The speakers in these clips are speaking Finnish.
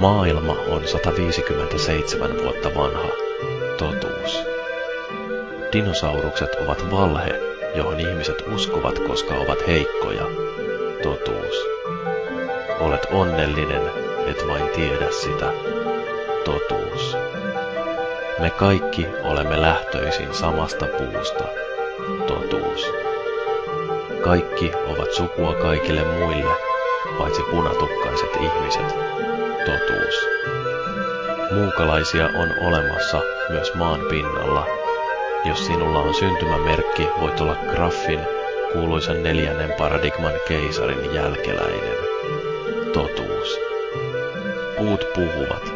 Maailma on 157 vuotta vanha. Totuus. Dinosaurukset ovat valhe, johon ihmiset uskovat, koska ovat heikkoja. Totuus. Olet onnellinen, et vain tiedä sitä. Totuus. Me kaikki olemme lähtöisin samasta puusta. Totuus. Kaikki ovat sukua kaikille muille, paitsi punatukkaiset ihmiset. Totuus. Muukalaisia on olemassa myös maan pinnalla. Jos sinulla on syntymämerkki, voit olla Graffin, kuuluisan neljännen paradigman keisarin jälkeläinen. Totuus. Puut puhuvat,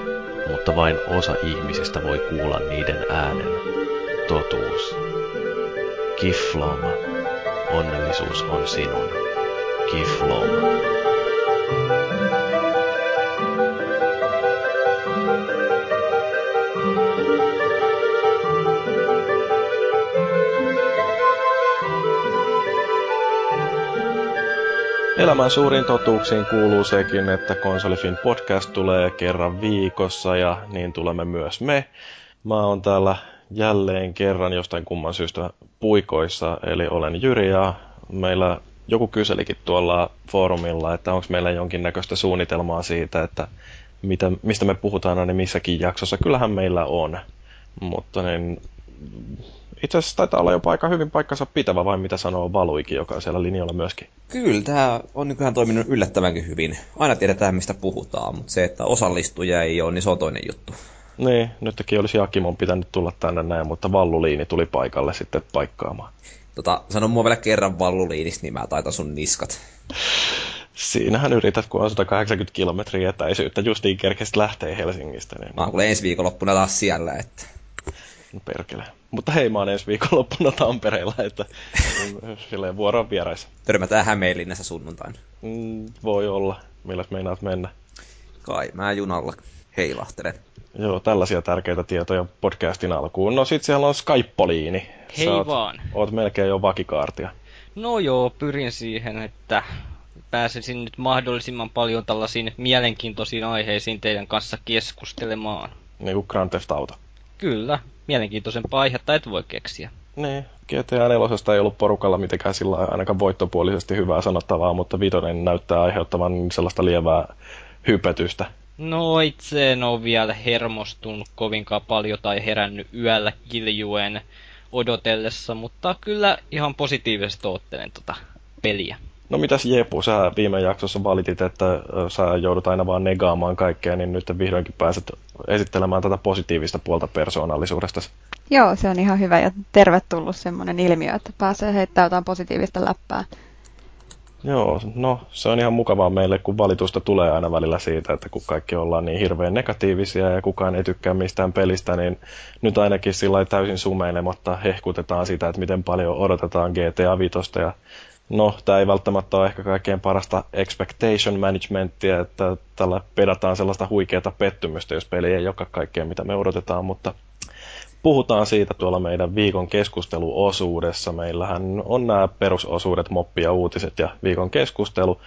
mutta vain osa ihmisistä voi kuulla niiden äänen. Totuus. Kiflom. Onnellisuus on sinun. Kiflom. Elämän suurin totuuksiin kuuluu sekin, että Konsolifin podcast tulee kerran viikossa ja niin tulemme myös me. Mä oon täällä jälleen kerran jostain kumman syystä puikoissa, eli olen Jyri ja meillä joku kyselikin tuolla foorumilla, että onko meillä jonkinnäköistä suunnitelmaa siitä, että mitä, mistä me puhutaan aina missäkin jaksossa. Kyllähän meillä on, mutta niin, itse asiassa taitaa olla jopa aika hyvin paikkansa pitävä, vai mitä sanoo Valuikin, joka on siellä linjalla myöskin. Kyllä, tämä on nykyään toiminut yllättävänkin hyvin. Aina tiedetään, mistä puhutaan, mutta se, että osallistujia ei ole, niin se on toinen juttu. Niin, nytkin olisi Jakimon pitänyt tulla tänne näin, mutta Valluliini tuli paikalle sitten paikkaamaan. Tota, sano mua vielä kerran Valluliinista, niin mä taitan sun niskat. Siinähän yrität, kun on 180 kilometriä etäisyyttä, justiin kerkesit lähtee Helsingistä. Niin... Mä oon ensi viikonloppuna taas siellä, että... No perkele. Mutta hei, mä oon ensi viikonloppuna Tampereella, että silleen vuoroon vierais. Törmätään Hämeenlinnassa sunnuntaina. Mm, voi olla. Milläs meinaat mennä? Kai mä junalla heilahtelen. Joo, tällaisia tärkeitä tietoja podcastin alkuun. No sit siellä on Skypoliini. Hei oot, vaan. Oot melkein jo vakikaartia. No joo, pyrin siihen, että pääsisin nyt mahdollisimman paljon tällaisiin mielenkiintoisiin aiheisiin teidän kanssa keskustelemaan. Niin kuin Grand Theft Auto. Kyllä, mielenkiintoisempaa aihetta et voi keksiä. Niin, GTA 4 ei ollut porukalla mitenkään sillä ainakaan voittopuolisesti hyvää sanottavaa, mutta Vitoinen näyttää aiheuttavan sellaista lievää hypetystä. No itse en ole vielä hermostunut kovinkaan paljon tai herännyt yöllä kiljuen odotellessa, mutta kyllä ihan positiivisesti ottelen tota peliä. No mitäs Jepu, sä viime jaksossa valitit, että sä joudut aina vaan negaamaan kaikkea, niin nyt vihdoinkin pääset esittelemään tätä positiivista puolta persoonallisuudesta. Joo, se on ihan hyvä ja tervetullut semmoinen ilmiö, että pääsee heittämään jotain positiivista läppää. Joo, no se on ihan mukavaa meille, kun valitusta tulee aina välillä siitä, että kun kaikki ollaan niin hirveän negatiivisia ja kukaan ei tykkää mistään pelistä, niin nyt ainakin sillä täysin sumeilematta hehkutetaan sitä, että miten paljon odotetaan GTA 5 ja No, tämä ei välttämättä ole ehkä kaikkein parasta expectation managementia, että tällä pedataan sellaista huikeata pettymystä, jos peli ei joka kaikkea, mitä me odotetaan, mutta puhutaan siitä tuolla meidän viikon keskusteluosuudessa. Meillähän on nämä perusosuudet, moppi ja uutiset ja viikon keskustelu.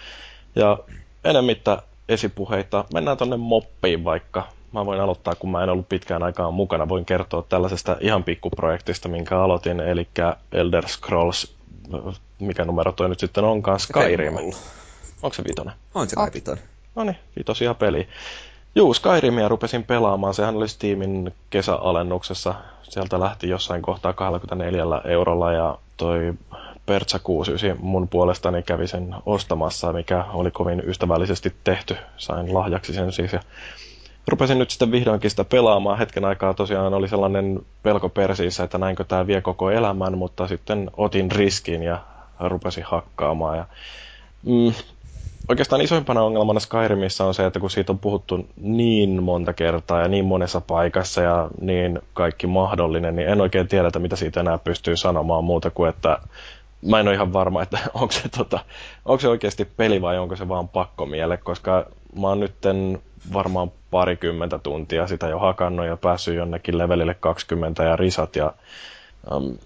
Ja enemmittä esipuheita, mennään tonne moppiin vaikka. Mä voin aloittaa, kun mä en ollut pitkään aikaan mukana. Voin kertoa tällaisesta ihan pikkuprojektista, minkä aloitin, eli Elder Scrolls mikä numero toi nyt sitten onkaan, Skyrim. Onko se vitonen? On se kai vitonen. No niin, vitosia peli. Juu, Skyrimia rupesin pelaamaan. Sehän oli Steamin kesäalennuksessa. Sieltä lähti jossain kohtaa 24 eurolla ja toi Pertsa 69 mun puolestani kävi sen ostamassa, mikä oli kovin ystävällisesti tehty. Sain lahjaksi sen siis. Ja rupesin nyt sitten vihdoinkin sitä pelaamaan. Hetken aikaa tosiaan oli sellainen pelko persiissä, että näinkö tämä vie koko elämän, mutta sitten otin riskin ja rupesin hakkaamaan. Ja, mm, oikeastaan isoimpana ongelmana Skyrimissä on se, että kun siitä on puhuttu niin monta kertaa ja niin monessa paikassa ja niin kaikki mahdollinen, niin en oikein tiedä, että mitä siitä enää pystyy sanomaan muuta kuin, että mä en ole ihan varma, että onko se, tota, onko se oikeasti peli vai onko se vaan pakkomiele, koska mä oon nytten varmaan parikymmentä tuntia sitä jo hakannut ja päässyt jonnekin levelille 20 ja risat ja um,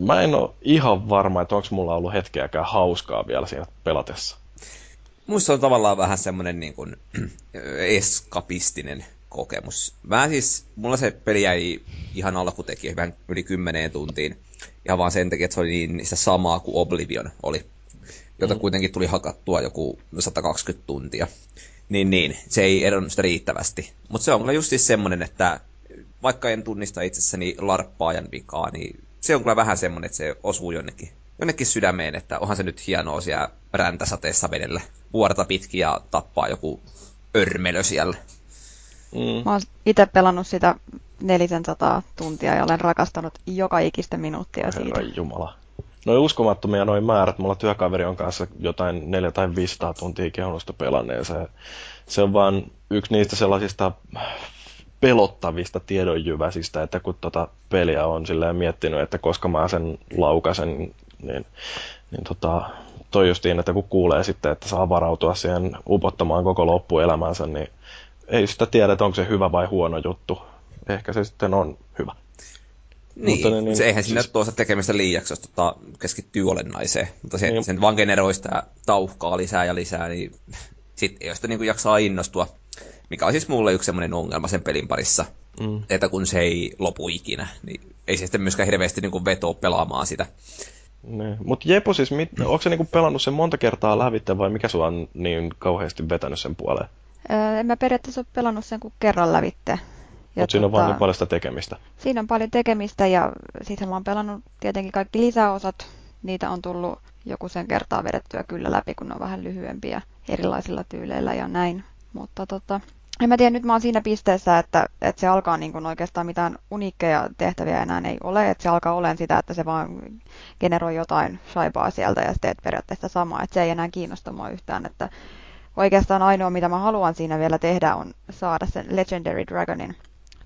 mä en ole ihan varma, että onko mulla ollut hetkeäkään hauskaa vielä siinä pelatessa. muista on tavallaan vähän semmoinen niin kuin, eskapistinen kokemus. Mä siis, mulla se peli jäi ihan alkutekijä vähän yli kymmeneen tuntiin. Ihan vaan sen takia, että se oli niin sitä samaa kuin Oblivion oli. Jota mm. kuitenkin tuli hakattua joku 120 tuntia. Niin, niin. Se ei eronnut sitä riittävästi. Mutta se on kyllä just semmoinen, että vaikka en tunnista itsessäni larppaajan vikaa, niin se on kyllä vähän semmoinen, että se osuu jonnekin, jonnekin sydämeen, että onhan se nyt hienoa siellä räntäsateessa vedellä vuorta pitkin ja tappaa joku örmelö siellä. Mm. Mä oon itse pelannut sitä 400 tuntia ja olen rakastanut joka ikistä minuuttia siitä. Herran Jumala. Noin uskomattomia noin määrät. Mulla työkaveri on kanssa jotain 4 tai 500 tuntia kehonusta pelanneen. Se, se on vaan yksi niistä sellaisista pelottavista tiedonjyväsistä, että kun tota peliä on silleen miettinyt, että koska mä sen laukasen, niin, niin tota, toi justiin, että kun kuulee sitten, että saa varautua siihen upottamaan koko loppuelämänsä, niin ei sitä tiedä, että onko se hyvä vai huono juttu. Ehkä se sitten on hyvä. Niin, mutta niin, niin se eihän siis... sinne tuossa tekemistä liiaksi, jos tota, keskittyy olennaiseen. Mutta se, niin. sen vaan generoi sitä tauhkaa lisää ja lisää, niin sitten ei sitä niin kuin jaksaa innostua. Mikä on siis mulle yksi semmoinen ongelma sen pelin parissa. Mm. Että kun se ei lopu ikinä, niin ei se sitten myöskään hirveästi niin kuin vetoa pelaamaan sitä. Niin. Mutta Jepu siis, mit, onko se niinku pelannut sen monta kertaa lävitte vai mikä sua on niin kauheasti vetänyt sen puoleen? Öö, en mä periaatteessa ole pelannut sen kuin kerran lävitte. Mutta siinä on tota, vaan niin paljon sitä tekemistä. Siinä on paljon tekemistä ja sitten mä oon pelannut tietenkin kaikki lisäosat. Niitä on tullut joku sen kertaa vedettyä kyllä läpi, kun ne on vähän lyhyempiä erilaisilla tyyleillä ja näin. Mutta tota, en mä tiedä, nyt mä oon siinä pisteessä, että, että se alkaa niin kuin oikeastaan mitään uniikkeja tehtäviä enää ei ole. Että se alkaa olemaan sitä, että se vaan generoi jotain shaipaa sieltä ja teet periaatteessa samaa. Että se ei enää kiinnosta mua yhtään. Että oikeastaan ainoa, mitä mä haluan siinä vielä tehdä, on saada sen Legendary Dragonin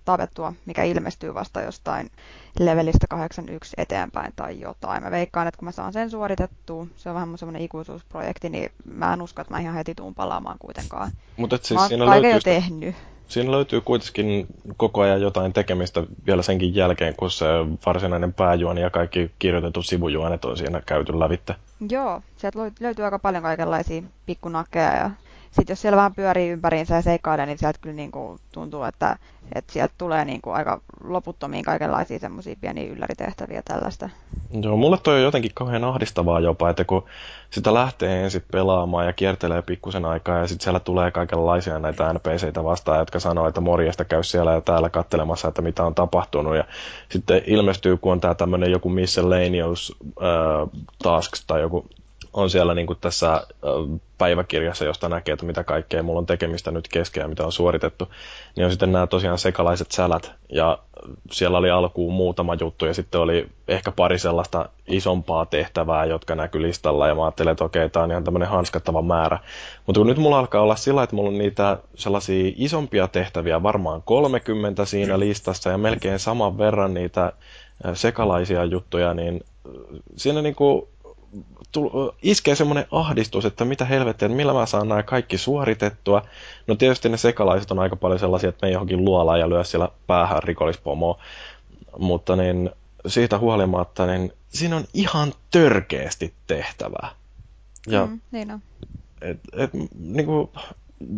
tapettua, mikä ilmestyy vasta jostain levelistä 81 eteenpäin tai jotain. Mä veikkaan, että kun mä saan sen suoritettua, se on vähän semmoinen ikuisuusprojekti, niin mä en usko, että mä ihan heti tuun palaamaan kuitenkaan. Mutta siis mä siinä löytyy, jo tehnyt. Siinä löytyy kuitenkin koko ajan jotain tekemistä vielä senkin jälkeen, kun se varsinainen pääjuoni ja kaikki kirjoitetut sivujuonet on siinä käyty lävitte. Joo, sieltä löytyy aika paljon kaikenlaisia pikkunakkeja ja sitten jos siellä vähän pyörii ympäriinsä ja seikkailee, niin sieltä kyllä niin kuin tuntuu, että, että sieltä tulee niin kuin aika loputtomiin kaikenlaisia semmoisia pieniä ylläritehtäviä tällaista. Joo, mulle toi on jotenkin kauhean ahdistavaa jopa, että kun sitä lähtee ensin pelaamaan ja kiertelee pikkusen aikaa ja sitten siellä tulee kaikenlaisia näitä NPCitä vastaan, jotka sanoo, että morjesta käy siellä ja täällä kattelemassa, että mitä on tapahtunut ja sitten ilmestyy, kun on tämä tämmöinen joku miscellaneous äh, tasks tai joku on siellä niin kuin tässä päiväkirjassa, josta näkee, että mitä kaikkea mulla on tekemistä nyt kesken ja mitä on suoritettu, niin on sitten nämä tosiaan sekalaiset sälät. Ja siellä oli alkuun muutama juttu ja sitten oli ehkä pari sellaista isompaa tehtävää, jotka näkyy listalla. Ja mä ajattelin, että okei, tämä on ihan tämmöinen hanskattava määrä. Mutta kun nyt mulla alkaa olla sillä, että mulla on niitä sellaisia isompia tehtäviä, varmaan 30 siinä listassa ja melkein saman verran niitä sekalaisia juttuja, niin siinä niin kuin iskee semmoinen ahdistus, että mitä helvettiä, että millä mä saan nämä kaikki suoritettua. No tietysti ne sekalaiset on aika paljon sellaisia, että me johonkin luolaan ja lyö siellä päähän rikollispomoa. Mutta niin, siitä huolimatta, niin siinä on ihan törkeästi tehtävää. Ja, mm, niin on. Et, et, niin kuin,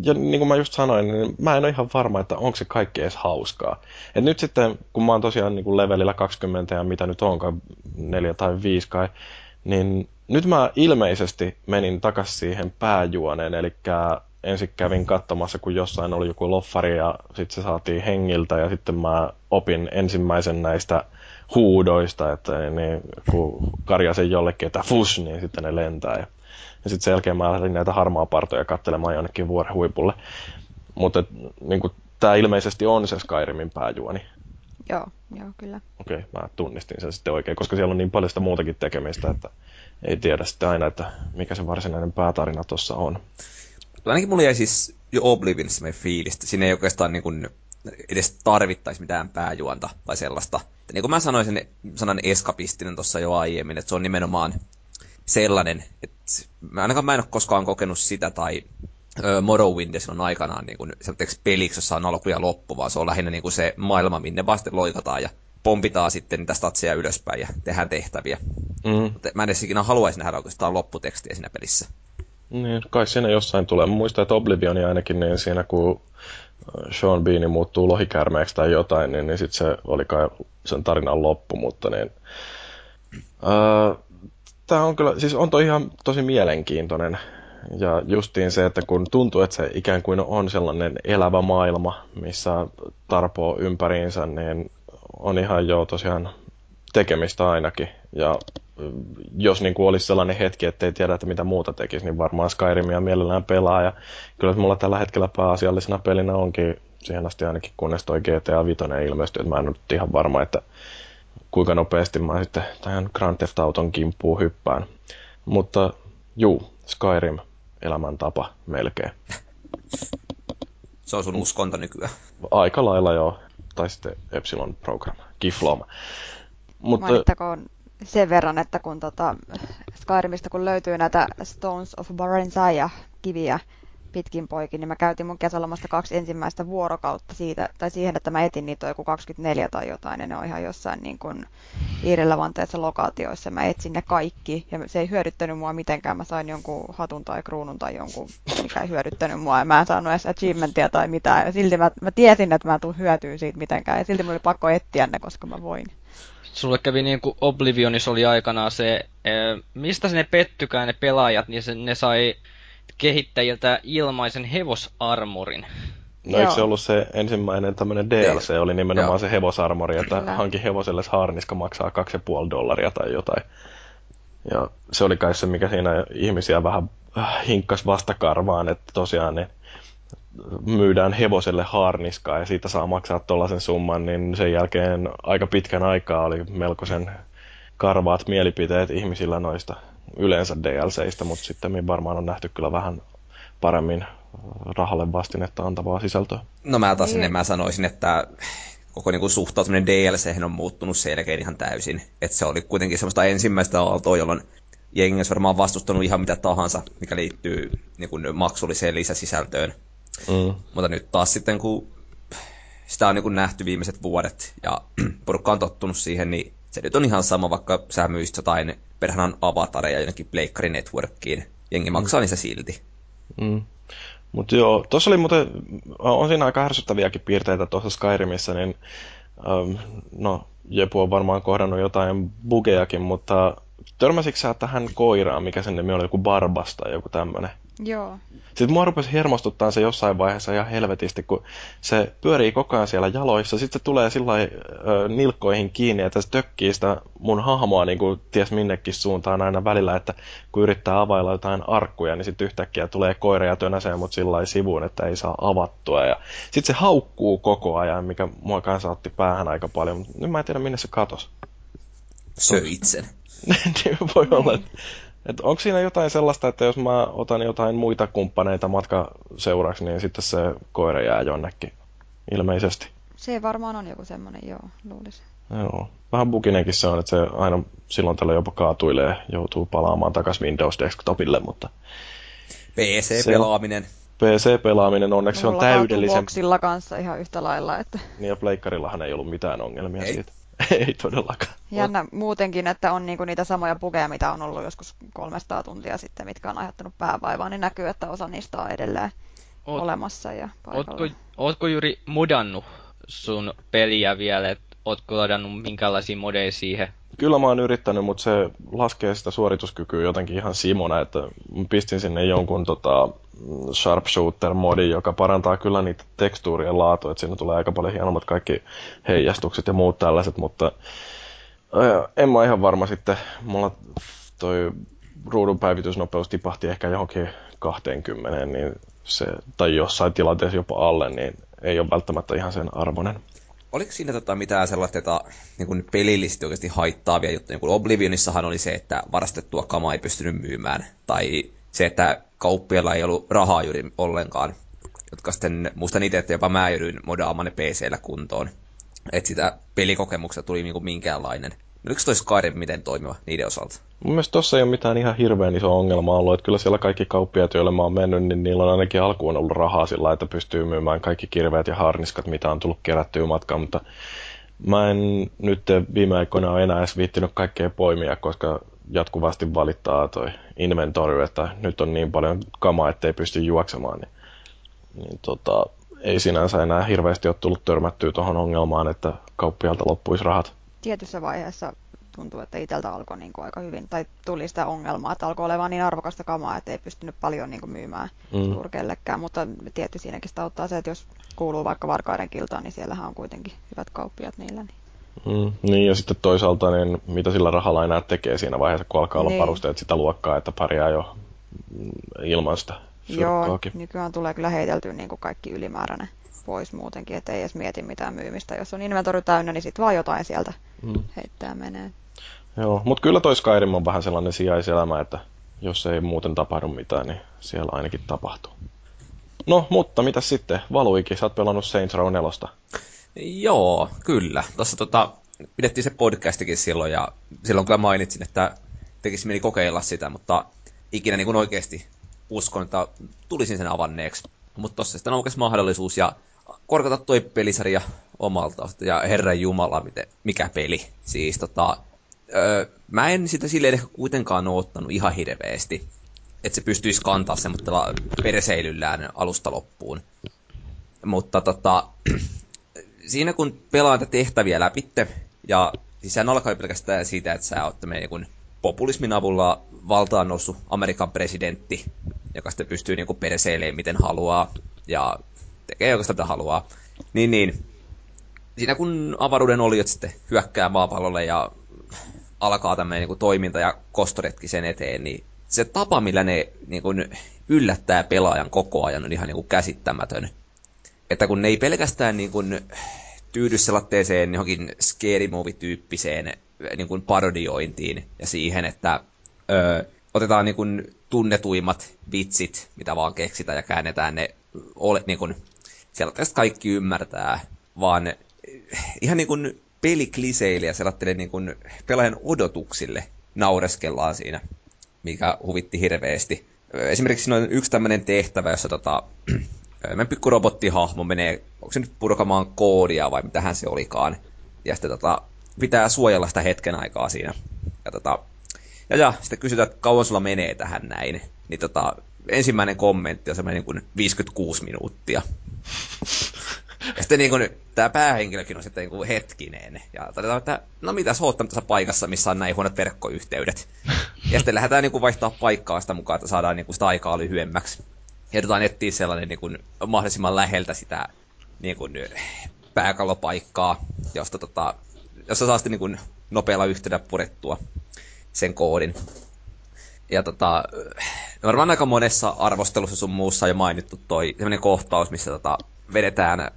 ja niin kuin mä just sanoin, niin mä en ole ihan varma, että onko se kaikki edes hauskaa. Et nyt sitten, kun mä oon tosiaan niin kuin levelillä 20 ja mitä nyt onkaan, neljä tai viisi kai, niin nyt mä ilmeisesti menin takaisin siihen pääjuoneen, eli ensin kävin katsomassa, kun jossain oli joku loffari ja sitten se saatiin hengiltä ja sitten mä opin ensimmäisen näistä huudoista, että niin, kun karjasen jollekin, että fus, niin sitten ne lentää. Ja, ja sitten sen jälkeen mä lähdin näitä harmaa partoja katselemaan jonnekin vuoren huipulle. Mutta niin tämä ilmeisesti on se Skyrimin pääjuoni. Joo, joo, kyllä. Okei, okay, mä tunnistin sen sitten oikein, koska siellä on niin paljon sitä muutakin tekemistä, että ei tiedä sitten aina, että mikä se varsinainen päätarina tuossa on. Ainakin mulla jäi siis jo Oblivionissa semmoinen fiilis, siinä ei oikeastaan niin kuin edes tarvittaisi mitään pääjuonta tai sellaista. Että niin kuin mä sanoin sen sanan eskapistinen tuossa jo aiemmin, että se on nimenomaan sellainen, että mä ainakaan mä en ole koskaan kokenut sitä tai Morrowind silloin aikanaan niin kuin, peliksi, jossa on alku ja loppu, vaan se on lähinnä niin kuin se maailma, minne vasten loikataan ja pompitaan sitten niitä statseja ylöspäin ja tehdään tehtäviä. Mm. Mä en edes ikinä haluaisi nähdä oikeastaan lopputekstiä siinä pelissä. Niin, kai siinä jossain tulee. Mä muistan, että Oblivion ainakin niin siinä, kun Sean Beanie muuttuu lohikärmeeksi tai jotain, niin, niin sitten se oli kai sen tarinan loppu, mutta niin... Öö, Tämä on kyllä, siis on toi ihan tosi mielenkiintoinen. Ja justiin se, että kun tuntuu, että se ikään kuin on sellainen elävä maailma, missä tarpoo ympäriinsä, niin on ihan jo tosiaan tekemistä ainakin. Ja jos niin kuin olisi sellainen hetki, että ei tiedä, että mitä muuta tekisi, niin varmaan Skyrimia mielellään pelaa. Ja kyllä mulla tällä hetkellä pääasiallisena pelinä onkin siihen asti ainakin, kunnes toi GTA 5 ilmestyi, että mä en nyt ihan varma, että kuinka nopeasti mä sitten tähän Grand Theft Auton kimppuun hyppään. Mutta juu, Skyrim, elämäntapa melkein. Se on sun uskonto nykyään. Aika lailla joo. Tai sitten Epsilon Program, Giflom. Mutta... Mainittakoon sen verran, että kun tota Skyrimistä kun löytyy näitä Stones of Barensaya kiviä, pitkin poikin, niin mä käytin mun kesälomasta kaksi ensimmäistä vuorokautta siitä, tai siihen, että mä etin niitä joku 24 tai jotain, ja ne on ihan jossain niin kuin irrelevanteissa lokaatioissa. Mä etsin ne kaikki, ja se ei hyödyttänyt mua mitenkään. Mä sain jonkun hatun tai kruunun tai jonkun, mikä ei hyödyttänyt mua, ja mä en saanut edes achievementia tai mitään. Ja silti mä, mä tiesin, että mä tuun hyötyä siitä mitenkään, ja silti mulla oli pakko etsiä ne, koska mä voin sulle kävi niin kuin Oblivionissa oli aikanaan se, mistä se ne pettykään ne pelaajat, niin se, ne sai kehittäjiltä ilmaisen hevosarmorin. No eikö se ollut se ensimmäinen tämmöinen DLC, oli nimenomaan Joo. se hevosarmori, että Kyllä. hankin hevoselle harniska maksaa 2,5 dollaria tai jotain. Ja se oli kai se, mikä siinä ihmisiä vähän äh, hinkkas vastakarvaan, että tosiaan niin myydään hevoselle harniskaa ja siitä saa maksaa tuollaisen summan, niin sen jälkeen aika pitkän aikaa oli melkoisen karvaat mielipiteet ihmisillä noista yleensä DLCistä, mutta sitten varmaan on nähty kyllä vähän paremmin rahalle vastinetta antavaa sisältöä. No mä taas niin. mä sanoisin, että koko niin kuin suhtautuminen DLC on muuttunut selkeän ihan täysin. Että se oli kuitenkin semmoista ensimmäistä aaltoa, jolloin jengi olisi varmaan vastustanut ihan mitä tahansa, mikä liittyy niin kuin maksulliseen lisäsisältöön. Mm. Mutta nyt taas sitten, kun sitä on niin kuin nähty viimeiset vuodet ja porukka on tottunut siihen, niin se nyt on ihan sama, vaikka sä myisit jotain perhanan avatareja jonnekin Pleikkari Networkiin. Jengi maksaa mm. niistä silti. Mm. Mutta joo, tuossa oli muuten, on siinä aika härsyttäviäkin piirteitä tuossa Skyrimissä, niin um, no, Jepu on varmaan kohdannut jotain bugejakin, mutta törmäsitkö sä tähän koiraan, mikä sen nimi oli, joku Barbasta, joku tämmönen? Joo. Sitten mua rupesi hermostuttaa se jossain vaiheessa ihan helvetisti, kun se pyörii koko ajan siellä jaloissa. Sitten se tulee sillä nilkkoihin kiinni, että se tökkii sitä mun hahmoa niin kuin ties minnekin suuntaan aina välillä, että kun yrittää availla jotain arkkuja, niin sitten yhtäkkiä tulee koira ja tönäsee mut sillä sivuun, että ei saa avattua. Ja sitten se haukkuu koko ajan, mikä mua kanssa otti päähän aika paljon. Nyt mä en tiedä, minne se katos. Söit sen. Niin, voi olla, että et onko siinä jotain sellaista, että jos mä otan jotain muita kumppaneita matkaseuraksi, niin sitten se koira jää jonnekin ilmeisesti? Se varmaan on joku semmoinen, joo, luulisin. Joo. Vähän bukinenkin se on, että se aina silloin tällä jopa kaatuilee, joutuu palaamaan takaisin Windows Desktopille, mutta... PC-pelaaminen. PC-pelaaminen onneksi Mulla on täydellisen... Mulla kanssa ihan yhtä lailla, että... Niin ja Pleikkarillahan ei ollut mitään ongelmia ei. siitä. ei todellakaan. Jännä muutenkin, että on niinku niitä samoja pukeja, mitä on ollut joskus 300 tuntia sitten, mitkä on aiheuttanut päävaivaa, niin näkyy, että osa niistä on edelleen Oot, olemassa ja ootko, ootko juuri mudannut sun peliä vielä, että ootko ladannut minkälaisia modeja siihen? Kyllä mä oon yrittänyt, mutta se laskee sitä suorituskykyä jotenkin ihan simona, että pistin sinne jonkun tota, sharpshooter-modi, joka parantaa kyllä niitä tekstuurien laatua, että siinä tulee aika paljon hienommat kaikki heijastukset ja muut tällaiset, mutta en mä ihan varma sitten, mulla toi ruudun päivitysnopeus tipahti ehkä johonkin 20, niin se, tai jossain tilanteessa jopa alle, niin ei ole välttämättä ihan sen arvoinen. Oliko siinä tota mitään sellaista jota, niin kuin pelillisesti oikeasti haittaavia juttuja? Niin kuin Oblivionissahan oli se, että varastettua kamaa ei pystynyt myymään. Tai se, että kauppialla ei ollut rahaa juuri ollenkaan. Jotka sitten, muistan itse, että jopa mä joudyin modaamaan ne PC-llä kuntoon. Että sitä pelikokemuksesta tuli niinku minkäänlainen. Oliko toi Skyrim miten toimiva niiden osalta? Mun mielestä tossa ei ole mitään ihan hirveän iso ongelma ollut, että kyllä siellä kaikki kauppiaat, joille mä oon mennyt, niin niillä on ainakin alkuun ollut rahaa sillä että pystyy myymään kaikki kirveet ja harniskat, mitä on tullut kerättyä matkaan, mutta Mä en nyt viime aikoina ole enää edes viittinyt kaikkea poimia, koska jatkuvasti valittaa toi inventory, että nyt on niin paljon kamaa, ettei pysty juoksemaan. Niin, niin tota, ei sinänsä enää hirveästi ole tullut törmättyä tuohon ongelmaan, että kauppialta loppuisi rahat. Tietyssä vaiheessa tuntuu, että itseltä alkoi niin kuin aika hyvin, tai tuli sitä ongelmaa, että alkoi olemaan niin arvokasta kamaa, että ei pystynyt paljon niin kuin myymään mm. suurkellekään, mutta tietysti siinäkin sitä auttaa se, että jos kuuluu vaikka varkaiden kiltaan, niin siellähän on kuitenkin hyvät kauppiat niillä. Niin. Mm, niin, ja sitten toisaalta, niin mitä sillä rahalla enää tekee siinä vaiheessa, kun alkaa olla niin. varusteet sitä luokkaa, että pärjää jo ilman sitä Joo, nykyään tulee kyllä heiteltyä niin kuin kaikki ylimääräinen pois muutenkin, ettei edes mieti mitään myymistä. Jos on inventori täynnä, niin sitten vaan jotain sieltä mm. heittää menee. Joo, mutta kyllä toi Skyrim on vähän sellainen sijaiselämä, että jos ei muuten tapahdu mitään, niin siellä ainakin tapahtuu. No, mutta mitä sitten? Valuikin, sä oot pelannut Saints Row 4. Joo, kyllä. Tuossa tota, pidettiin se podcastikin silloin, ja silloin kyllä mainitsin, että tekisi mieli kokeilla sitä, mutta ikinä niin oikeasti uskon, että tulisin sen avanneeksi. Mutta tossa sitten aukesi mahdollisuus, ja korkata toi pelisarja omalta, ja herran jumala, miten, mikä peli. Siis tota, öö, mä en sitä silleen ehkä kuitenkaan ole ottanut ihan hirveästi, että se pystyisi kantaa semmoisella perseilyllään alusta loppuun. Mutta tota, siinä kun pelaa näitä tehtäviä läpitte, ja siis sehän alkaa pelkästään siitä, että sä oot niin populismin avulla valtaan noussut Amerikan presidentti, joka sitten pystyy niin perseilemään miten haluaa, ja tekee oikeastaan mitä haluaa. Niin, niin. Siinä kun avaruuden oliot sitten hyökkää maapallolle ja alkaa tämmöinen niin toiminta ja kostoretki sen eteen, niin se tapa, millä ne niin kuin, yllättää pelaajan koko ajan on ihan niin kuin, käsittämätön. Että kun ne ei pelkästään niin kuin, tyydy sellaiseen johonkin scary movie-tyyppiseen niin kuin, parodiointiin ja siihen, että ö, otetaan niin kuin, tunnetuimmat vitsit, mitä vaan keksitään ja käännetään ne ole, niin kuin, siellä kaikki ymmärtää, vaan ihan niin kuin pelikliseille ja sellaiselle niin kuin pelaajan odotuksille naureskellaan siinä, mikä huvitti hirveästi. Esimerkiksi on yksi tämmöinen tehtävä, jossa tota, meidän pikkurobottihahmo menee, onko se nyt purkamaan koodia vai mitähän se olikaan. Ja sitten tota, pitää suojella sitä hetken aikaa siinä. Ja, tota, ja, ja sitten kysytään, että kauan sulla menee tähän näin. Niin tota, ensimmäinen kommentti on semmoinen niin kuin 56 minuuttia. Ja sitten niin kuin, tämä päähenkilökin on sitten niin kuin hetkinen. Ja todetaan, että no mitä sä oot tässä paikassa, missä on näin huonot verkkoyhteydet. Ja sitten lähdetään niin kuin vaihtaa paikkaa sitä mukaan, että saadaan niin kuin sitä aikaa lyhyemmäksi. Ja yritetään etsiä sellainen niin kuin, mahdollisimman läheltä sitä niin kuin, pääkallopaikkaa, josta tota, jossa saa sitten niin kuin, nopealla yhteydellä purettua sen koodin. Ja tota, varmaan aika monessa arvostelussa sun muussa on jo mainittu toi kohtaus, missä tota, vedetään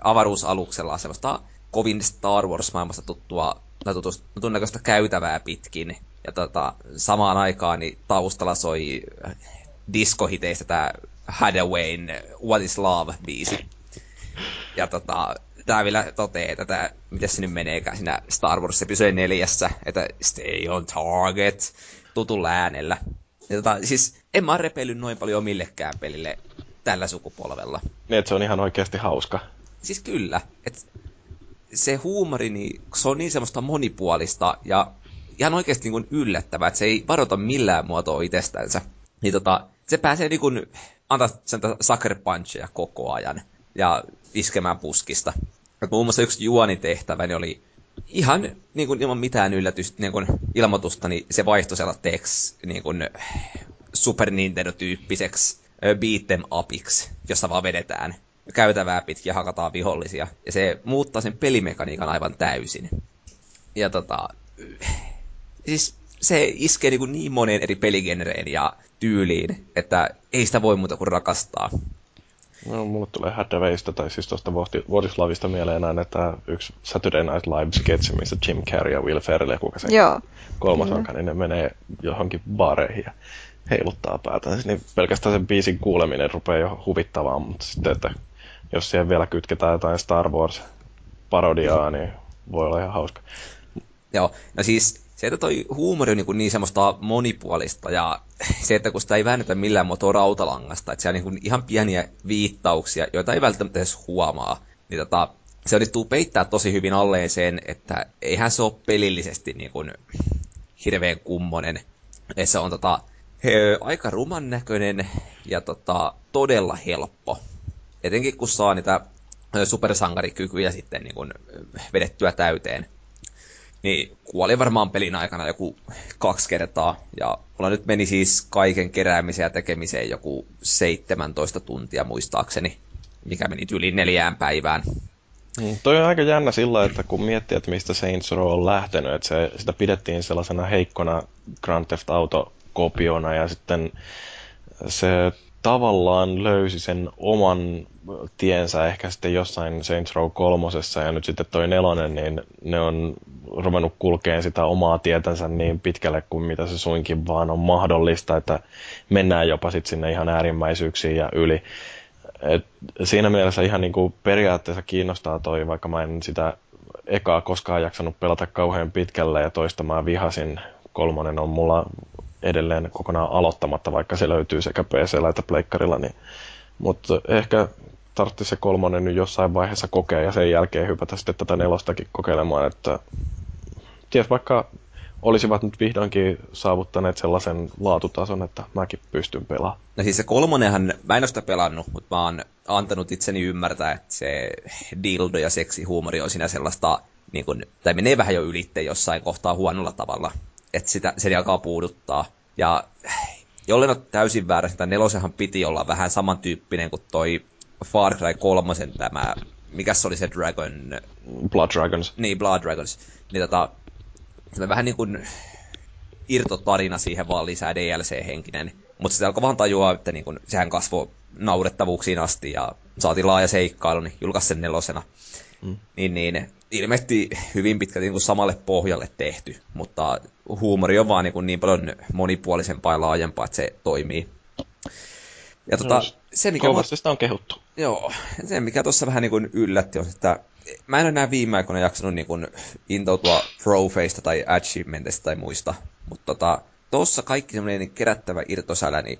avaruusaluksella sellaista kovin Star Wars-maailmasta tuttua tai tutun käytävää pitkin. Ja tota, samaan aikaan niin taustalla soi diskohiteistä tämä Hadawayn What is Love-biisi. Ja tota, tää vielä toteaa, että tää, miten se nyt meneekään siinä Star Wars episode neljässä, että stay on target tutulla äänellä. Ja tota, siis en mä noin paljon millekään pelille tällä sukupolvella. Niin, että se on ihan oikeasti hauska. Siis kyllä. Et se huumori, niin, se on niin semmoista monipuolista ja ihan oikeasti niin kuin yllättävää, että se ei varoita millään muotoa itsestänsä. Niin tota, se pääsee niin kuin antaa sen sucker puncheja koko ajan ja iskemään puskista. Et muun muassa yksi juonitehtävä niin oli ihan niin kuin, ilman mitään yllätystä, niin kuin, ilmoitusta, niin se vaihtoi sellaiseksi niin kuin, Super Nintendo-tyyppiseksi beat them upiksi, jossa vaan vedetään käytävää pitkin ja hakataan vihollisia. Ja se muuttaa sen pelimekaniikan aivan täysin. Ja tota, siis se iskee niin, niin moneen eri peligenreen ja tyyliin, että ei sitä voi muuta kuin rakastaa. No, mulle tulee Hathawaysta, tai siis tuosta Vuotislavista mieleen aina että yksi Saturday Night Live sketch, missä Jim Carrey ja Will Ferrell, kuka se Joo. kolmas onkaan, niin ne menee johonkin baareihin ja heiluttaa päätä. Niin pelkästään sen biisin kuuleminen rupeaa jo huvittavaan, mutta sitten, että jos siihen vielä kytketään jotain Star Wars-parodiaa, niin voi olla ihan hauska. Joo, no siis se, että toi huumori on niin, niin semmoista monipuolista ja se, että kun sitä ei väännetä millään muotoa rautalangasta, että siellä on niin ihan pieniä viittauksia, joita ei välttämättä edes huomaa, niin tota, se onnistuu peittää tosi hyvin alleen sen, että eihän se ole pelillisesti niin kuin hirveän kummonen. Et se on tota, he, aika ruman näköinen ja tota, todella helppo. Etenkin kun saa niitä supersankarikykyjä sitten niin kun vedettyä täyteen. Niin kuoli varmaan pelin aikana joku kaksi kertaa. Ja mulla nyt meni siis kaiken keräämiseen ja tekemiseen joku 17 tuntia muistaakseni. Mikä meni yli neljään päivään. Mm, toi on aika jännä sillä, että kun miettii, että mistä Saints Row on lähtenyt, että se, sitä pidettiin sellaisena heikkona Grand Theft Auto-kopiona ja sitten se tavallaan löysi sen oman tiensä ehkä sitten jossain Saints Row kolmosessa ja nyt sitten toi nelonen, niin ne on ruvennut kulkeen sitä omaa tietänsä niin pitkälle kuin mitä se suinkin vaan on mahdollista, että mennään jopa sitten sinne ihan äärimmäisyyksiin ja yli. Et siinä mielessä ihan niin kuin periaatteessa kiinnostaa toi, vaikka mä en sitä ekaa koskaan jaksanut pelata kauhean pitkälle ja toista mä vihasin. Kolmonen on mulla edelleen kokonaan aloittamatta, vaikka se löytyy sekä pc että pleikkarilla. Niin. Mutta ehkä tarvitsisi se kolmonen nyt jossain vaiheessa kokea ja sen jälkeen hypätä sitten tätä nelostakin kokeilemaan, että ties vaikka olisivat nyt vihdoinkin saavuttaneet sellaisen laatutason, että mäkin pystyn pelaamaan. No siis se kolmonenhan, mä en ole sitä pelannut, mutta mä oon antanut itseni ymmärtää, että se dildo ja seksihuumori on siinä sellaista, niin kun, tai menee vähän jo ylitteen jossain kohtaa huonolla tavalla, että sitä, se alkaa puuduttaa. Ja jollen ole täysin väärä, että nelosenhan piti olla vähän samantyyppinen kuin toi Far Cry 3 tämä, mikä se oli se Dragon... Blood Dragons. Niin, Blood Dragons. Niin tota, se vähän niin kuin irtotarina siihen vaan lisää DLC-henkinen. Mutta sitten alkoi vaan tajua, että niin kun, sehän kasvoi naurettavuuksiin asti ja saatiin laaja seikkailu, niin julkaisi sen nelosena. Mm. Niin, niin ilmeisesti hyvin pitkälti niin kuin samalle pohjalle tehty, mutta huumori on vaan niin, kuin niin paljon monipuolisempaa ja laajempaa, että se toimii. Ja tota, no, se, mikä kovasti sitä on kehuttu. Joo, se mikä tuossa vähän niin kuin yllätti on, että mä en ole näin viime aikoina jaksanut niin kuin intoutua trofeista tai achievementista tai muista, mutta tota, tuossa kaikki semmoinen kerättävä irtosälä, niin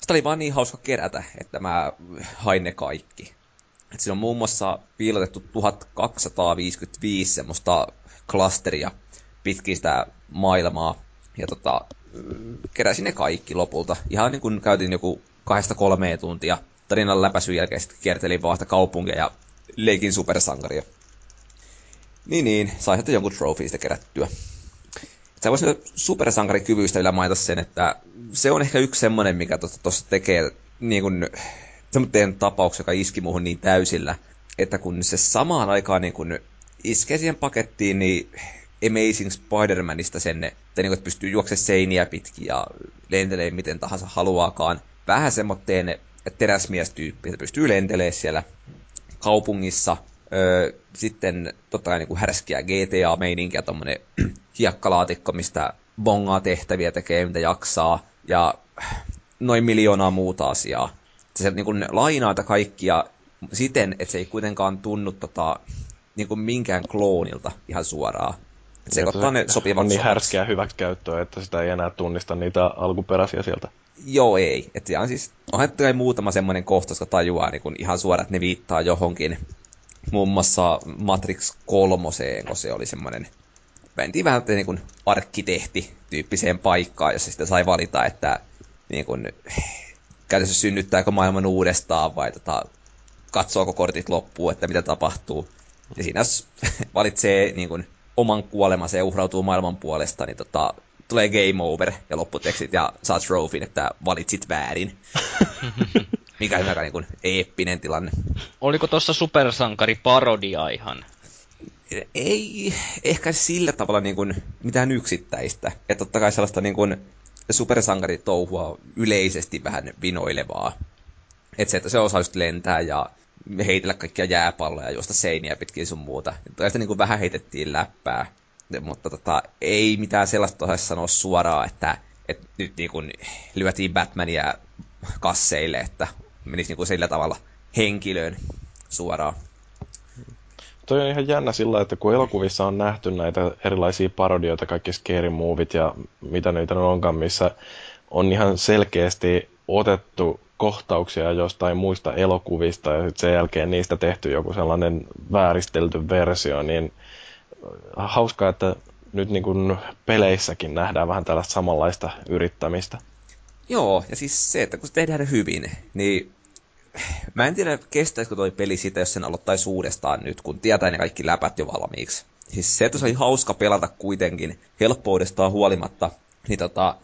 sitä oli vaan niin hauska kerätä, että mä hain ne kaikki. Et siinä on muun muassa piilotettu 1255 semmoista klasteria pitkin sitä maailmaa. Ja tota, keräsin ne kaikki lopulta. Ihan niin kuin käytin joku kahdesta kolmeen tuntia tarinan läpäisyn jälkeen sitten kiertelin vaan sitä kaupunkia ja leikin supersankaria. Niin niin, sai sitten jonkun trofeista kerättyä. Sä voisin supersankarikyvyistä vielä mainita sen, että se on ehkä yksi semmonen, mikä tuossa tekee niin kuin, semmoinen tapaus, joka iski muuhun niin täysillä, että kun se samaan aikaan niin kun iskee siihen pakettiin, niin Amazing Spider-Manista sen, että, niin että pystyy juoksemaan seiniä pitkin ja lentelee miten tahansa haluaakaan. Vähän semmoitteen teräsmiestyyppi, että pystyy lentelemään siellä kaupungissa. Öö, sitten totta kai niin härskiä GTA-meininkiä, tommonen hiekkalaatikko, mistä bongaa tehtäviä tekee, mitä jaksaa. Ja noin miljoonaa muuta asiaa. Se niin kuin lainaa kaikkia siten, että se ei kuitenkaan tunnu tota, niin kuin minkään kloonilta ihan suoraan. Se, se ne sopivat on niin härskeä hyväksikäyttöä, että sitä ei enää tunnista niitä alkuperäisiä sieltä. Joo, ei. Että on siis, onhan muutama semmoinen kohta, jotka tajuaa niin kuin ihan suoraan, että ne viittaa johonkin. Muun muassa Matrix 3, kun se oli semmoinen mentiin vähän niin kuin arkkitehti-tyyppiseen paikkaan, jossa sitten sai valita, että niin kuin, käytössä synnyttääkö maailman uudestaan vai tota, katsoako kortit loppuun, että mitä tapahtuu. Ja siinä jos valitsee niin kuin, oman kuolemansa ja uhrautuu maailman puolesta, niin tota, tulee game over ja lopputekstit ja saa trofin, että valitsit väärin. Mikä on aika niin kuin, eeppinen tilanne. Oliko tuossa supersankari parodia ihan? Ei ehkä sillä tavalla niin kuin mitään yksittäistä. Että totta kai sellaista niin kuin supersankaritouhua yleisesti vähän vinoilevaa. Että se, että se osaa just lentää ja heitellä kaikkia jääpalloja ja juosta seiniä pitkin sun muuta. Ja sitä niin kuin vähän heitettiin läppää. Mutta tota, ei mitään sellaista osaisi sanoa suoraan, että, että nyt niin kuin lyötiin Batmania kasseille, että menisi niin kuin sillä tavalla henkilöön suoraan toi on ihan jännä sillä, että kun elokuvissa on nähty näitä erilaisia parodioita, kaikki scary movit ja mitä niitä onkaan, missä on ihan selkeästi otettu kohtauksia jostain muista elokuvista ja sitten sen jälkeen niistä tehty joku sellainen vääristelty versio, niin hauskaa, että nyt niin kuin peleissäkin nähdään vähän tällaista samanlaista yrittämistä. Joo, ja siis se, että kun se tehdään hyvin, niin mä en tiedä, kestäisikö toi peli sitä, jos sen aloittaisi uudestaan nyt, kun tietää ne kaikki läpät jo valmiiksi. Siis se, että se oli hauska pelata kuitenkin helppoudestaan huolimatta, niin tota,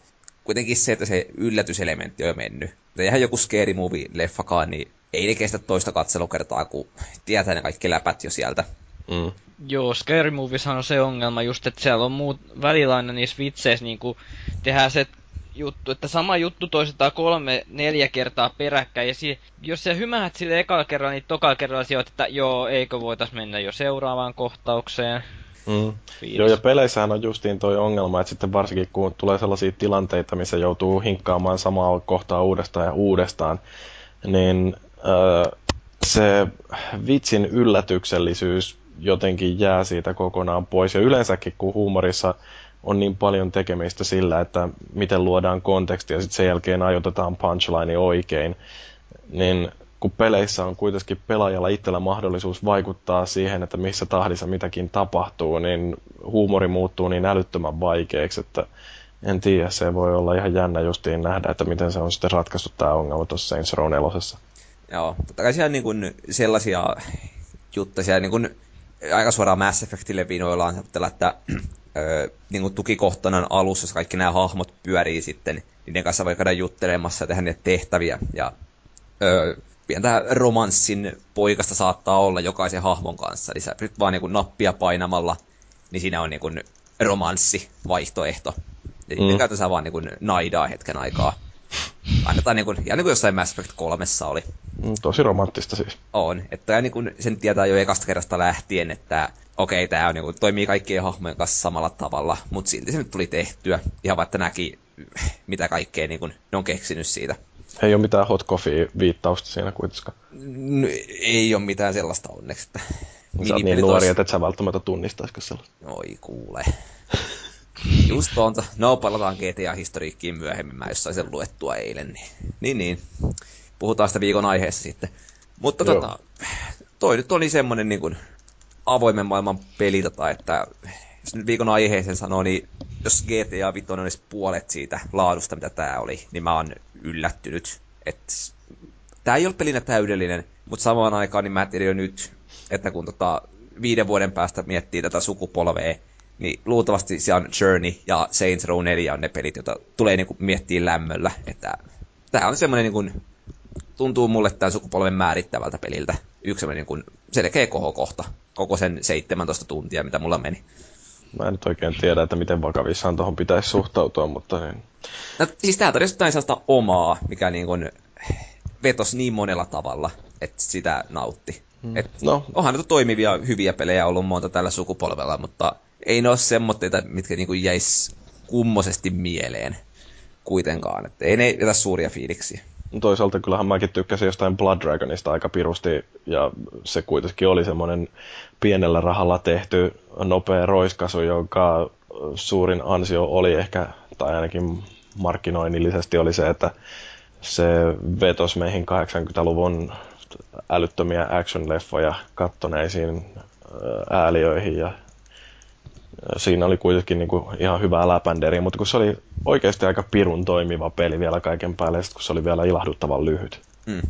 kuitenkin se, että se yllätyselementti on jo mennyt. Eihän joku scary movie-leffakaan, niin ei ne kestä toista katselukertaa, kun tietää ne kaikki läpät jo sieltä. Mm. Joo, Scary Movies on se ongelma just, että siellä on muut välillä aina niissä vitseissä niin tehdään se juttu, että sama juttu toistetaan kolme, neljä kertaa peräkkäin, ja si- jos sä hymähät sille ekalla kerralla, niin tokalla kerralla sijoit, että joo, eikö voitais mennä jo seuraavaan kohtaukseen. Mm. Joo, ja peleissähän on justiin toi ongelma, että sitten varsinkin kun tulee sellaisia tilanteita, missä joutuu hinkkaamaan samaa kohtaa uudestaan ja uudestaan, niin äh, se vitsin yllätyksellisyys jotenkin jää siitä kokonaan pois. Ja yleensäkin, kun huumorissa on niin paljon tekemistä sillä, että miten luodaan kontekstia ja sitten sen jälkeen ajoitetaan punchline oikein, niin kun peleissä on kuitenkin pelaajalla itsellä mahdollisuus vaikuttaa siihen, että missä tahdissa mitäkin tapahtuu, niin huumori muuttuu niin älyttömän vaikeaksi, että en tiedä, se voi olla ihan jännä justiin nähdä, että miten se on sitten ratkaissut tämä ongelma tuossa Saints Row 4. Joo, totta kai siellä niin kuin sellaisia juttuja, siellä niin kuin aika suoraan Mass Effectille vinoillaan, että öö, niin kuin tukikohtana alussa, jos kaikki nämä hahmot pyörii sitten, niiden kanssa voi käydä juttelemassa ja tehdä niitä tehtäviä. Ja öö, pientä romanssin poikasta saattaa olla jokaisen hahmon kanssa. Eli sä pyrit vaan niin kuin nappia painamalla, niin siinä on niin kuin romanssi vaihtoehto. Eli mm. käytännössä vaan niin kuin naidaa hetken aikaa. Annetaan niin kuin, ja niin kuin jossain Mass Effect 3 oli. Mm, tosi romanttista siis. On. Että niin kuin sen tietää jo ekasta kerrasta lähtien, että okei, okay, tämä on, niin kuin, toimii kaikkien hahmojen kanssa samalla tavalla, mutta silti se nyt tuli tehtyä. Ihan vaikka näki, mitä kaikkea niin kuin, ne on keksinyt siitä. Ei ole mitään hot coffee-viittausta siinä kuitenkaan. No, ei ole mitään sellaista onneksi. Että Sä oot niin nuori, että et sä välttämättä tunnistaisiko sellaista. Oi kuule. Just tuonta. No, palataan GTA-historiikkiin myöhemmin. Mä jossain sen luettua eilen. Niin, niin. niin. Puhutaan sitä viikon aiheessa sitten. Mutta tota, toi nyt oli semmonen niin kuin avoimen maailman peli, tota, että jos nyt viikon aiheeseen sanoo, niin jos GTA 5 on puolet siitä laadusta, mitä tää oli, niin mä oon yllättynyt. Että tää ei ole pelinä täydellinen, mutta samaan aikaan niin mä tiedän jo nyt, että kun tota, viiden vuoden päästä miettii tätä sukupolvea, niin luultavasti se on Journey ja Saints Row 4 on ne pelit, joita tulee niinku miettiä lämmöllä. Että tää on semmoinen niinku, tuntuu mulle tämän sukupolven määrittävältä peliltä. Yksi semmoinen niinku selkeä kohokohta koko sen 17 tuntia, mitä mulla meni. Mä en nyt oikein tiedä, että miten vakavissaan tuohon pitäisi suhtautua, mutta niin... No, siis tää tarjosi jotain sellaista omaa, mikä niin kuin vetosi niin monella tavalla, että sitä nautti. Mm. Et no. Onhan nyt toimivia, hyviä pelejä ollut monta tällä sukupolvella, mutta ei ne ole semmoitteita, mitkä niin kuin jäis kummosesti mieleen kuitenkaan. Et ei ne jätä suuria fiiliksiä. Toisaalta kyllähän mäkin tykkäsin jostain Blood Dragonista aika pirusti, ja se kuitenkin oli semmoinen pienellä rahalla tehty nopea roiskasu, jonka suurin ansio oli ehkä, tai ainakin markkinoinnillisesti oli se, että se vetosi meihin 80-luvun älyttömiä action-leffoja kattoneisiin ääliöihin ja siinä oli kuitenkin niin kuin ihan hyvää läpänderiä, mutta kun se oli oikeasti aika pirun toimiva peli vielä kaiken päälle, kun se oli vielä ilahduttavan lyhyt. Mm.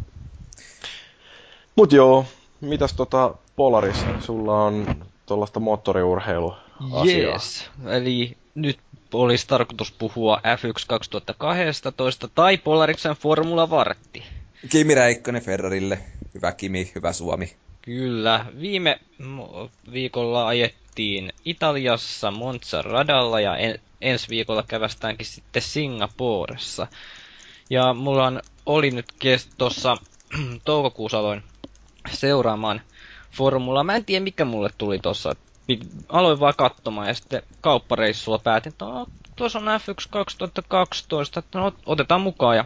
Mut joo, mitäs tota Polaris, sulla on tuollaista moottoriurheiluasiaa. Yes, eli nyt olisi tarkoitus puhua F1 2012 tai Polariksen Formula Vartti. Kimi Räikkönen Ferrarille. Hyvä Kimi, hyvä Suomi. Kyllä. Viime viikolla ajettiin Italiassa Monza radalla ja en, ensi viikolla kävästäänkin sitten Singaporessa. Ja mulla on, oli nyt tuossa toukokuussa aloin seuraamaan formulaa. Mä en tiedä mikä mulle tuli tossa. Aloin vaan katsomaan ja sitten kauppareissulla päätin, että no, tuossa on F1 2012, että no, otetaan mukaan ja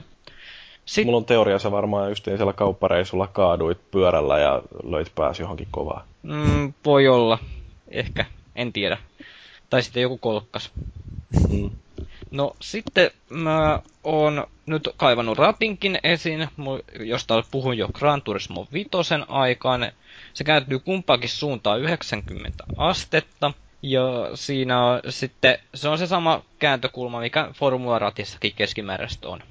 Sit... Mulla on teoriassa varmaan just siellä kauppareisulla kaaduit pyörällä ja löit pääsi johonkin kovaa. Mm, voi olla. Ehkä. En tiedä. Tai sitten joku kolkkas. Mm. No sitten mä oon nyt kaivannut ratinkin esiin, josta puhun jo Gran Turismo 5 aikaan. Se kääntyy kumpaakin suuntaan 90 astetta. Ja siinä on sitten, se on se sama kääntökulma, mikä Formula-ratissakin keskimääräistä on.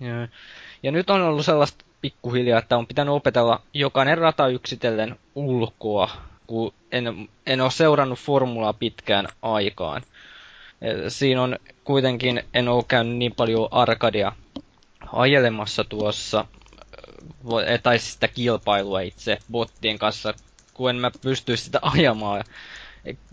Ja, ja nyt on ollut sellaista pikkuhiljaa, että on pitänyt opetella jokainen rata yksitellen ulkoa, kun en, en ole seurannut formulaa pitkään aikaan. Siinä on kuitenkin, en ole käynyt niin paljon arkadia ajelemassa tuossa, tai sitä kilpailua itse bottien kanssa, kun en mä pysty sitä ajamaan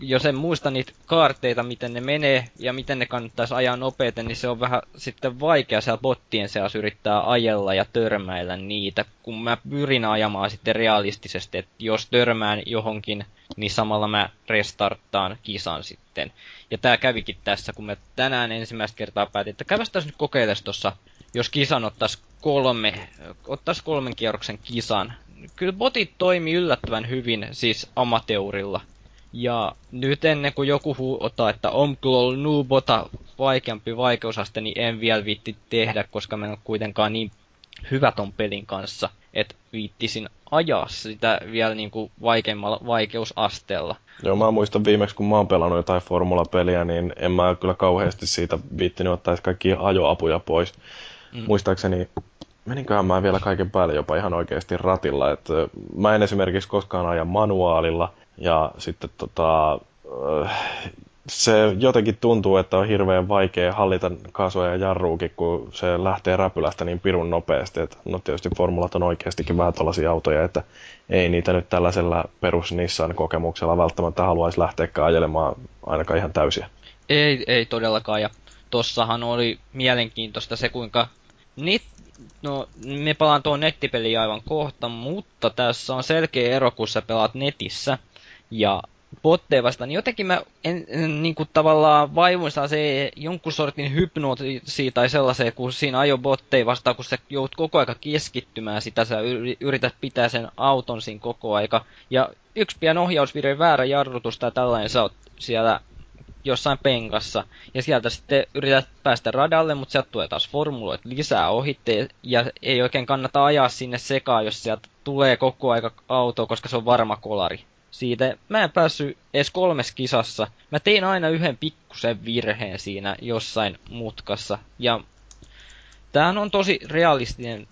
jos en muista niitä kaarteita, miten ne menee ja miten ne kannattaisi ajaa nopeiten, niin se on vähän sitten vaikea siellä bottien seassa yrittää ajella ja törmäillä niitä, kun mä pyrin ajamaan sitten realistisesti, että jos törmään johonkin, niin samalla mä restarttaan kisan sitten. Ja tää kävikin tässä, kun me tänään ensimmäistä kertaa päätin, että kävästäis nyt kokeiles tossa, jos kisan ottais kolme, ottais kolmen kierroksen kisan. Kyllä botit toimii yllättävän hyvin, siis amateurilla ja nyt ennen kuin joku huutaa, että Omklol Nubota vaikeampi vaikeusaste, niin en vielä viitti tehdä, koska mä en ole kuitenkaan niin hyvä ton pelin kanssa, että viittisin ajaa sitä vielä niin kuin vaikeimmalla vaikeusasteella. Joo, mä muistan viimeksi, kun mä oon pelannut jotain formulapeliä, niin en mä kyllä kauheasti siitä viittinyt ottaa kaikki ajoapuja pois. Mm. Muistaakseni meninköhän mä vielä kaiken päälle jopa ihan oikeasti ratilla. että mä en esimerkiksi koskaan aja manuaalilla, ja sitten tota, se jotenkin tuntuu, että on hirveän vaikea hallita kaasuja ja jarruukin, kun se lähtee räpylästä niin pirun nopeasti. Et, no tietysti formulat on oikeastikin vähän tällaisia autoja, että ei niitä nyt tällaisella perus Nissan kokemuksella välttämättä haluaisi lähteäkään ajelemaan ainakaan ihan täysiä. Ei, ei todellakaan, ja tossahan oli mielenkiintoista se, kuinka nit, no, me palaan tuon nettipeliin aivan kohta, mutta tässä on selkeä ero, kun sä pelaat netissä – ja botteja vastaan, niin jotenkin mä en, en niin kuin tavallaan vaivuin se jonkun sortin hypnootisiin tai sellaiseen, kun siinä ajo botteja vastaan, kun sä joudut koko aika keskittymään sitä, sä yrität pitää sen auton siinä koko aika. Ja yksi pian ohjausvireen väärä jarrutus tai tällainen, sä oot siellä jossain penkassa, ja sieltä sitten yrität päästä radalle, mutta sieltä tulee taas formuloit lisää ohitte, ja ei oikein kannata ajaa sinne sekaan, jos sieltä tulee koko aika auto, koska se on varma kolari siitä. Mä en päässyt edes kolmes kisassa. Mä tein aina yhden pikkusen virheen siinä jossain mutkassa. Ja tämähän on tosi realistinen,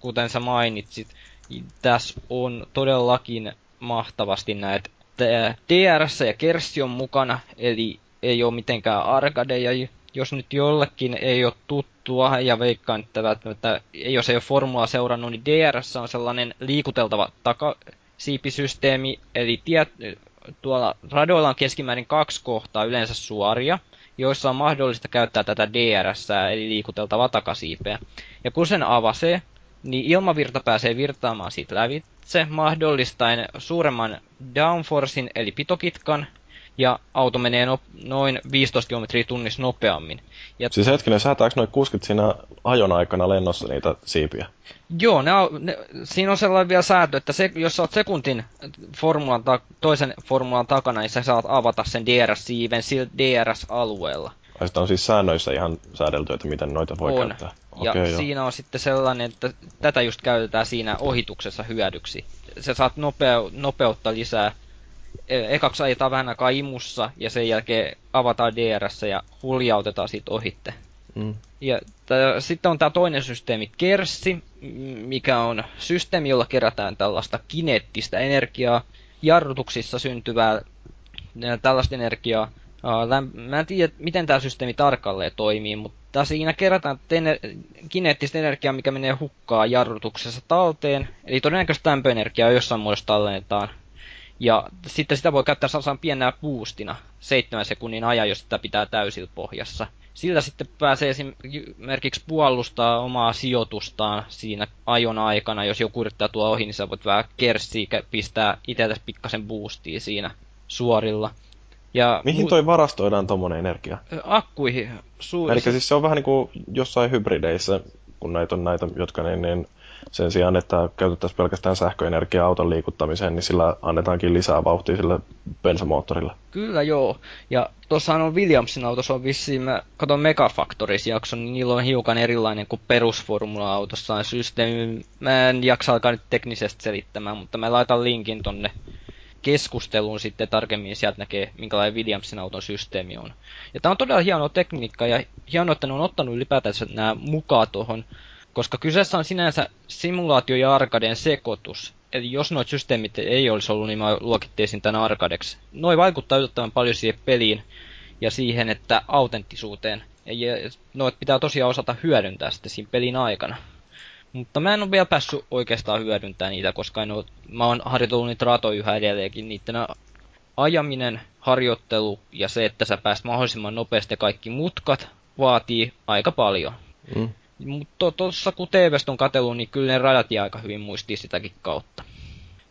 kuten sä mainitsit. Tässä on todellakin mahtavasti näitä DRS ja Kersi on mukana, eli ei ole mitenkään arkadeja. Jos nyt jollekin ei ole tuttua ja veikkaan, että välttämättä, jos ei ole formulaa seurannut, niin DRS on sellainen liikuteltava taka, siipisysteemi, eli tiet, tuolla radoilla on keskimäärin kaksi kohtaa yleensä suoria, joissa on mahdollista käyttää tätä DRS, eli liikuteltavaa takasiipeä. Ja kun sen avasee, niin ilmavirta pääsee virtaamaan siitä lävitse, mahdollistaen suuremman downforcein, eli pitokitkan, ja auto menee no, noin 15 km tunnissa nopeammin. Ja siis hetkinen, säätääkö noin 60 siinä ajon aikana lennossa niitä siipiä? Joo, ne ne, siinä on sellainen vielä säätö, että se, jos sä oot sekuntin formulan ta, toisen formulan takana, niin sä saat avata sen DRS-siiven sillä DRS-alueella. Ai sitä on siis säännöissä ihan säädelty, että miten noita voi on. käyttää. Ja okay, siinä on sitten sellainen, että tätä just käytetään siinä ohituksessa hyödyksi. Sä saat nopea, nopeutta lisää ekaksi ajetaan vähän aikaa imussa ja sen jälkeen avataan DRS ja huljautetaan siitä ohitte. Mm. Ja sitten on tämä toinen systeemi, Kerssi, mikä on systeemi, jolla kerätään tällaista kineettistä energiaa, jarrutuksissa syntyvää tällaista energiaa. Mä en tiedä, miten tämä systeemi tarkalleen toimii, mutta siinä kerätään ener- kineettistä energiaa, mikä menee hukkaan jarrutuksessa talteen. Eli todennäköisesti lämpöenergiaa jossain muodossa tallennetaan ja sitten sitä voi käyttää sellaisena pienenä boostina seitsemän sekunnin ajan, jos sitä pitää täysillä pohjassa. Sillä sitten pääsee esimerkiksi puolustaa omaa sijoitustaan siinä ajon aikana. Jos joku yrittää tuoda ohi, niin sä voit vähän kerssiä pistää itsellesi pikkasen boostia siinä suorilla. Ja Mihin toi varastoidaan tuommoinen energia? Akkuihin. Su- Eli siis se on vähän niin kuin jossain hybrideissä, kun näitä on näitä, jotka niin, niin sen sijaan, että käytettäisiin pelkästään sähköenergiaa auton liikuttamiseen, niin sillä annetaankin lisää vauhtia sille bensamoottorille. Kyllä joo. Ja tuossa on Williamsin autossa on vissiin, mä katson Megafactories jakson, niin niillä on hiukan erilainen kuin perusformula-autossa systeemi. Mä en jaksa alkaa nyt teknisesti selittämään, mutta mä laitan linkin tonne keskusteluun sitten tarkemmin, sieltä näkee, minkälainen Williamsin auton systeemi on. Ja tämä on todella hieno tekniikka ja hienoa, että ne on ottanut ylipäätänsä nämä mukaan tuohon, koska kyseessä on sinänsä simulaatio ja arkaden sekoitus. Eli jos noit systeemit ei olisi ollut, niin mä luokittaisin tämän arkadeksi. Noi vaikuttaa yllättävän paljon siihen peliin ja siihen, että autenttisuuteen. Ja noit pitää tosiaan osata hyödyntää sitten siinä pelin aikana. Mutta mä en ole vielä päässyt oikeastaan hyödyntää niitä, koska en ole, mä oon harjoitellut niitä ratoja yhä edelleenkin. Niiden ajaminen, harjoittelu ja se, että sä pääst mahdollisimman nopeasti kaikki mutkat, vaatii aika paljon. Mm. Mutta tuossa kun TVstä on katsellut, niin kyllä ne radat jää aika hyvin muistii sitäkin kautta.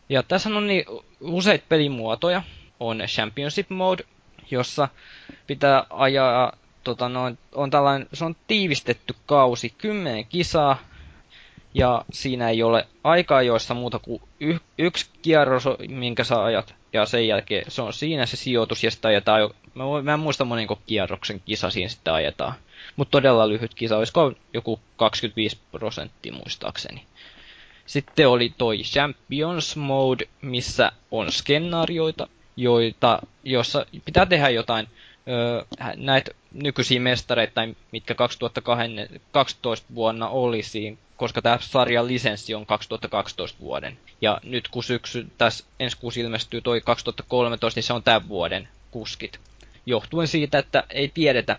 Ja tässä on niin useita pelimuotoja. On Championship Mode, jossa pitää ajaa, tota noin, on tällainen, se on tiivistetty kausi, kymmenen kisaa, ja siinä ei ole aikaa joissa muuta kuin y- yksi kierros, minkä sä ajat, ja sen jälkeen se on siinä se sijoitus, ja sitä ajetaan jo, mä, mä en muista monenko kierroksen kisa siinä sitten ajetaan. Mutta todella lyhyt kisa, olisiko joku 25 prosenttia muistaakseni. Sitten oli toi Champions Mode, missä on skenaarioita, joita, jossa pitää tehdä jotain öö, näitä nykyisiä mestareita, mitkä 2012 vuonna oli siinä koska tämä sarjan lisenssi on 2012 vuoden. Ja nyt kun syksy, tässä ensi kuusi ilmestyy toi 2013, niin se on tämän vuoden kuskit. Johtuen siitä, että ei tiedetä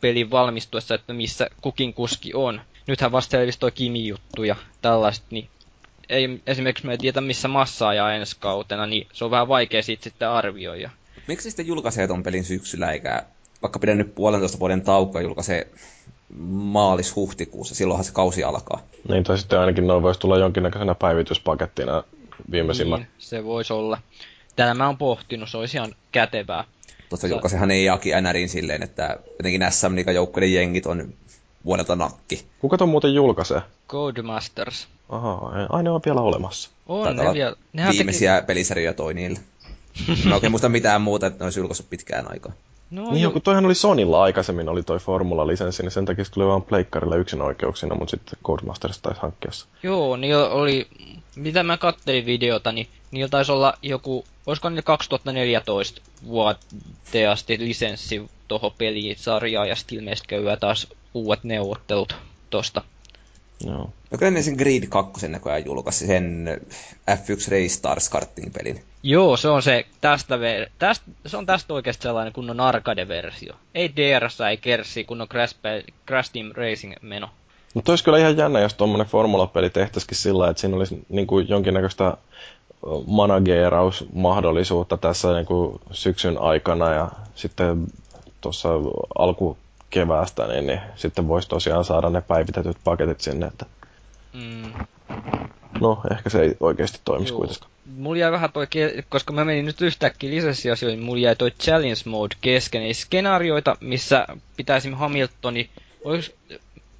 pelin valmistuessa, että missä kukin kuski on. Nythän vasta selvisi toi Kimi-juttu ja tällaiset, niin ei, esimerkiksi me ei tiedä missä massa ajaa ensi kautena, niin se on vähän vaikea siitä sitten arvioida. Miksi sitten julkaisee ton pelin syksyllä, eikä vaikka pidän nyt puolentoista vuoden taukoa julkaisee maalis-huhtikuussa, silloinhan se kausi alkaa. Niin, tai sitten ainakin noin voisi tulla jonkinnäköisenä päivityspakettina viimeisimmät. Niin, se voisi olla. Tätä mä oon pohtinut, se olisi ihan kätevää. Tuossa Sa- julkaisehan ei Jaki NRin silleen, että jotenkin SM joukkueiden jengit on vuodelta nakki. Kuka ton muuten julkaisee? Codemasters. Aha, aina on vielä olemassa. On, ne vielä. viimeisiä teki... pelisarjoja toi niille. Mä oikein muista mitään muuta, että ne olisi julkaissut pitkään aikaa. No, niin, kun toihan oli Sonilla aikaisemmin, oli toi Formula-lisenssi, niin sen takia se tuli vaan Pleikkarille yksin oikeuksina, mutta sitten Codemasters taisi hankkia Joo, niin oli, mitä mä kattelin videota, niin niillä taisi olla joku, olisiko niillä 2014 vuoteen asti lisenssi tuohon pelisarjaan, ja sitten ilmeisesti taas uudet neuvottelut tosta. Joo. No kyllä ne sen Grid 2 näköjään julkaisi sen F1 Race Stars karting-pelin. Joo, se on se tästä, ver- tästä, se on tästä oikeasti sellainen kunnon arcade-versio. Ei DRS, ei Kersi, kunnon Crash, Crash Team Racing-meno. Mutta olisi kyllä ihan jännä, jos tuommoinen formulapeli tehtäisikin sillä, että siinä olisi niin kuin jonkinnäköistä manageerausmahdollisuutta tässä niin kuin syksyn aikana ja sitten tuossa alkukeväästä, niin, niin sitten voisi tosiaan saada ne päivitetyt paketit sinne. Että... Mm. No, ehkä se ei oikeasti toimisi kuitenkaan. Mulla jäi vähän toi, koska mä menin nyt yhtäkkiä lisenssiasioihin, niin mulla jäi toi challenge mode kesken. Eli skenaarioita, missä pitäisi Hamiltoni, olis,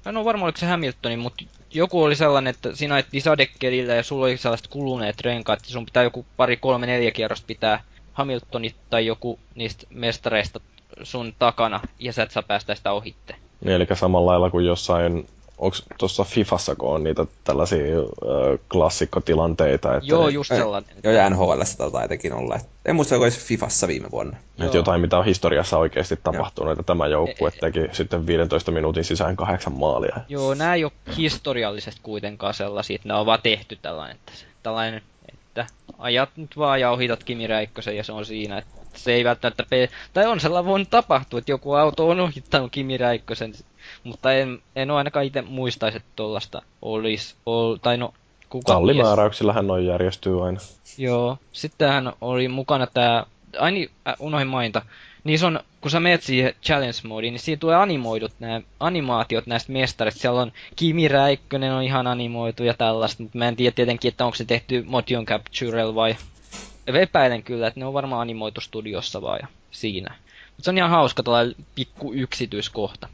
mä en ole varma oliko se Hamiltoni, mutta joku oli sellainen, että sinä ajettiin sadekelillä ja sulla oli sellaiset kuluneet renkaat, että sun pitää joku pari, kolme, neljä kierrosta pitää Hamiltonit tai joku niistä mestareista sun takana, ja sä et saa päästä sitä ohitte. Niin, eli samalla lailla kuin jossain onko tuossa Fifassa, kun on niitä tällaisia ö, klassikkotilanteita? Että Joo, just sellainen. Joo, ja NHL taitaa jotenkin olla. En muista, onko Fifassa viime vuonna. Että jotain, mitä on historiassa oikeasti tapahtunut, että tämä joukkue e, e- teki sitten 15 minuutin sisään kahdeksan maalia. Joo, nämä ei ole historiallisesti kuitenkaan sellaisia, että ne on vaan tehty tällainen, että, tällainen, että ajat nyt vaan ja ohitat Kimi Räikkösen ja se on siinä, että se ei välttämättä pe- tai on sellainen voinut tapahtua, että joku auto on ohittanut Kimi Räikkösen mutta en, en ole ainakaan itse muistaisi, että tuollaista olisi. Ol, tai no, kuka Tallimääräyksillähän noin järjestyy aina. Joo. Sittenhän oli mukana tämä, aini äh, unohin mainita, niin se on, kun sä menet siihen challenge modiin, niin siinä tulee animoidut nämä animaatiot näistä mestarista. Siellä on Kimi Räikkönen on ihan animoitu ja tällaista, mutta mä en tiedä tietenkin, että onko se tehty motion capturella vai... Epäilen kyllä, että ne on varmaan animoitu studiossa vai siinä. Mutta se on ihan hauska tällainen pikku yksityiskohta.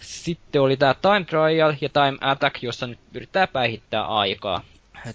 sitten oli tämä Time Trial ja Time Attack, jossa nyt yrittää päihittää aikaa.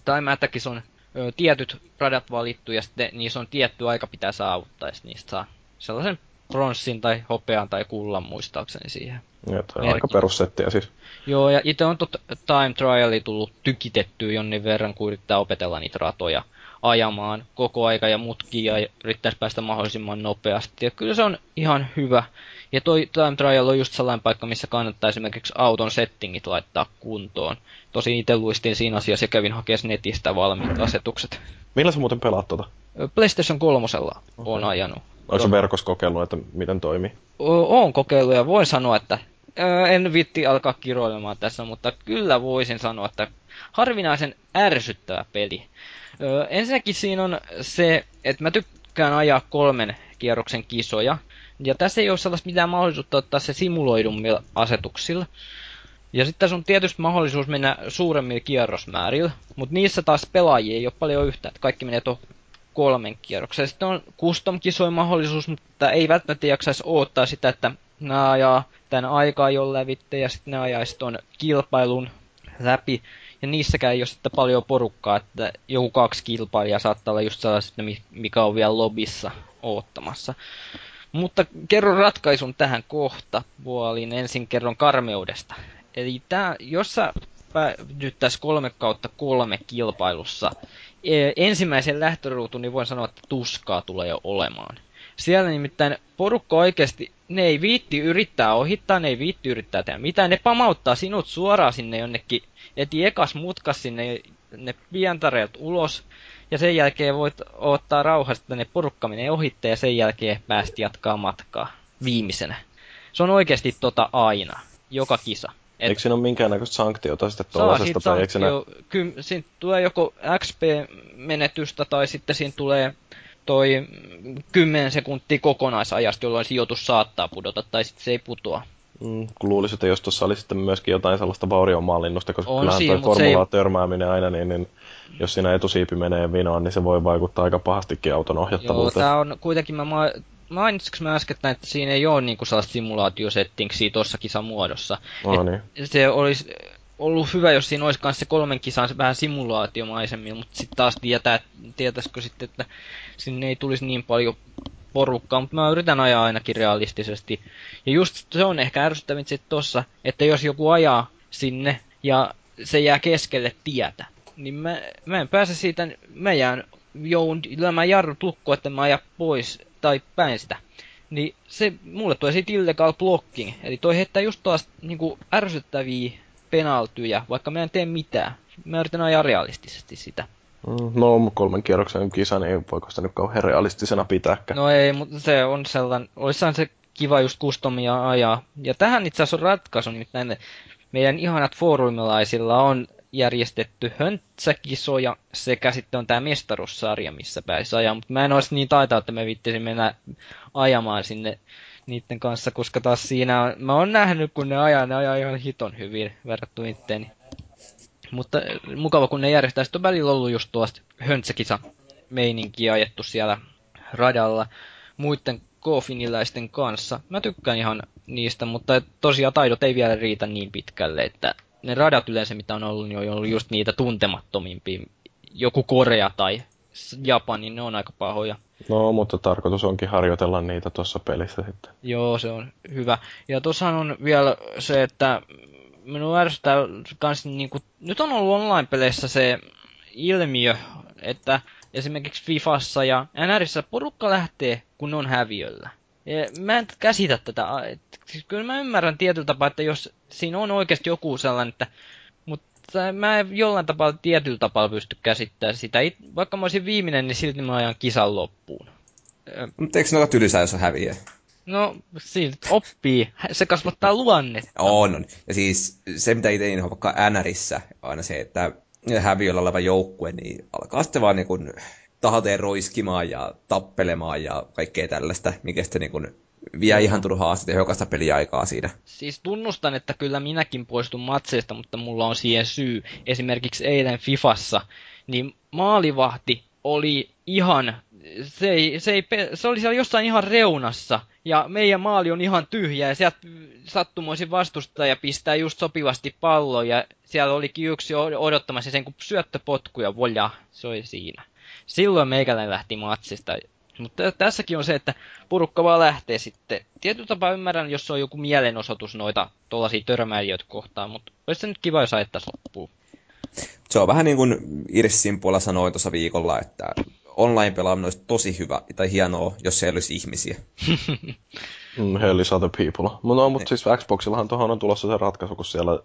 Time Attackissa on ö, tietyt radat valittu ja sitten niissä on tietty aika pitää saavuttaa, ja niistä saa sellaisen pronssin tai hopean tai kullan muistaakseni siihen. Ja toi on aika perussettiä siis. Joo, ja itse on tot Time Triali tullut tykitettyä jonnin verran, kun yrittää opetella niitä ratoja ajamaan koko aika ja mutkia ja yrittäisi päästä mahdollisimman nopeasti. Ja kyllä se on ihan hyvä. Ja toi Time Trial on just sellainen paikka, missä kannattaa esimerkiksi auton settingit laittaa kuntoon. Tosi itse luistin siinä asiassa ja kävin hakemaan netistä valmiit asetukset. Millä sä muuten pelaat tota? PlayStation 3 okay. on ajanut. Onko se verkossa kokeillut, että miten toimii? Oon kokeillut ja voin sanoa, että en vitti alkaa kiroilemaan tässä, mutta kyllä voisin sanoa, että harvinaisen ärsyttävä peli. Ensinnäkin siinä on se, että mä tykkään ajaa kolmen kierroksen kisoja, ja tässä ei ole sellaista mitään mahdollisuutta ottaa se simuloidummilla asetuksilla. Ja sitten tässä on tietysti mahdollisuus mennä suuremmilla kierrosmäärillä, mutta niissä taas pelaajia ei ole paljon yhtä, että kaikki menee tuohon kolmen kierroksen. Sitten on custom-kisojen mahdollisuus, mutta ei välttämättä jaksaisi odottaa sitä, että nämä ajaa tämän aikaa jo lävitte ja sitten ne ajaisi tuon kilpailun läpi. Ja niissäkään ei ole sitten paljon porukkaa, että joku kaksi kilpailijaa saattaa olla just sellaiset, mikä on vielä lobissa oottamassa. Mutta kerron ratkaisun tähän kohta puolin. Ensin kerron karmeudesta. Eli tää, jos sä nyt tässä kolme kautta kolme kilpailussa e, ensimmäisen lähtöruutun, niin voin sanoa, että tuskaa tulee jo olemaan. Siellä nimittäin porukka oikeasti, ne ei viitti yrittää ohittaa, ne ei viitti yrittää tehdä mitään, ne pamauttaa sinut suoraan sinne jonnekin, eti ekas mutkas sinne ne pientareet ulos, ja sen jälkeen voit ottaa rauhassa, että ne porukka menee ohitte ja sen jälkeen pääst jatkaa matkaa viimeisenä. Se on oikeasti tota aina, joka kisa. Et... Eikö siinä ole minkäännäköistä sanktiota sitten tuollaisesta? Tai sanktio, eikö ky- siinä tulee joko XP-menetystä tai sitten siinä tulee toi 10 sekuntia kokonaisajasta, jolloin sijoitus saattaa pudota tai sitten se ei putoa. Mm, luulisin, että jos tuossa oli sitten myöskin jotain sellaista vaurionmallinnusta, koska on kyllähän siinä, toi formulaa ei... törmääminen aina, niin, niin jos siinä etusiipi menee vinoon, niin se voi vaikuttaa aika pahastikin auton ohjattavuuteen. Joo, tää on kuitenkin, mä mainitsinko mä äsken, että siinä ei ole niinku sellaista simulaatiosettingsia tuossa kisamuodossa. No, niin. Se olisi ollut hyvä, jos siinä olisi myös se kolmen kisan se vähän simulaatiomaisemmin, mutta sitten taas tietää, tietäisikö sitten, että sinne ei tulisi niin paljon porukkaa, mutta mä yritän ajaa ainakin realistisesti. Ja just se on ehkä ärsyttävin sitten tossa, että jos joku ajaa sinne ja se jää keskelle tietä, niin mä, mä en pääse siitä, mä jään, joudun lyömään jarrut lukkoon, että mä aja pois tai päin sitä. Niin se, mulle tulee siitä illegal blocking, eli toi heittää just taas niinku ärsyttäviä penaltyjä, vaikka mä en tee mitään. Mä yritän ajaa realistisesti sitä. Mm, no, kolmen kierroksen kisa, niin voiko sitä nyt kauhean realistisena pitääkään? No ei, mutta se on sellainen, olissahan se kiva just kustomia ajaa. Ja tähän itse asiassa on ratkaisu, nimittäin meidän ihanat foorumilaisilla on järjestetty höntsäkisoja sekä sitten on tämä mestaruussarja, missä pääsi ajaa, mutta mä en olisi niin taitaa, että mä vittisin mennä ajamaan sinne niiden kanssa, koska taas siinä on, mä oon nähnyt, kun ne ajaa, ne ajaa ihan hiton hyvin verrattuna itteeni. Mutta eh, mukava, kun ne järjestää. Sitten on välillä ollut just tuosta höntsäkisa meininkiä ajettu siellä radalla muiden koofiniläisten kanssa. Mä tykkään ihan niistä, mutta tosiaan taidot ei vielä riitä niin pitkälle, että ne radat yleensä, mitä on ollut, niin on ollut just niitä tuntemattomimpia. Joku Korea tai Japani, ne on aika pahoja. No, mutta tarkoitus onkin harjoitella niitä tuossa pelissä sitten. Joo, se on hyvä. Ja tuossahan on vielä se, että minun ärsyttää kans niinku, nyt on ollut online-peleissä se ilmiö, että esimerkiksi Fifassa ja NRissä porukka lähtee, kun on häviöllä. Ja mä en käsitä tätä. Siis kyllä mä ymmärrän tietyllä tapaa, että jos siinä on oikeasti joku sellainen, että mutta mä en jollain tapaa tietyllä tapaa pysty käsittämään sitä. Vaikka mä olisin viimeinen, niin silti mä ajan kisan loppuun. Mutta eikö ne ole tylsää, jos häviä? No, siitä oppii. Se kasvattaa luonnetta. On, on. Ja siis se, mitä itse inhoa vaikka NRissä, aina se, että häviöllä oleva joukkue, niin alkaa sitten vaan niin kuin tahateen roiskimaan ja tappelemaan ja kaikkea tällaista, mikä sitten niin kuin vie ihan turhaa asti tehokasta peliaikaa siinä. Siis tunnustan, että kyllä minäkin poistun matseista, mutta mulla on siihen syy. Esimerkiksi eilen Fifassa, niin maalivahti oli ihan, se, ei, se, ei, se oli siellä jossain ihan reunassa, ja meidän maali on ihan tyhjä, ja sieltä sattumoisin vastustaja pistää just sopivasti palloa, ja siellä olikin yksi odottamassa sen, kun syöttöpotkuja, voja, se oli siinä. Silloin meikäläinen lähti matsista. Mutta tässäkin on se, että porukka vaan lähtee sitten. Tietyllä tapaa ymmärrän, jos on joku mielenosoitus noita tuollaisia törmäilijöitä kohtaan, mutta olisi se nyt kiva, jos ajettaisiin loppuun. Se on vähän niin kuin Irssin puolella sanoi tuossa viikolla, että online-pelaaminen olisi tosi hyvä tai hienoa, jos se ei olisi ihmisiä. mm, hell is other people. Mutta no, mut siis Xboxillahan tuohon on tulossa se ratkaisu, kun siellä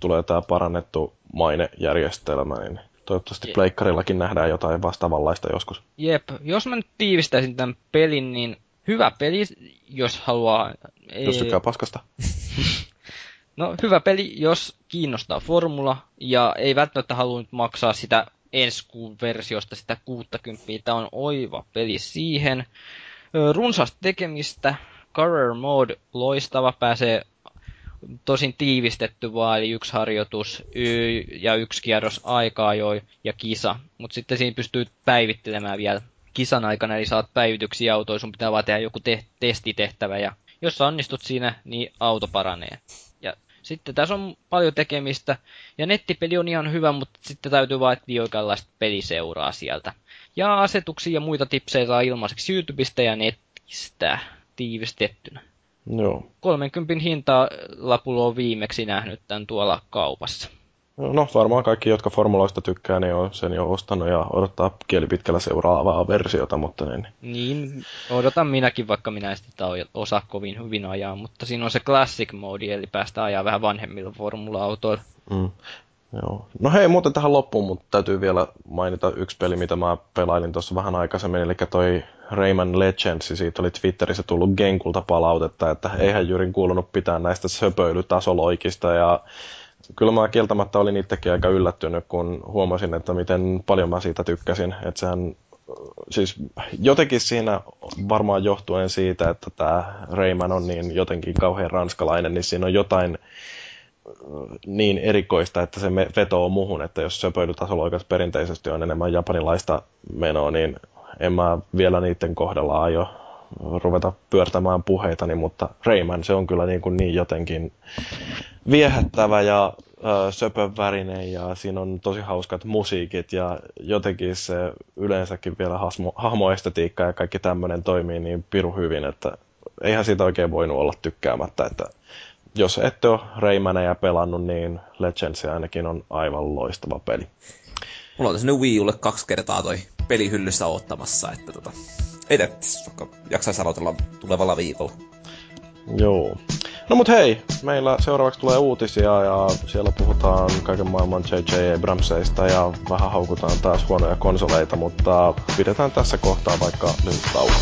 tulee tämä parannettu mainejärjestelmä, niin toivottavasti Pleikkarillakin nähdään jotain vastaavanlaista joskus. Jep, jos mä nyt tiivistäisin tämän pelin, niin hyvä peli, jos haluaa... Jos tykkää paskasta. no hyvä peli, jos kiinnostaa formula ja ei välttämättä halua nyt maksaa sitä ensi kuun versiosta sitä 60. Tämä on oiva peli siihen. Runsasta tekemistä, Career Mode loistava, pääsee tosin tiivistetty vaan, eli yksi harjoitus ja yksi kierros aikaa jo ja kisa. Mutta sitten siinä pystyy päivittelemään vielä kisan aikana, eli saat päivityksiä autoja, sun pitää vaan tehdä joku te- testitehtävä, ja jos sä onnistut siinä, niin auto paranee. Sitten tässä on paljon tekemistä, ja nettipeli on ihan hyvä, mutta sitten täytyy vaan etsiä oikeanlaista peliseuraa sieltä. Ja asetuksia ja muita tipsejä saa ilmaiseksi YouTubesta ja netistä tiivistettynä. Joo. 30 hintaa lapulla on viimeksi nähnyt tämän tuolla kaupassa. No varmaan kaikki, jotka formuloista tykkää, niin on sen jo ostanut ja odottaa kielipitkällä seuraavaa versiota, mutta niin. Niin, odotan minäkin, vaikka minä en sitä osaa kovin hyvin ajaa, mutta siinä on se classic mode, eli päästä ajaa vähän vanhemmilla formula-autoilla. Mm. Joo. No hei, muuten tähän loppuun, mutta täytyy vielä mainita yksi peli, mitä mä pelailin tuossa vähän aikaisemmin, eli toi Rayman Legends, siitä oli Twitterissä tullut Genkulta palautetta, että eihän Jyrin kuulunut pitää näistä söpöilytasoloikista, ja kyllä mä kieltämättä olin itsekin aika yllättynyt, kun huomasin, että miten paljon mä siitä tykkäsin, että sehän siis jotenkin siinä varmaan johtuen siitä, että tämä Rayman on niin jotenkin kauhean ranskalainen, niin siinä on jotain niin erikoista, että se vetoo muhun, että jos söpöilytasolla oikeasti perinteisesti on enemmän japanilaista menoa, niin en mä vielä niiden kohdalla aio ruveta pyörtämään puheitani, mutta Rayman se on kyllä niin, kuin niin jotenkin viehättävä ja äh, söpönvärinen ja siinä on tosi hauskat musiikit ja jotenkin se yleensäkin vielä hasmo, hahmoestetiikka ja kaikki tämmöinen toimii niin piru hyvin, että eihän siitä oikein voinut olla tykkäämättä, että jos ette ole Raymaneja pelannut, niin Legends ainakin on aivan loistava peli. Mulla on tässä nyt Wii Ulle kaksi kertaa toi pelihyllyssä ottamassa, että tota, ei tehtäisi, vaikka jaksaisi aloitella tulevalla viikolla. Joo. No mut hei, meillä seuraavaksi tulee uutisia ja siellä puhutaan kaiken maailman J.J. Abramseista ja vähän haukutaan taas huonoja konsoleita, mutta pidetään tässä kohtaa vaikka lyhyt tauko.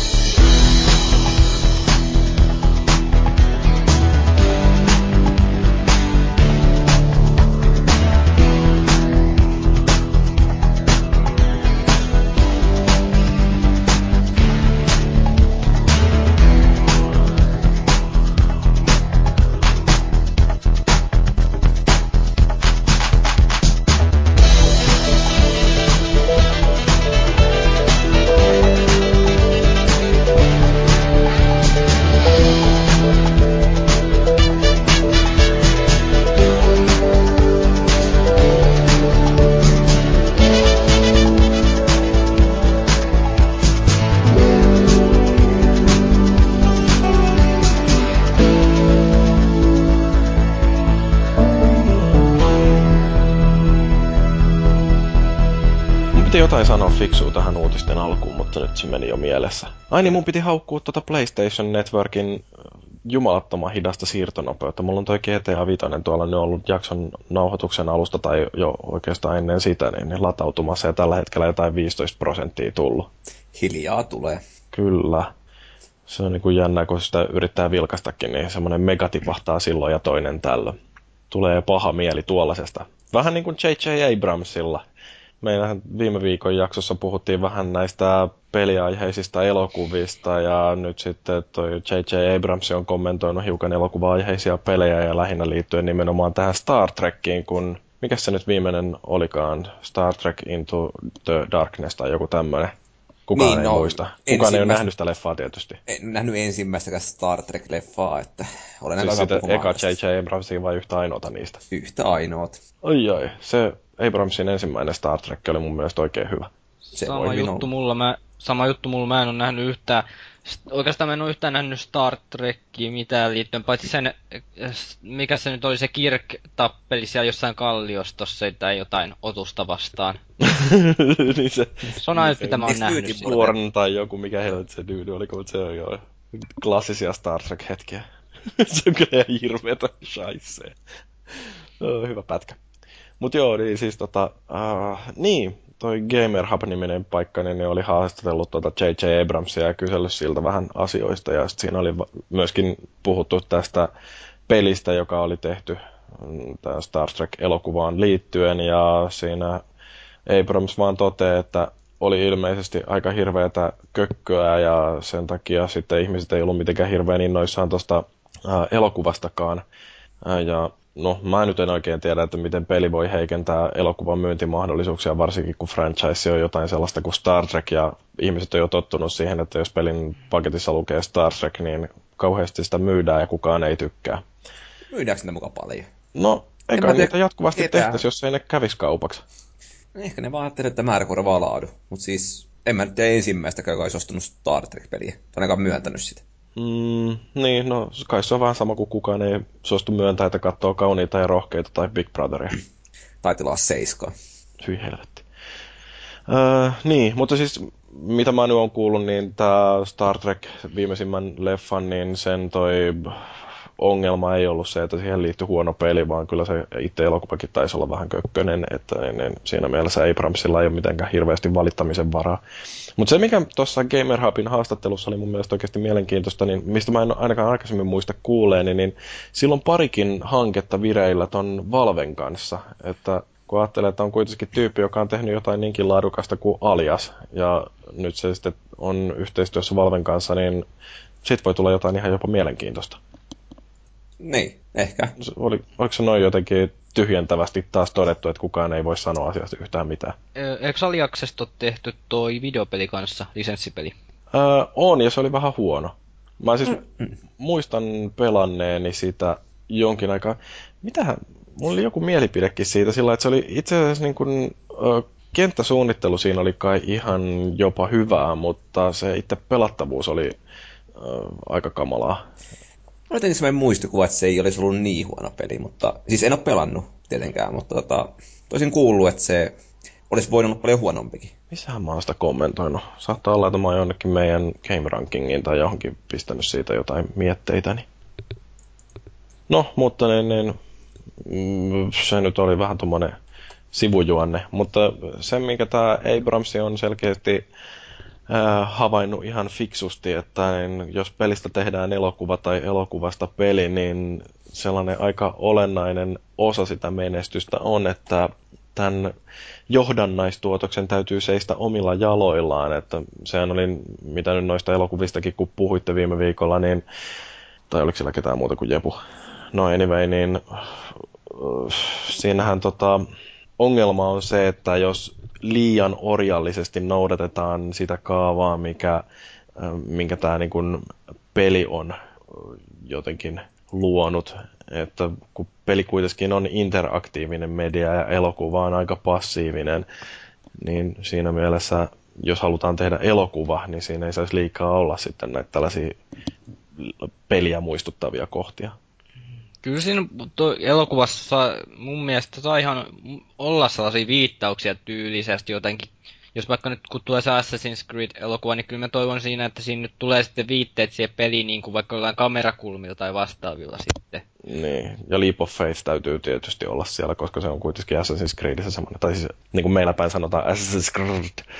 Mutta nyt se meni jo mielessä. Ai niin, mun piti haukkua tuota PlayStation Networkin jumalattoman hidasta siirtonopeutta. Mulla on toi GTA 5 tuolla nyt ollut jakson nauhoituksen alusta tai jo oikeastaan ennen sitä niin, latautumassa ja tällä hetkellä jotain 15 prosenttia tullut. Hiljaa tulee. Kyllä. Se on niin kuin jännä, kun sitä yrittää vilkastakin, niin semmoinen mega tipahtaa silloin ja toinen tällä. Tulee paha mieli tuollaisesta. Vähän niin kuin J.J. Abramsilla – meillähän viime viikon jaksossa puhuttiin vähän näistä peliaiheisista elokuvista ja nyt sitten toi J.J. Abrams on kommentoinut hiukan elokuva-aiheisia pelejä ja lähinnä liittyen nimenomaan tähän Star Trekkiin, kun mikä se nyt viimeinen olikaan, Star Trek Into the Darkness tai joku tämmöinen. Kukaan niin, ei no, muista. Kukaan ei ole nähnyt sitä leffaa tietysti. En nähnyt ensimmäistäkään Star Trek-leffaa, että olen siis sitä eka J.J. Abramsin vai yhtä ainoata niistä? Yhtä ainoat. Oi oi, se Abramsin ensimmäinen Star Trek oli mun mielestä oikein hyvä. Se sama juttu mulla, mä, sama juttu mulla, mä en ole nähnyt yhtään Oikeastaan mä en ole yhtään nähnyt Star Trekkiä mitään liittyen, paitsi sen, mikä se nyt oli se Kirk tappeli siellä jossain kalliostossa tai jotain otusta vastaan. niin se, se on ainut, mitä mä oon nähnyt. Born tai joku, mikä helvetti se dude oli, kun se on jo klassisia Star Trek-hetkiä. se on kyllä ihan hirveetä shaisee. hyvä pätkä. Mut joo, niin siis tota, uh, niin, toi Gamer Hub-niminen paikka, niin ne oli haastatellut tuota J.J. Abramsia ja kysellyt siltä vähän asioista. Ja sitten siinä oli myöskin puhuttu tästä pelistä, joka oli tehty mm, tämän Star Trek-elokuvaan liittyen. Ja siinä Abrams vaan toteaa, että oli ilmeisesti aika hirveätä kökköä ja sen takia sitten ihmiset ei ollut mitenkään hirveän innoissaan tuosta elokuvastakaan. Ja no mä nyt en oikein tiedä, että miten peli voi heikentää elokuvan myyntimahdollisuuksia, varsinkin kun franchise on jotain sellaista kuin Star Trek, ja ihmiset on jo tottunut siihen, että jos pelin paketissa lukee Star Trek, niin kauheasti sitä myydään ja kukaan ei tykkää. Myydäänkö ne mukaan paljon? No, eikä niitä jatkuvasti ketään. tehtäisi, jos ei ne kävisi kaupaksi. Ehkä ne vaan ajattelee, että määrä korvaa laadu. Mutta siis, en mä nyt tiedä ensimmäistä, joka olisi ostunut Star Trek-peliä. Ainakaan myöntänyt sitä. Mm, niin, no kai se on vähän sama kuin kukaan ei suostu myöntää, että katsoo kauniita ja rohkeita tai Big Brotheria. tai tilaa seiskaa. Hyi helvetti. Öö, niin, mutta siis mitä mä nyt oon kuullut, niin tämä Star Trek viimeisimmän leffan, niin sen toi ongelma ei ollut se, että siihen liittyy huono peli, vaan kyllä se itse elokuvakin taisi olla vähän kökkönen, että niin, niin, siinä mielessä Abramsilla ei ole mitenkään hirveästi valittamisen varaa. Mutta se, mikä tuossa Gamer Hubin haastattelussa oli mun mielestä oikeasti mielenkiintoista, niin mistä mä en ainakaan aikaisemmin muista kuuleeni, niin silloin parikin hanketta vireillä ton Valven kanssa, että kun ajattelee, että on kuitenkin tyyppi, joka on tehnyt jotain niinkin laadukasta kuin Alias, ja nyt se sitten on yhteistyössä Valven kanssa, niin sit voi tulla jotain ihan jopa mielenkiintoista. Niin, ehkä. Oli, oliko se noin jotenkin tyhjentävästi taas todettu, että kukaan ei voi sanoa asiasta yhtään mitään? Eikö Aliaksesta ole tehty toi videopeli kanssa, lisenssipeli? Öö, on, ja se oli vähän huono. Mä siis mm. muistan pelanneeni sitä jonkin aikaa. Mitähän, mulla oli joku mielipidekin siitä sillä, että se oli itse asiassa niin kuin, ö, kenttäsuunnittelu siinä oli kai ihan jopa hyvää, mutta se itse pelattavuus oli ö, aika kamalaa. Mä semmoinen muistikuva, että se ei olisi ollut niin huono peli, mutta siis en ole pelannut tietenkään, mutta tota, toisin kuullut, että se olisi voinut olla paljon huonompikin. Missähän mä oon sitä kommentoinut? Saattaa olla, että mä oon jonnekin meidän Game Rankingiin tai johonkin pistänyt siitä jotain mietteitäni. No, mutta niin, niin, mm, se nyt oli vähän tuommoinen sivujuonne. Mutta se, minkä tämä Abramsi on selkeästi äh, havainnut ihan fiksusti, että niin, jos pelistä tehdään elokuva tai elokuvasta peli, niin sellainen aika olennainen osa sitä menestystä on, että tämän johdannaistuotoksen täytyy seistä omilla jaloillaan. Että sehän oli, mitä nyt noista elokuvistakin, kun puhuitte viime viikolla, niin, tai oliko siellä ketään muuta kuin Jepu? No anyway, niin siinähän tota, ongelma on se, että jos liian orjallisesti noudatetaan sitä kaavaa, mikä, minkä tämä niin peli on jotenkin luonut. Että kun peli kuitenkin on interaktiivinen media ja elokuva on aika passiivinen, niin siinä mielessä, jos halutaan tehdä elokuva, niin siinä ei saisi liikaa olla sitten näitä tällaisia peliä muistuttavia kohtia. Kyllä siinä elokuvassa mun mielestä saa ihan olla sellaisia viittauksia tyylisesti jotenkin. Jos vaikka nyt kun tulee se Assassin's Creed-elokuva, niin kyllä mä toivon siinä, että siinä nyt tulee sitten viitteet siihen peliin, niin kuin vaikka jollain kamerakulmilla tai vastaavilla sitten. Niin, ja Leap of Faith täytyy tietysti olla siellä, koska se on kuitenkin Assassin's Creedissä semmoinen, tai siis niin kuin meillä päin sanotaan Assassin's Creed,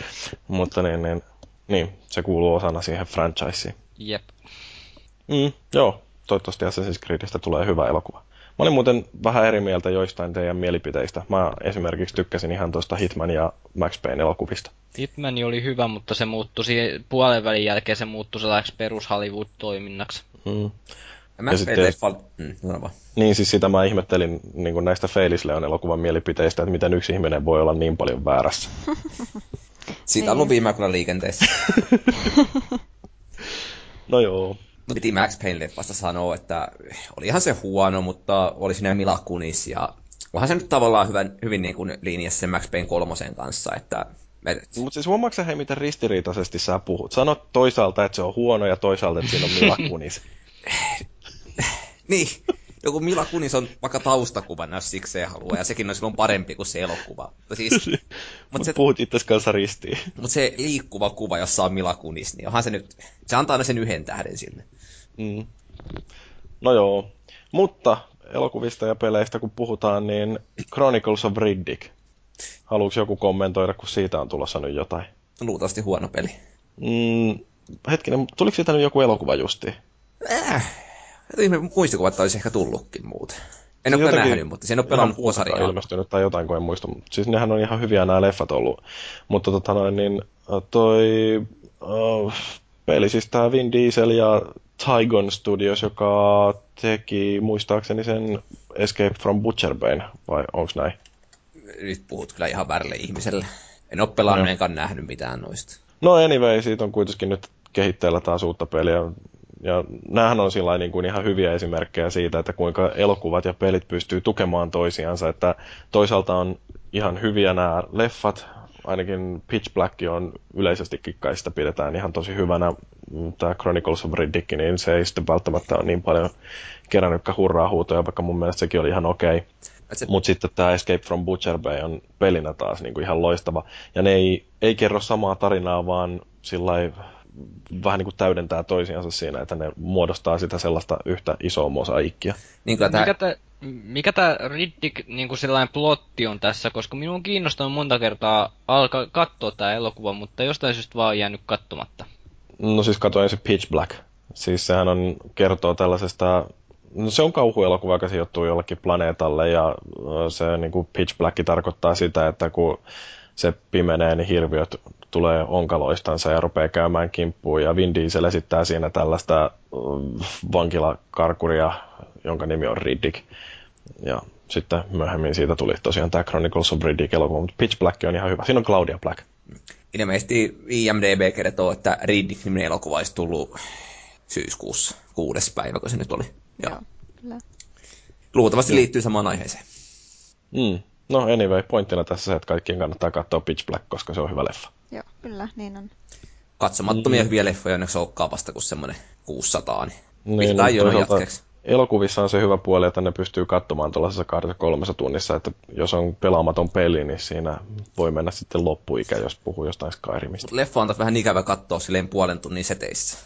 mutta niin, niin, niin, se kuuluu osana siihen franchiseen. Jep. Mm, joo, toivottavasti Assassin's Creedistä tulee hyvä elokuva. Mä olin muuten vähän eri mieltä joistain teidän mielipiteistä. Mä esimerkiksi tykkäsin ihan tuosta Hitman ja Max Payne elokuvista. Hitman oli hyvä, mutta se muuttui puolen välin jälkeen se muuttui sellaiseksi perus Hollywood-toiminnaksi. Mm. Max sitten Payne jos- leffa... Mm. Niin siis sitä mä ihmettelin niin kuin näistä Feilis Leon elokuvan mielipiteistä, että miten yksi ihminen voi olla niin paljon väärässä. Siitä on ollut viime aikoina liikenteessä. No joo. No piti Max Payne-leffasta sanoa, että olihan se huono, mutta oli siinä Mila Kunis ja onhan se nyt tavallaan hyvän, hyvin niin kuin linjassa sen Max Payne kolmosen kanssa, että Mutta siis huomaatko hei, miten ristiriitaisesti sä puhut? Sanot toisaalta, että se on huono ja toisaalta, että siinä on Mila Kunis. niin, joku Mila Kunis on vaikka taustakuvana, jos sikseen haluaa, ja sekin on silloin parempi kuin se elokuva. Mutta siis, Mut mutta se, Puhut itse kanssa ristiin. mut se liikkuva kuva, jossa on Mila Kunis, niin onhan se nyt, se antaa aina sen yhden tähden sinne. Mm. No joo. Mutta elokuvista ja peleistä kun puhutaan, niin Chronicles of Riddick. Haluatko joku kommentoida, kun siitä on tulossa nyt jotain? Luultavasti huono peli. Mm, hetkinen, tuliko siitä nyt joku elokuva justi? Äh, jotenkin muistikuva, että olisi ehkä tullutkin muuten. En ole jotenkin nähnyt, mutta sen on pelannut puolta ilmestynyt tai jotain, kun en muista. Mut Siis nehän on ihan hyviä nämä leffat ollut. Mutta tota noin, niin äh, toi uh, peli, siis tää Vin Diesel ja Tygon Studios, joka teki muistaakseni sen Escape from Butcher Bane, vai onks näin? Nyt puhut kyllä ihan väärälle ihmiselle. En ole pelannut Joo. enkä nähnyt mitään noista. No anyway, siitä on kuitenkin nyt kehitteillä taas uutta peliä. Ja näähän on sillä niin kuin ihan hyviä esimerkkejä siitä, että kuinka elokuvat ja pelit pystyy tukemaan toisiansa. Että toisaalta on ihan hyviä nämä leffat, ainakin Pitch Black on yleisestikin kai sitä pidetään ihan tosi hyvänä. Tämä Chronicles of Riddick, niin se ei sitten välttämättä ole niin paljon kerännytkään hurraa huutoja, vaikka mun mielestä sekin oli ihan okei. Okay. Se, Mutta sitten tämä Escape from Butcher Bay on pelinä taas niinku ihan loistava. Ja ne ei, ei kerro samaa tarinaa, vaan sillä vähän niin kuin täydentää toisiansa siinä, että ne muodostaa sitä sellaista yhtä isoa mosaikkia. niin tää, Mikä tää, mikä tää Riddick niinku sellainen plotti on tässä, koska minun on kiinnostanut monta kertaa alkaa katsoa tää elokuva, mutta jostain syystä vaan jäänyt katsomatta. No siis katoin se Pitch Black. Siis sehän on, kertoo tällaisesta, no se on kauhuelokuva, joka sijoittuu jollekin planeetalle ja se niin kuin Pitch Black tarkoittaa sitä, että kun se pimenee, niin hirviöt tulee onkaloistansa ja rupeaa käymään kimppuun. Ja Vin Diesel esittää siinä tällaista ö, vankilakarkuria, jonka nimi on Riddick. Ja sitten myöhemmin siitä tuli tosiaan tämä Chronicles of Riddick elokuva, mutta Pitch Black on ihan hyvä. Siinä on Claudia Black. ilmeisesti IMDB kertoo, että Riddick-niminen elokuva olisi tullut syyskuussa, kuudes päivä, kun se nyt oli. Ja Joo, kyllä. luultavasti liittyy samaan aiheeseen. Mm. No anyway, pointtina tässä se, että kaikkien kannattaa katsoa Pitch Black, koska se on hyvä leffa. Joo, kyllä, niin on. Katsomattomia Mm. hyviä leffoja onneksi olekaan vasta kuin semmoinen 600, niin Niin, pistetään no, jatkeeksi. Elokuvissa on se hyvä puoli, että ne pystyy katsomaan tuollaisessa kahdessa kolmessa tunnissa, että jos on pelaamaton peli, niin siinä voi mennä sitten loppuikä, jos puhuu jostain Skyrimista. Mutta leffa on taas vähän ikävä katsoa silleen puolen tunnin seteissä.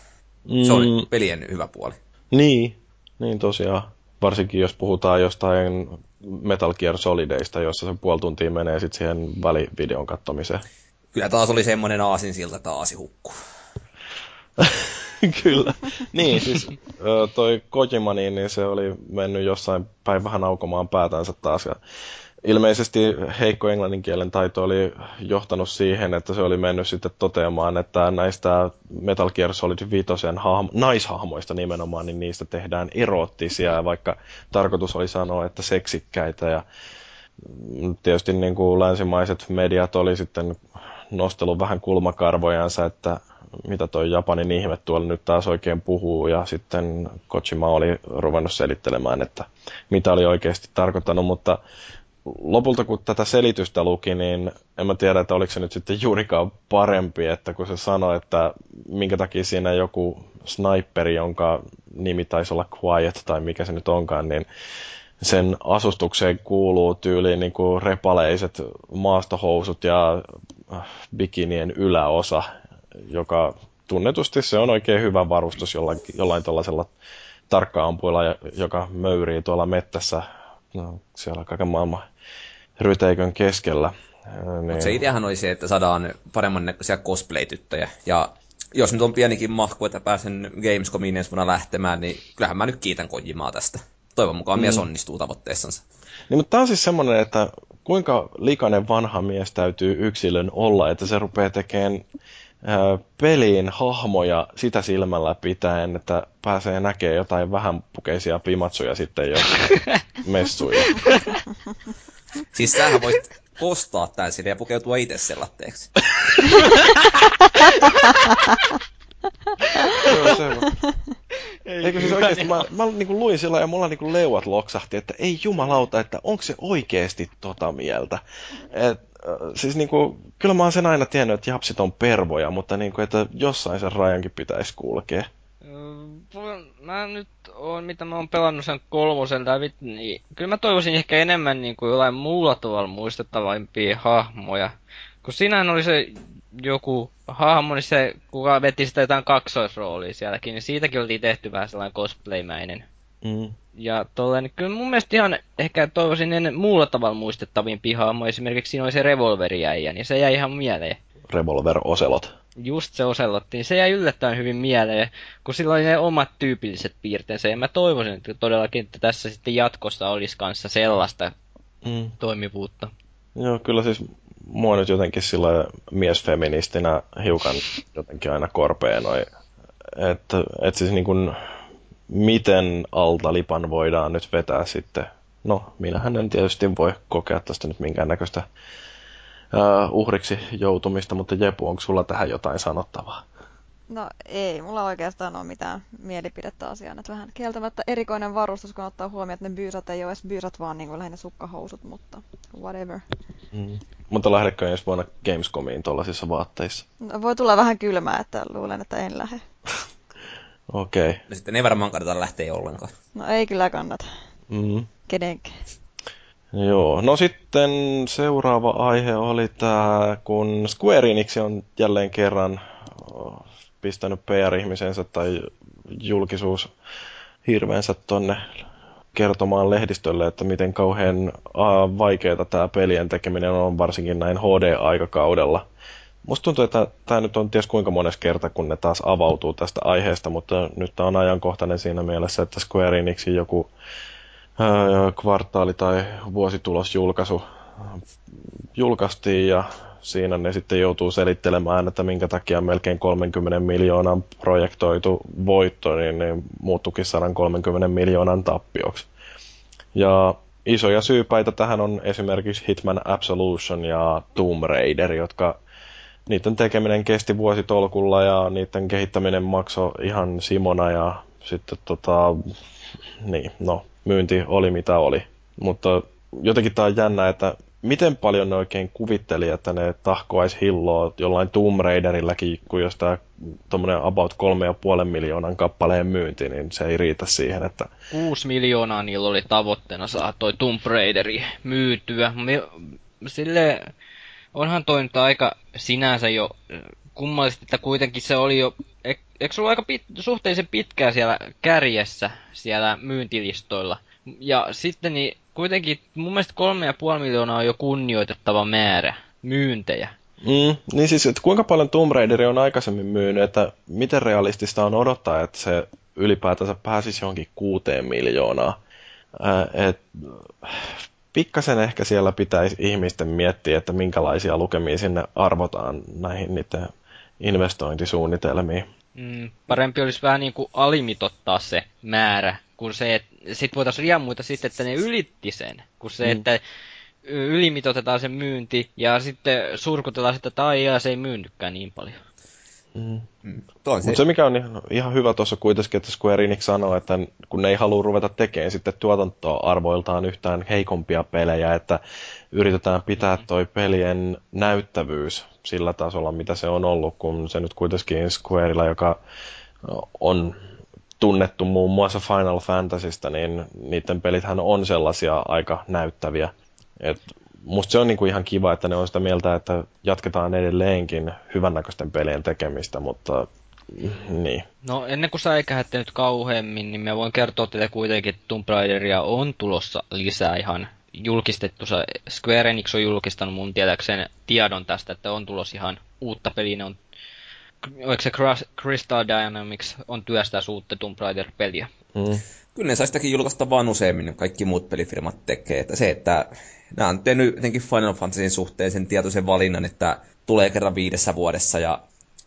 Se on pelien hyvä puoli. Niin, niin tosiaan. Varsinkin jos puhutaan jostain Metal Gear Solideista, jossa se puoli tuntia menee sitten siihen välivideon kattomiseen. Kyllä taas oli semmoinen aasinsilta, että aasi hukkuu. Kyllä. niin, siis toi Kojima, niin, niin se oli mennyt jossain päin vähän aukomaan päätänsä taas. Ja ilmeisesti heikko englannin kielen taito oli johtanut siihen, että se oli mennyt sitten toteamaan, että näistä Metal Gear Solid 5 hahmo, naishahmoista nimenomaan, niin niistä tehdään eroottisia, vaikka tarkoitus oli sanoa, että seksikkäitä. Ja tietysti niin kuin länsimaiset mediat oli sitten nostellut vähän kulmakarvojansa, että mitä toi Japanin ihme tuolla nyt taas oikein puhuu, ja sitten Kojima oli ruvennut selittelemään, että mitä oli oikeasti tarkoittanut, mutta lopulta kun tätä selitystä luki, niin en mä tiedä, että oliko se nyt sitten juurikaan parempi, että kun se sanoi, että minkä takia siinä joku sniperi, jonka nimi taisi olla Quiet tai mikä se nyt onkaan, niin sen asustukseen kuuluu tyyliin niin kuin repaleiset maastohousut ja äh, bikinien yläosa, joka tunnetusti se on oikein hyvä varustus jollain, jollain tuollaisella tarkkaampuilla, joka möyrii tuolla mettässä no, siellä kaiken maailman ryteikön keskellä. Niin. Mutta se ideahan oli se, että saadaan paremman näköisiä cosplay-tyttöjä. Ja jos nyt on pienikin mahku, että pääsen Gamescomiin ensi vuonna lähtemään, niin kyllähän mä nyt kiitän Kojimaa tästä. Toivon mukaan mm. mies onnistuu tavoitteessansa. Niin, mutta tämä on siis semmoinen, että kuinka likainen vanha mies täytyy yksilön olla, että se rupeaa tekemään peliin hahmoja sitä silmällä pitäen, että pääsee näkemään jotain vähän pukeisia pimatsuja sitten jo messuilla. Siis sähän voit postaa tän sinne ja pukeutua itse sellatteeksi. Joo, se on. Eikö siis oikeesti, mä, mä niin luin sillä ja mulla niin leuat loksahti, että ei jumalauta, että onko se oikeesti tota mieltä. Et, siis niin kuin, kyllä mä oon sen aina tiennyt, että japsit on pervoja, mutta niin kuin, että jossain sen rajankin pitäisi kulkea. Mä nyt on, mitä mä oon pelannut sen kolmosen läpi, niin kyllä mä toivoisin ehkä enemmän niin kuin jollain muulla tavalla muistettavampia hahmoja. Kun sinähän oli se joku hahmo, niin se, kuka veti sitä jotain kaksoisroolia sielläkin, niin siitäkin oli tehty vähän sellainen cosplaymäinen. Mm. Ja tolleen, niin kyllä mun mielestä ihan ehkä toivoisin ennen muulla tavalla muistettavin hahmo. Esimerkiksi siinä oli se revolveriäijä, niin se jäi ihan mieleen. Revolver Oselot. Just se Oselotti, niin se jäi yllättäen hyvin mieleen, kun sillä oli ne omat tyypilliset piirteensä. Ja mä toivoisin että todellakin, että tässä sitten jatkossa olisi kanssa sellaista mm. toimivuutta. Joo, kyllä siis mua nyt jotenkin sillä miesfeministinä hiukan jotenkin aina korpea noin. Että et siis niin kuin, miten alta lipan voidaan nyt vetää sitten. No, minähän en tietysti voi kokea tästä nyt minkäännäköistä uh, uhriksi joutumista, mutta Jepu, onko sulla tähän jotain sanottavaa? No ei, mulla oikeastaan ole mitään mielipidettä asiaan. Että vähän kieltämättä erikoinen varustus, kun ottaa huomioon, että ne byysat ei ole edes byysat, vaan niin kuin lähinnä sukkahousut, mutta whatever. Mm. Mutta lähdekö ensi vuonna Gamescomiin tuollaisissa vaatteissa? No, voi tulla vähän kylmää, että luulen, että en lähde. Okei. Okay. No sitten ei varmaan kannata lähteä ollenkaan. No ei kyllä kannata. Mm. Kenenkään. Joo, no sitten seuraava aihe oli tämä, kun Square Enix on jälleen kerran pistänyt PR-ihmisensä tai julkisuus hirveensä tonne kertomaan lehdistölle, että miten kauhean vaikeaa tämä pelien tekeminen on, varsinkin näin HD-aikakaudella. Musta tuntuu, että tämä nyt on ties kuinka mones kerta, kun ne taas avautuu tästä aiheesta, mutta nyt tämä on ajankohtainen siinä mielessä, että Square Enixin joku ää, kvartaali- tai vuositulosjulkaisu julkaistiin ja siinä ne sitten joutuu selittelemään, että minkä takia melkein 30 miljoonan projektoitu voitto niin, niin muuttukin 130 miljoonan tappioksi. Ja isoja syypäitä tähän on esimerkiksi Hitman Absolution ja Tomb Raider, jotka niiden tekeminen kesti vuositolkulla ja niiden kehittäminen maksoi ihan simona ja sitten tota, niin, no, myynti oli mitä oli. Mutta jotenkin tämä on jännä, että miten paljon ne oikein kuvitteli, että ne tahkoaisi hilloa jollain Tomb Raiderilläkin, kun jos tämä tuommoinen about 3,5 miljoonan kappaleen myynti, niin se ei riitä siihen, että... 6 miljoonaa niillä oli tavoitteena saada toi Tomb Raideri myytyä. Sille onhan toi nyt aika sinänsä jo kummallisesti, että kuitenkin se oli jo... Eikö ollut aika pit, suhteellisen pitkään siellä kärjessä, siellä myyntilistoilla? Ja sitten niin kuitenkin mun mielestä kolme ja puoli miljoonaa on jo kunnioitettava määrä myyntejä. Mm, niin siis, että kuinka paljon Tomb Raider on aikaisemmin myynyt, että miten realistista on odottaa, että se ylipäätänsä pääsisi johonkin kuuteen miljoonaa. Äh, et, pikkasen ehkä siellä pitäisi ihmisten miettiä, että minkälaisia lukemia sinne arvotaan näihin niiden investointisuunnitelmiin. Mm, parempi olisi vähän niin kuin alimitottaa se määrä, kun se, että sit voitaisiin riemuita sitten, että ne ylitti sen, kun se, mm. että ylimitotetaan sen myynti ja sitten surkutellaan sitä, että ai se ei myynytkään niin paljon. Mm. Mm. Mutta se mikä on ihan, ihan hyvä tuossa kuitenkin, että Square Enix sanoo, että kun ne ei halua ruveta tekemään sitten tuotantoarvoiltaan yhtään heikompia pelejä, että yritetään pitää mm. toi pelien näyttävyys sillä tasolla, mitä se on ollut, kun se nyt kuitenkin Squarella, joka on tunnettu muun muassa Final Fantasysta, niin niiden pelithän on sellaisia aika näyttäviä. Et musta se on niinku ihan kiva, että ne on sitä mieltä, että jatketaan edelleenkin hyvännäköisten pelien tekemistä, mutta niin. No ennen kuin sä eikähätte nyt kauheammin, niin mä voin kertoa teille kuitenkin, että Tomb Raideria on tulossa lisää ihan julkistettu. Square Enix on julkistanut mun tietääkseni tiedon tästä, että on tulossa ihan uutta peliä. Ne on oliko se Crystal Dynamics on työstää uutta Tomb Raider-peliä? Mm. Kyllä ne saa sitäkin julkaista vaan useammin, kaikki muut pelifirmat tekee. Että se, että nämä on tehnyt jotenkin Final Fantasyn suhteen sen tietoisen valinnan, että tulee kerran viidessä vuodessa ja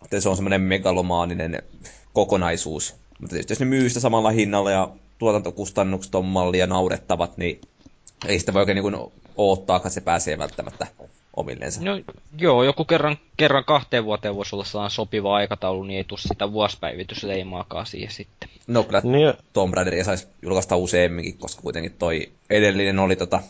että se on semmoinen megalomaaninen kokonaisuus. Mutta tietysti jos ne myy sitä samalla hinnalla ja tuotantokustannukset on mallia naurettavat, niin ei sitä voi oikein niin odottaa, että se pääsee välttämättä omilleensa. No joo, joku kerran, kerran kahteen vuoteen voisi olla sellainen sopiva aikataulu, niin ei tule sitä vuosipäivitysleimaakaan siihen sitten. No kyllä niin. Tomb Raideria saisi julkaista useamminkin, koska kuitenkin toi edellinen oli tota,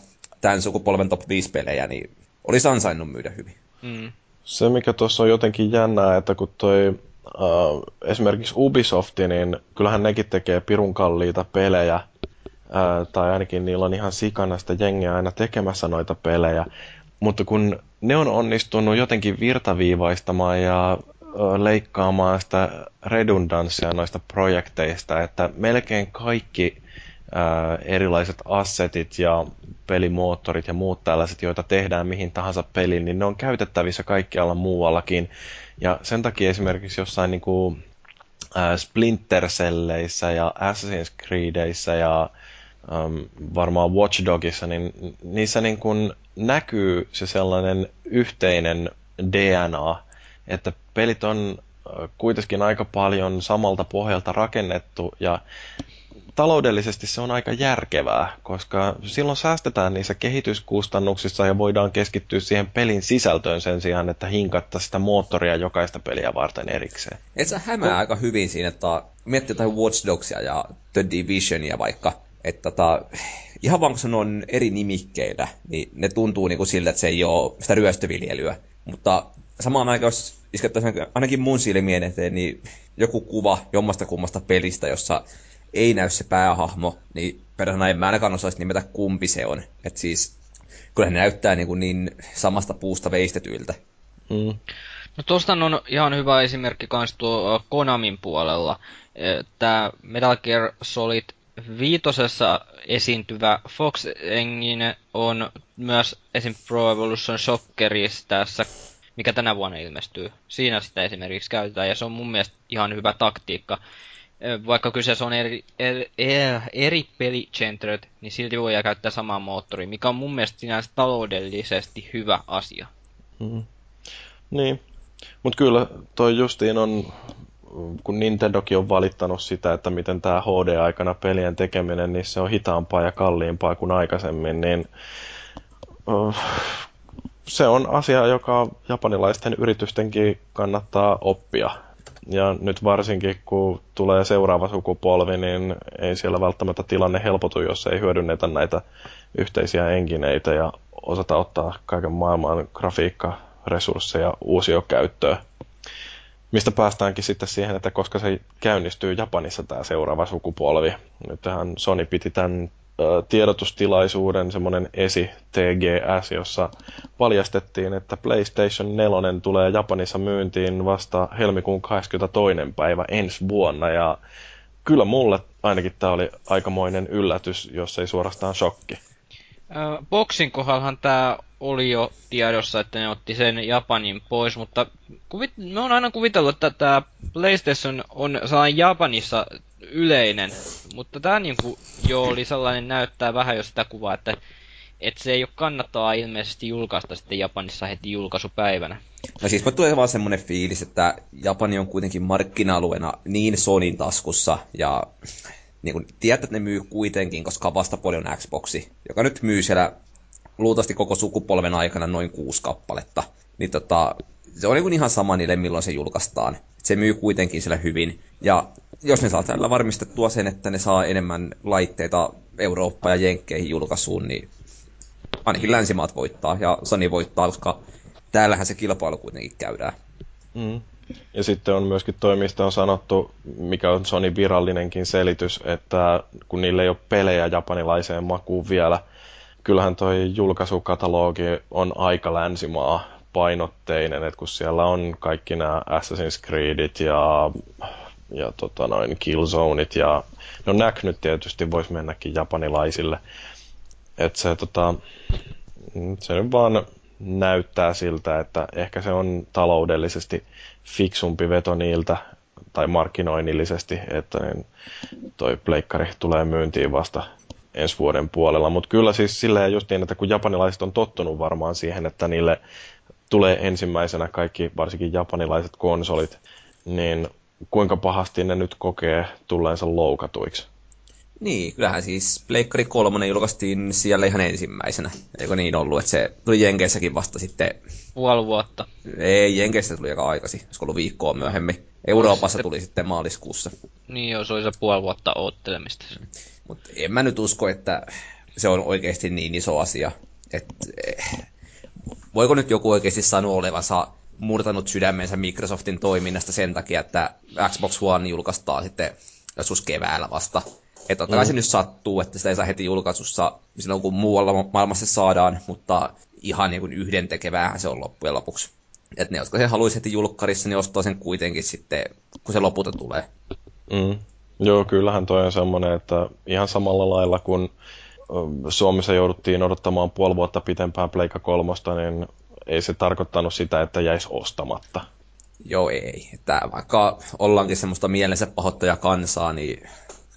tämän sukupolven top 5 pelejä, niin olisi ansainnut myydä hyvin. Mm. Se, mikä tuossa on jotenkin jännää, että kun toi uh, esimerkiksi Ubisofti, niin kyllähän nekin tekee pirun kalliita pelejä, uh, tai ainakin niillä on ihan sikana sitä jengiä aina tekemässä noita pelejä, mutta kun ne on onnistunut jotenkin virtaviivaistamaan ja leikkaamaan sitä redundanssia noista projekteista, että melkein kaikki ää, erilaiset assetit ja pelimoottorit ja muut tällaiset, joita tehdään mihin tahansa peliin, niin ne on käytettävissä kaikkialla muuallakin. Ja sen takia esimerkiksi jossain niin kuin, ää, Splinter Celleissä ja Assassin's Creedissä ja äm, varmaan Watch Dogissa, niin niissä niin kuin näkyy se sellainen yhteinen DNA, että pelit on kuitenkin aika paljon samalta pohjalta rakennettu ja taloudellisesti se on aika järkevää, koska silloin säästetään niissä kehityskustannuksissa ja voidaan keskittyä siihen pelin sisältöön sen sijaan, että hinkatta sitä moottoria jokaista peliä varten erikseen. Et sä hämää no. aika hyvin siinä, että miettii jotain Watch Dogsia ja The Divisionia vaikka, että tota, ihan vaan kun se on eri nimikkeillä, niin ne tuntuu niin kuin siltä, että se ei ole sitä ryöstöviljelyä. Mutta samaan aikaan, jos iskettäisiin ainakin mun silmien eteen, niin joku kuva jommasta kummasta pelistä, jossa ei näy se päähahmo, niin perhana en mä ainakaan osaisi nimetä kumpi se on. Että siis, kyllä ne näyttää niin, kuin niin samasta puusta veistetyiltä. Mm. No tosta on ihan hyvä esimerkki kans tuo Konamin puolella. Tämä Metal Gear Solid viitosessa esiintyvä Fox Engine on myös esim. Pro Evolution Soccerissa tässä, mikä tänä vuonna ilmestyy. Siinä sitä esimerkiksi käytetään ja se on mun mielestä ihan hyvä taktiikka. Vaikka kyseessä on eri, eri, eri pelicentret, niin silti voi käyttää samaa moottoria, mikä on mun mielestä sinänsä taloudellisesti hyvä asia. Mm. Niin, mutta kyllä toi justiin on kun Nintendokin on valittanut sitä, että miten tämä HD-aikana pelien tekeminen, niin se on hitaampaa ja kalliimpaa kuin aikaisemmin, niin se on asia, joka japanilaisten yritystenkin kannattaa oppia. Ja nyt varsinkin, kun tulee seuraava sukupolvi, niin ei siellä välttämättä tilanne helpotu, jos ei hyödynnetä näitä yhteisiä engineitä ja osata ottaa kaiken maailman grafiikkaresursseja uusiokäyttöön. Mistä päästäänkin sitten siihen, että koska se käynnistyy Japanissa tämä seuraava sukupolvi. Nythän Sony piti tämän tiedotustilaisuuden, semmoinen esi TGS, jossa paljastettiin, että PlayStation 4 tulee Japanissa myyntiin vasta helmikuun 22. päivä ensi vuonna. Ja kyllä mulle ainakin tämä oli aikamoinen yllätys, jos ei suorastaan shokki. Boxin kohdallahan tämä oli jo tiedossa, että ne otti sen Japanin pois, mutta kuvit, me on aina kuvitellut, että tämä PlayStation on sellainen Japanissa yleinen, mutta tämä niinku jo oli sellainen näyttää vähän jo sitä kuvaa, että että se ei ole kannattaa ilmeisesti julkaista sitten Japanissa heti julkaisupäivänä. No siis tulee vaan semmoinen fiilis, että Japani on kuitenkin markkina-alueena niin Sonin taskussa ja niin kuin, tiedät, että ne myy kuitenkin, koska vastapuoli on Xboxi, joka nyt myy siellä luultavasti koko sukupolven aikana noin kuusi kappaletta. Niin tota, se on niin ihan sama niille, milloin se julkaistaan. Se myy kuitenkin siellä hyvin. Ja jos ne saa tällä varmistettua sen, että ne saa enemmän laitteita Eurooppa ja Jenkkeihin julkaisuun, niin ainakin länsimaat voittaa ja Sony voittaa, koska täällähän se kilpailu kuitenkin käydään. Mm. Ja sitten on myöskin toimista on sanottu, mikä on Sony virallinenkin selitys, että kun niillä ei ole pelejä japanilaiseen makuun vielä, kyllähän toi julkaisukatalogi on aika länsimaa painotteinen, että kun siellä on kaikki nämä Assassin's Creedit ja, ja tota noin Killzoneit ja no Knack nyt tietysti voisi mennäkin japanilaisille. Että se, tota, se nyt vaan näyttää siltä, että ehkä se on taloudellisesti fiksumpi veto niiltä, tai markkinoinnillisesti, että niin toi pleikkari tulee myyntiin vasta ensi vuoden puolella. Mutta kyllä siis silleen just niin, että kun japanilaiset on tottunut varmaan siihen, että niille tulee ensimmäisenä kaikki, varsinkin japanilaiset konsolit, niin kuinka pahasti ne nyt kokee tulleensa loukatuiksi? Niin, kyllähän siis Pleikkari 3 julkaistiin siellä ihan ensimmäisenä. Eikö niin ollut, että se tuli Jenkeissäkin vasta sitten... Puoli vuotta. Ei, Jenkeissä tuli aika aikaisin, olisiko ollut viikkoa myöhemmin. Euroopassa tuli sitten maaliskuussa. Niin joo, se oli se puoli vuotta oottelemista. Mutta en mä nyt usko, että se on oikeasti niin iso asia. että eh, voiko nyt joku oikeasti sanoa olevansa murtanut sydämensä Microsoftin toiminnasta sen takia, että Xbox One julkaistaan sitten joskus keväällä vasta. Että totta kai mm. se nyt sattuu, että sitä ei saa heti julkaisussa silloin kun muualla maailmassa saadaan, mutta ihan niin kuin yhden tekevää se on loppujen lopuksi. Että ne, jotka se haluaisi heti julkkarissa, niin ostaa sen kuitenkin sitten, kun se lopulta tulee. Mm. Joo, kyllähän toi on semmoinen, että ihan samalla lailla kun Suomessa jouduttiin odottamaan puoli vuotta pitempään Pleikka kolmosta, niin ei se tarkoittanut sitä, että jäisi ostamatta. Joo, ei. Että vaikka ollaankin semmoista mielensä pahoittaja kansaa, niin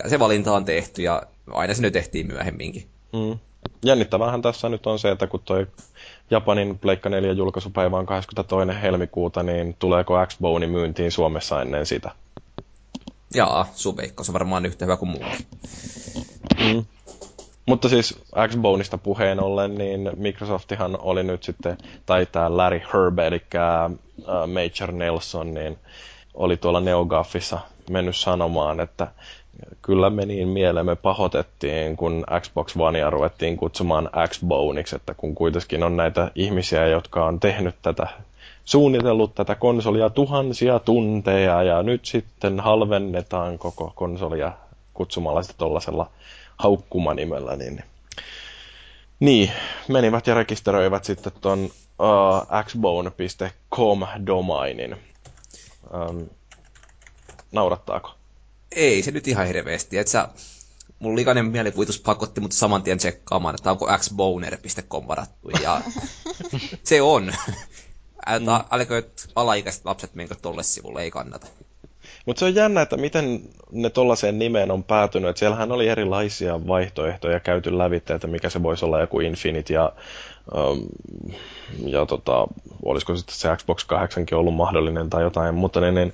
se valinta on tehty ja aina se nyt tehtiin myöhemminkin. Mm. Jännittävähän tässä nyt on se, että kun toi Japanin Pleikka 4 julkaisupäivä on 22. helmikuuta, niin tuleeko X-Bone myyntiin Suomessa ennen sitä? Jaa, sun veikkaus on varmaan yhtä hyvä kuin muukin. Mm. Mutta siis Xboneista puheen ollen, niin Microsoftihan oli nyt sitten, tai tämä Larry Herb, eli uh, Major Nelson, niin oli tuolla NeoGaffissa mennyt sanomaan, että kyllä me niin mielemme pahotettiin, kun Xbox Onea ruvettiin kutsumaan Xboneiksi, että kun kuitenkin on näitä ihmisiä, jotka on tehnyt tätä, suunnitellut tätä konsolia tuhansia tunteja, ja nyt sitten halvennetaan koko konsolia kutsumalla sitä tuollaisella haukkumanimellä, niin, niin menivät ja rekisteröivät sitten tuon uh, xbone.com domainin. Um, naurattaako? Ei se nyt ihan hirveästi. Et sä, mun likainen mielikuvitus pakotti mut saman tien tsekkaamaan, että onko xboner.com varattu. Ja se on. Älä, mm. älkää alaikäiset lapset menkö tolle sivulle, ei kannata. Mutta se on jännä, että miten ne tollaiseen nimeen on päätynyt. Et siellähän oli erilaisia vaihtoehtoja käyty lävitse, että mikä se voisi olla joku Infinite ja, um, ja tota, olisiko sitten se Xbox 8 ollut mahdollinen tai jotain, mutta niin, niin,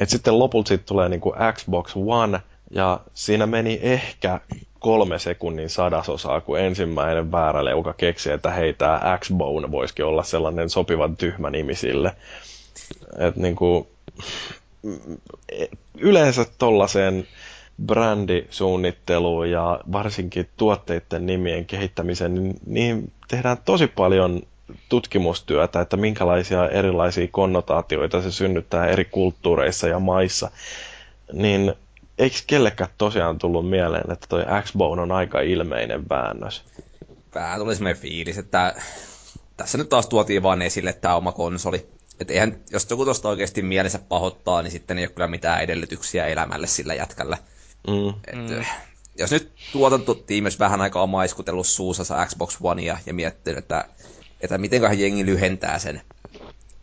et sitten lopulta sitten tulee niinku Xbox One ja siinä meni ehkä kolme sekunnin sadasosaa, kun ensimmäinen väärä leuka keksi, että hei, tämä X-Bone voisikin olla sellainen sopivan tyhmä nimi sille. Et niinku, yleensä tollaiseen brändisuunnitteluun ja varsinkin tuotteiden nimien kehittämiseen, niin niihin tehdään tosi paljon tutkimustyötä, että minkälaisia erilaisia konnotaatioita se synnyttää eri kulttuureissa ja maissa. Niin eikö kellekään tosiaan tullut mieleen, että toi X-Bone on aika ilmeinen väännös? Vähän tuli semmoinen fiilis, että tässä nyt taas tuotiin vaan esille tämä oma konsoli. Et eihän, jos joku tuosta oikeasti mielensä pahoittaa, niin sitten ei ole kyllä mitään edellytyksiä elämälle sillä jätkällä. Mm. Et, mm. Jos nyt tuotantotiimi olisi vähän aikaa maiskutellut suussa Xbox Onea ja miettinyt, että, että mitenköhän jengi lyhentää sen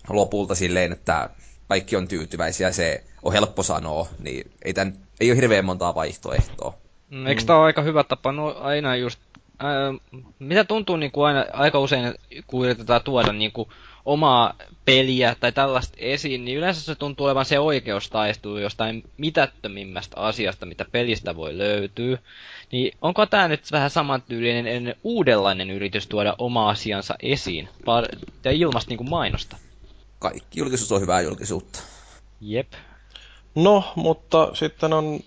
lopulta silleen, että kaikki on tyytyväisiä, se on helppo sanoa, niin ei, tämän, ei ole hirveän montaa vaihtoehtoa. Mm, eikö tämä ole aika hyvä tapa no, aina just, ää, mitä tuntuu niin kuin aina, aika usein, kun yritetään tuoda niin kuin, omaa peliä tai tällaista esiin, niin yleensä se tuntuu olevan se oikeustaistelu jostain mitättömimmästä asiasta, mitä pelistä voi löytyä. Niin onko tämä nyt vähän samantyylinen uudenlainen yritys tuoda oma asiansa esiin ja ilmasta niin kuin mainosta? Kaikki julkisuus on hyvää julkisuutta. Jep. No, mutta sitten on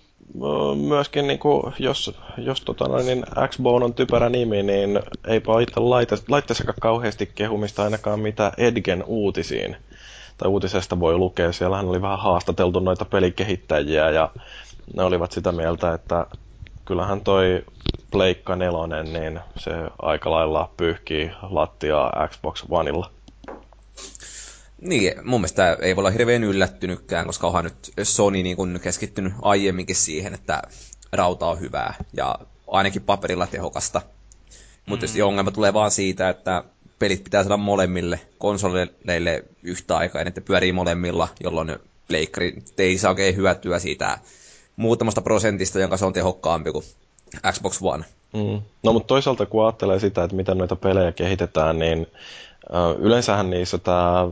myöskin, niin kuin, jos, jos tota niin Xbone on typerä nimi, niin eipä itse laitteessakaan kauheasti kehumista ainakaan mitä Edgen uutisiin tai uutisesta voi lukea. Siellähän oli vähän haastateltu noita pelikehittäjiä ja ne olivat sitä mieltä, että kyllähän toi Pleikka nelonen, niin se aika lailla pyyhkii lattiaa Xbox Oneilla. Niin, mun mielestä ei voi olla hirveän yllättynytkään, koska onhan nyt Sony niin kun keskittynyt aiemminkin siihen, että rauta on hyvää ja ainakin paperilla tehokasta. Mutta mm. ongelma tulee vaan siitä, että pelit pitää saada molemmille konsoleille yhtä aikaa, että pyörii molemmilla, jolloin pleikkari ei saa oikein hyötyä siitä muutamasta prosentista, jonka se on tehokkaampi kuin Xbox One. Mm. No mutta toisaalta kun ajattelee sitä, että miten noita pelejä kehitetään, niin Yleensähän niissä tämä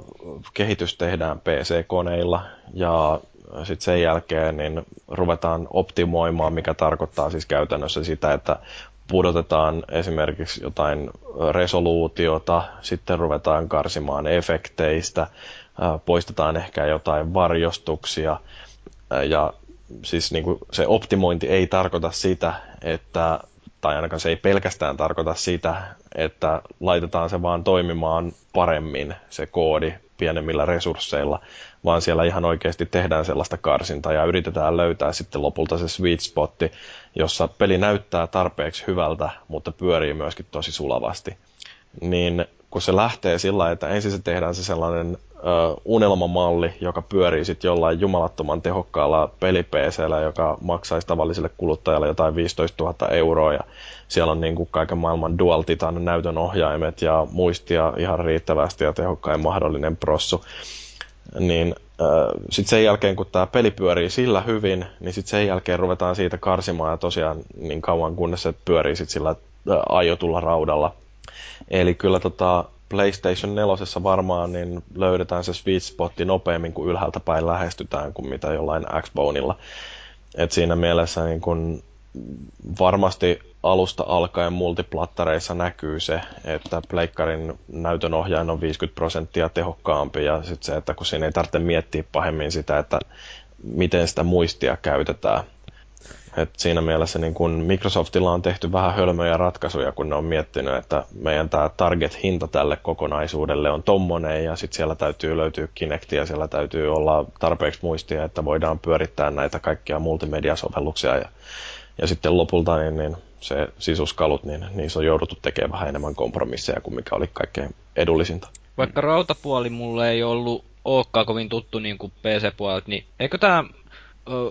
kehitys tehdään PC-koneilla ja sitten sen jälkeen niin ruvetaan optimoimaan, mikä tarkoittaa siis käytännössä sitä, että pudotetaan esimerkiksi jotain resoluutiota, sitten ruvetaan karsimaan efekteistä, poistetaan ehkä jotain varjostuksia. Ja siis niin kuin se optimointi ei tarkoita sitä, että tai ainakaan se ei pelkästään tarkoita sitä, että laitetaan se vaan toimimaan paremmin se koodi pienemmillä resursseilla, vaan siellä ihan oikeasti tehdään sellaista karsintaa ja yritetään löytää sitten lopulta se sweet spotti, jossa peli näyttää tarpeeksi hyvältä, mutta pyörii myöskin tosi sulavasti. Niin kun se lähtee sillä että ensin se tehdään se sellainen ö, unelmamalli, joka pyörii sitten jollain jumalattoman tehokkaalla pelipcllä, joka maksaisi tavalliselle kuluttajalle jotain 15 000 euroa ja siellä on niin kuin kaiken maailman Dual Titan näytön ohjaimet ja muistia ihan riittävästi ja tehokkain mahdollinen prossu. Niin sitten sen jälkeen, kun tämä peli pyörii sillä hyvin, niin sitten sen jälkeen ruvetaan siitä karsimaan ja tosiaan niin kauan kunnes se pyörii sitten sillä aiotulla raudalla. Eli kyllä tota, PlayStation 4 varmaan niin löydetään se sweet spotti nopeammin kuin ylhäältä päin lähestytään kuin mitä jollain Xboneilla. Et siinä mielessä niin kun varmasti alusta alkaen multiplattareissa näkyy se, että pleikkarin näytönohjain on 50 prosenttia tehokkaampi ja sitten se, että kun siinä ei tarvitse miettiä pahemmin sitä, että miten sitä muistia käytetään. Et siinä mielessä niin kun Microsoftilla on tehty vähän hölmöjä ratkaisuja, kun ne on miettinyt, että meidän tämä target-hinta tälle kokonaisuudelle on tommonen ja sitten siellä täytyy löytyä Kinectia, siellä täytyy olla tarpeeksi muistia, että voidaan pyörittää näitä kaikkia multimediasovelluksia ja, ja sitten lopulta niin, niin se sisuskalut, niin niissä on jouduttu tekemään vähän enemmän kompromisseja kuin mikä oli kaikkein edullisinta. Vaikka rautapuoli mulle ei ollut olekaan kovin tuttu niin kuin PC-puolelta, niin eikö tämä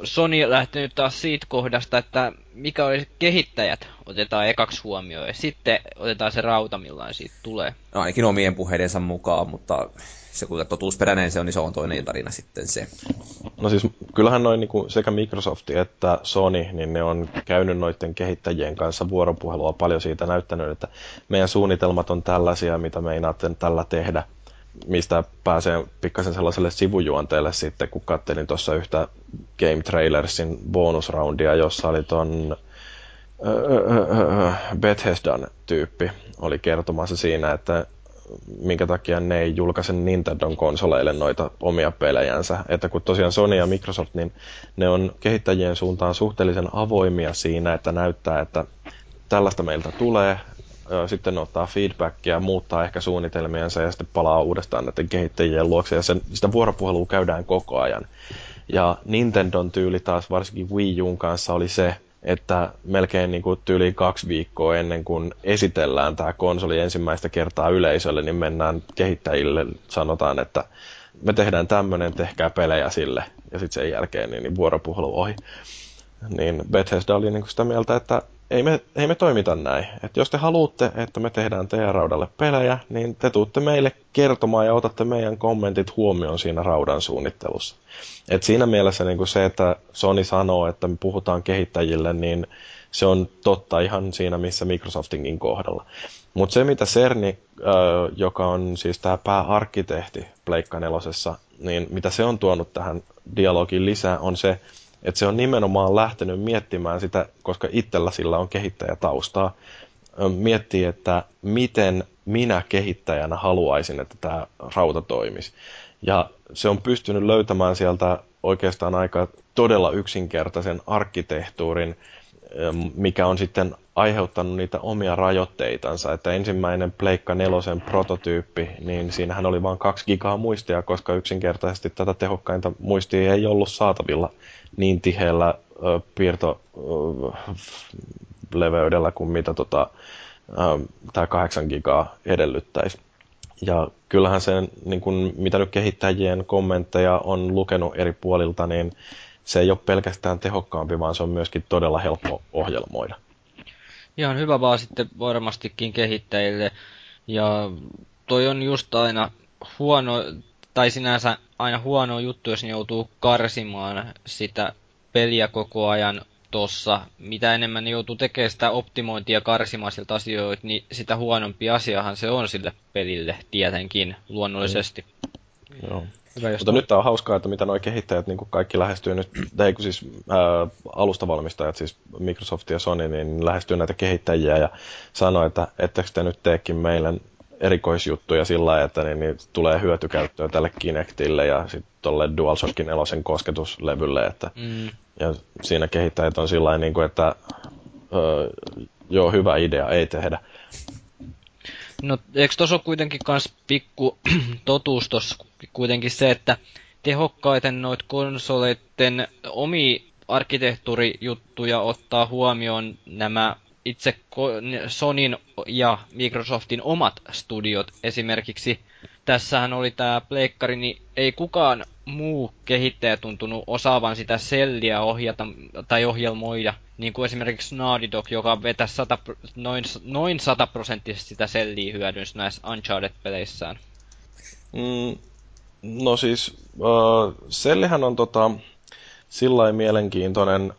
Sony lähtenyt taas siitä kohdasta, että mikä olisi kehittäjät otetaan ekaksi huomioon ja sitten otetaan se rauta, millain siitä tulee. No, ainakin omien puheidensa mukaan, mutta se kuinka totuusperäinen se on, niin se on toinen tarina sitten se. No siis kyllähän noin niin sekä Microsoft että Sony, niin ne on käynyt noiden kehittäjien kanssa vuoropuhelua paljon siitä näyttänyt, että meidän suunnitelmat on tällaisia, mitä meinaatte tällä tehdä mistä pääsee pikkasen sellaiselle sivujuonteelle sitten, kun kattelin tuossa yhtä Game Trailersin bonusroundia, jossa oli ton Bethesdan tyyppi oli kertomassa siinä, että minkä takia ne ei julkaise Nintendon konsoleille noita omia pelejänsä. Että kun tosiaan Sony ja Microsoft, niin ne on kehittäjien suuntaan suhteellisen avoimia siinä, että näyttää, että tällaista meiltä tulee, sitten ottaa feedbackia, muuttaa ehkä suunnitelmiensa ja sitten palaa uudestaan näiden kehittäjien luokse ja sen, sitä vuoropuhelua käydään koko ajan. Ja Nintendon tyyli taas varsinkin Wii Uun kanssa oli se, että melkein niin kuin tyyliin kaksi viikkoa ennen kuin esitellään tämä konsoli ensimmäistä kertaa yleisölle, niin mennään kehittäjille, sanotaan, että me tehdään tämmöinen, tehkää pelejä sille, ja sitten sen jälkeen niin, niin vuoropuhelu ohi. Niin Bethesda oli niin kuin sitä mieltä, että ei me, ei me toimita näin. että jos te haluatte, että me tehdään teidän raudalle pelejä, niin te tuutte meille kertomaan ja otatte meidän kommentit huomioon siinä raudan suunnittelussa. Et siinä mielessä niin kuin se, että Sony sanoo, että me puhutaan kehittäjille, niin se on totta ihan siinä, missä Microsoftinkin kohdalla. Mutta se, mitä Cerni, joka on siis tämä pääarkkitehti Pleikka nelosessa, niin mitä se on tuonut tähän dialogiin lisää, on se, että se on nimenomaan lähtenyt miettimään sitä, koska itsellä sillä on kehittäjätaustaa, miettii, että miten minä kehittäjänä haluaisin, että tämä rauta toimisi. Ja se on pystynyt löytämään sieltä oikeastaan aika todella yksinkertaisen arkkitehtuurin, mikä on sitten aiheuttanut niitä omia rajoitteitansa. Että ensimmäinen Pleikka nelosen prototyyppi, niin siinähän oli vain kaksi gigaa muistia, koska yksinkertaisesti tätä tehokkainta muistia ei ollut saatavilla niin tiheällä piirtoleveydellä kuin mitä tota, tämä 8 gigaa edellyttäisi. Ja kyllähän se, niin kun, mitä nyt kehittäjien kommentteja on lukenut eri puolilta, niin se ei ole pelkästään tehokkaampi, vaan se on myöskin todella helppo ohjelmoida. Ihan hyvä vaan sitten varmastikin kehittäjille. Ja toi on just aina huono, tai sinänsä aina huono juttu, jos ne joutuu karsimaan sitä peliä koko ajan tossa, mitä enemmän ne joutuu tekemään sitä optimointia karsimaan siltä asioita, niin sitä huonompi asiahan se on sille pelille tietenkin, luonnollisesti. Mm. Joo. Hyvä, Mutta nyt on hauskaa, että mitä nuo kehittäjät niin kaikki lähestyy nyt, tai siis ää, alustavalmistajat, siis Microsoft ja Sony, niin lähestyy näitä kehittäjiä ja sanoo, että ettekö te nyt teekin meille erikoisjuttuja sillä lailla, että niin, niin tulee hyötykäyttöä tälle Kinectille ja sitten tuolle DualShockin elosen kosketuslevylle. Että, mm. Ja siinä kehittäjät on sillä niin kuin, että öö, joo, hyvä idea, ei tehdä. No, eikö tuossa ole kuitenkin kans pikku totuus tossa kuitenkin se, että tehokkaiten noit konsoleiden omi arkkitehtuurijuttuja ottaa huomioon nämä itse Sonin ja Microsoftin omat studiot. Esimerkiksi tässähän oli tämä pleikkari, niin ei kukaan muu kehittäjä tuntunut osaavan sitä selliä ohjata tai ohjelmoida, niin kuin esimerkiksi Naughty Dog, joka vetäisi sata, noin, noin sataprosenttisesti sitä selliä hyödynsi näissä Uncharted-peleissään. Mm, no siis, uh, sellihän on tota, sillä mielenkiintoinen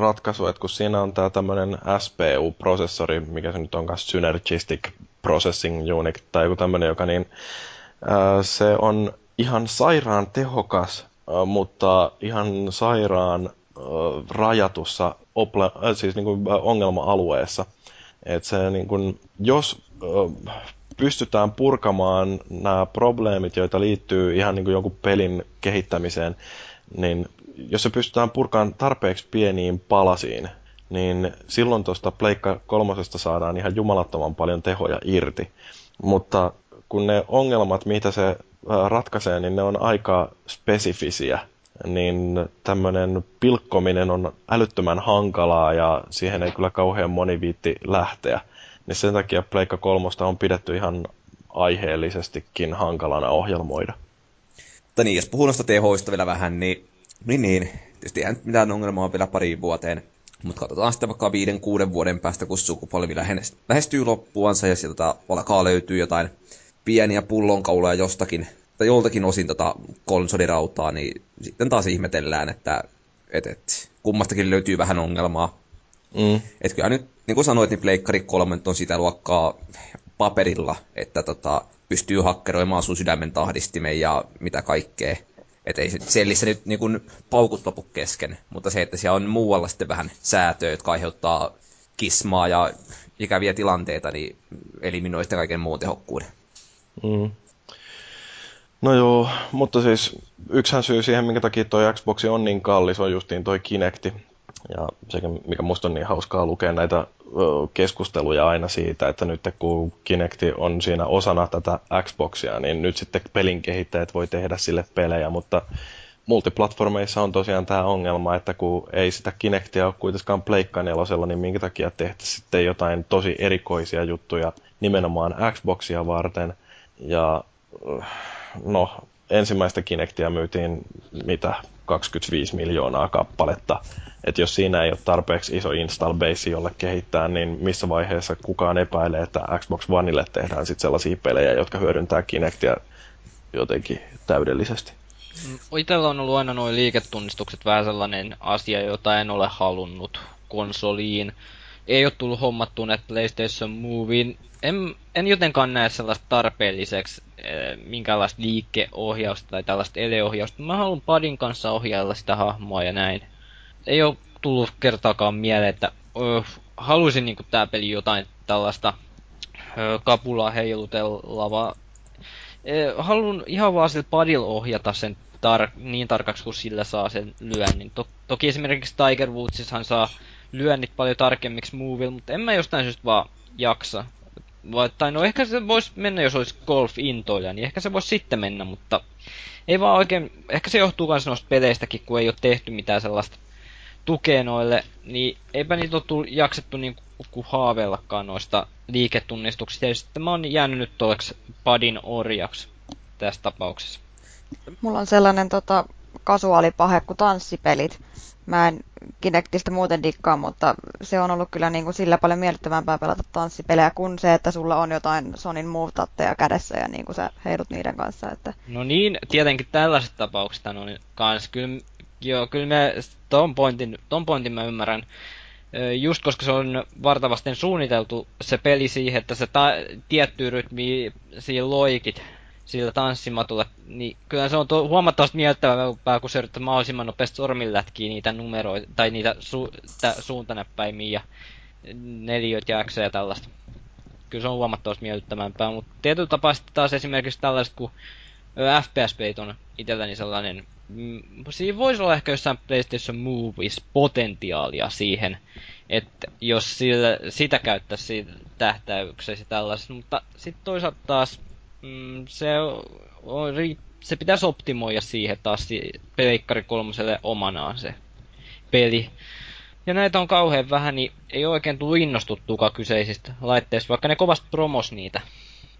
ratkaisu, että kun siinä on tämä tämmöinen SPU-prosessori, mikä se nyt on Synergistic Processing Unit, tai joku tämmöinen, joka niin, se on ihan sairaan tehokas, mutta ihan sairaan rajatussa ople, ää, siis niin ongelma-alueessa. Et se, niin kuin, jos ää, pystytään purkamaan nämä probleemit, joita liittyy ihan niin kuin jonkun pelin kehittämiseen, niin jos se pystytään purkaan tarpeeksi pieniin palasiin, niin silloin tuosta Pleikka kolmosesta saadaan ihan jumalattoman paljon tehoja irti. Mutta kun ne ongelmat, mitä se ratkaisee, niin ne on aika spesifisiä, niin tämmöinen pilkkominen on älyttömän hankalaa ja siihen ei kyllä kauhean moni viitti lähteä. Niin sen takia Pleikka kolmosta on pidetty ihan aiheellisestikin hankalana ohjelmoida. Mutta niin, jos puhun noista tehoista vielä vähän, niin niin, niin. Tietysti ei mitään ongelmaa vielä pariin vuoteen. Mutta katsotaan sitten vaikka viiden, kuuden vuoden päästä, kun sukupolvi lähestyy loppuansa ja sieltä alkaa löytyy jotain pieniä pullonkauloja jostakin tai joltakin osin tota konsolirautaa, niin sitten taas ihmetellään, että et, et, kummastakin löytyy vähän ongelmaa. Mm. Et kyllä nyt, niin kuin sanoit, niin Pleikkari 3 on sitä luokkaa paperilla, että tota, pystyy hakkeroimaan sun sydämen tahdistimen ja mitä kaikkea. Että ei sellissä nyt niin kuin paukut lopu kesken, mutta se, että siellä on muualla sitten vähän säätöä, jotka aiheuttaa kismaa ja ikäviä tilanteita, niin eliminoi sitten kaiken muun tehokkuuden. Mm. No joo, mutta siis yksihän syy siihen, minkä takia toi Xbox on niin kallis, on justiin toi Kinecti. Ja se, mikä musta on niin hauskaa lukea näitä keskusteluja aina siitä, että nyt kun Kinecti on siinä osana tätä Xboxia, niin nyt sitten pelin kehittäjät voi tehdä sille pelejä, mutta multiplatformeissa on tosiaan tämä ongelma, että kun ei sitä Kinectia ole kuitenkaan Pleikka nelosella, niin minkä takia tehtäisiin sitten jotain tosi erikoisia juttuja nimenomaan Xboxia varten. Ja no, ensimmäistä Kinectia myytiin mitä 25 miljoonaa kappaletta. Että jos siinä ei ole tarpeeksi iso install base, jolle kehittää, niin missä vaiheessa kukaan epäilee, että Xbox Oneille tehdään sitten sellaisia pelejä, jotka hyödyntää Kinectia jotenkin täydellisesti. Mm, Itellä on ollut aina noin liiketunnistukset vähän sellainen asia, jota en ole halunnut konsoliin. Ei ole tullut hommattua näitä PlayStation Movien. En, en jotenkaan näe sellaista tarpeelliseksi minkäänlaista liikkeohjausta tai tällaista eleohjausta. Mä haluan padin kanssa ohjailla sitä hahmoa ja näin. Ei ole tullut kertaakaan mieleen, että ö, haluaisin niinku tää peli jotain tällaista ö, kapulaa heilutella, vaan haluan ihan vaan sillä padilla ohjata sen tar- niin tarkaksi kuin sillä saa sen lyönnin. To- toki esimerkiksi Tiger Woodsishan saa lyönnit paljon tarkemmiksi movilla, mutta en mä jostain syystä vaan jaksa. Vai, tai no ehkä se voisi mennä, jos olisi golf intoilija, niin ehkä se voisi sitten mennä, mutta ei vaan oikein, ehkä se johtuu myös noista peleistäkin, kun ei ole tehty mitään sellaista tukea noille, niin eipä niitä ole tullut, jaksettu niin kuin haaveillakaan noista liiketunnistuksista. Ja sitten mä oon jäänyt nyt tuoksi padin orjaksi tässä tapauksessa. Mulla on sellainen tota, kasuaalipahe kuin tanssipelit. Mä en Kinectistä muuten dikkaa, mutta se on ollut kyllä niin kuin sillä paljon miellyttävämpää pelata tanssipelejä kuin se, että sulla on jotain Sonin move kädessä ja niin kuin sä heidut niiden kanssa. Että... No niin, tietenkin tällaiset tapaukset on kans kyllä Joo, kyllä me ton pointin, ton pointin mä ymmärrän. Just koska se on vartavasten suunniteltu se peli siihen, että se ta- tietty rytmi siinä loikit sillä tanssimatulla, niin kyllä se on to- huomattavasti mieltävämpää, kun se yrittää mahdollisimman nopeasti sormillätkiä niitä numeroita, tai niitä su- tä- suuntanäppäimiä ja neliöt ja ja tällaista. Kyllä se on huomattavasti miellyttävämpää, mutta tietyllä tapaa sitten taas esimerkiksi tällaiset, kun FPS-peit on itselläni sellainen, mm, siinä voisi olla ehkä jossain PlayStation Movies potentiaalia siihen, että jos sillä, sitä käyttäisi tähtäyksessä tällaisessa, mutta sitten toisaalta taas mm, se, on, se pitäisi optimoida siihen taas Pleikkari kolmoselle omanaan se peli. Ja näitä on kauhean vähän, niin ei oikein tullut innostuttuukaan kyseisistä laitteista, vaikka ne kovasti promos niitä.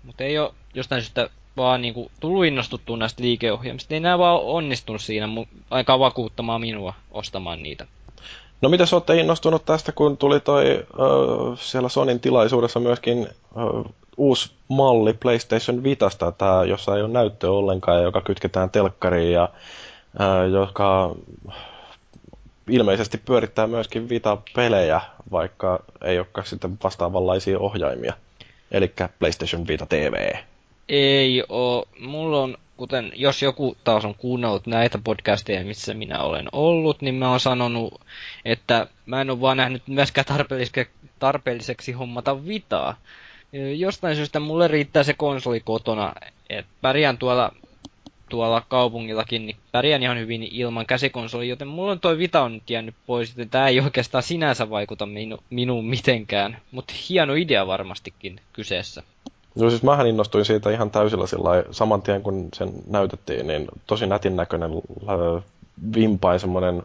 Mutta ei ole jostain syystä vaan niinku tullut innostuttua näistä liikeohjelmista. Ei nämä vaan onnistunut siinä aika vakuuttamaan minua ostamaan niitä. No mitä olette innostunut tästä, kun tuli toi uh, siellä Sonin tilaisuudessa myöskin uh, uusi malli PlayStation Vitasta, tää, jossa ei ole näyttöä ollenkaan, joka kytketään telkkariin ja uh, joka ilmeisesti pyörittää myöskin Vita-pelejä, vaikka ei olekaan sitten vastaavanlaisia ohjaimia. Eli PlayStation Vita TV. Ei oo. Mulla on, kuten jos joku taas on kuunnellut näitä podcasteja, missä minä olen ollut, niin mä oon sanonut, että mä en ole vaan nähnyt myöskään tarpeelliseksi, tarpeelliseksi hommata Vitaa. Jostain syystä mulle riittää se konsoli kotona, että pärjään tuolla tuolla kaupungillakin, niin pärjään ihan hyvin ilman käsikonsoli, joten mulla on toi Vita on nyt jäänyt pois, joten tää ei oikeastaan sinänsä vaikuta minu, minuun mitenkään, mutta hieno idea varmastikin kyseessä. Joo, siis mähän innostuin siitä ihan täysillä sillä saman tien kun sen näytettiin, niin tosi nätin näköinen vimpain semmoinen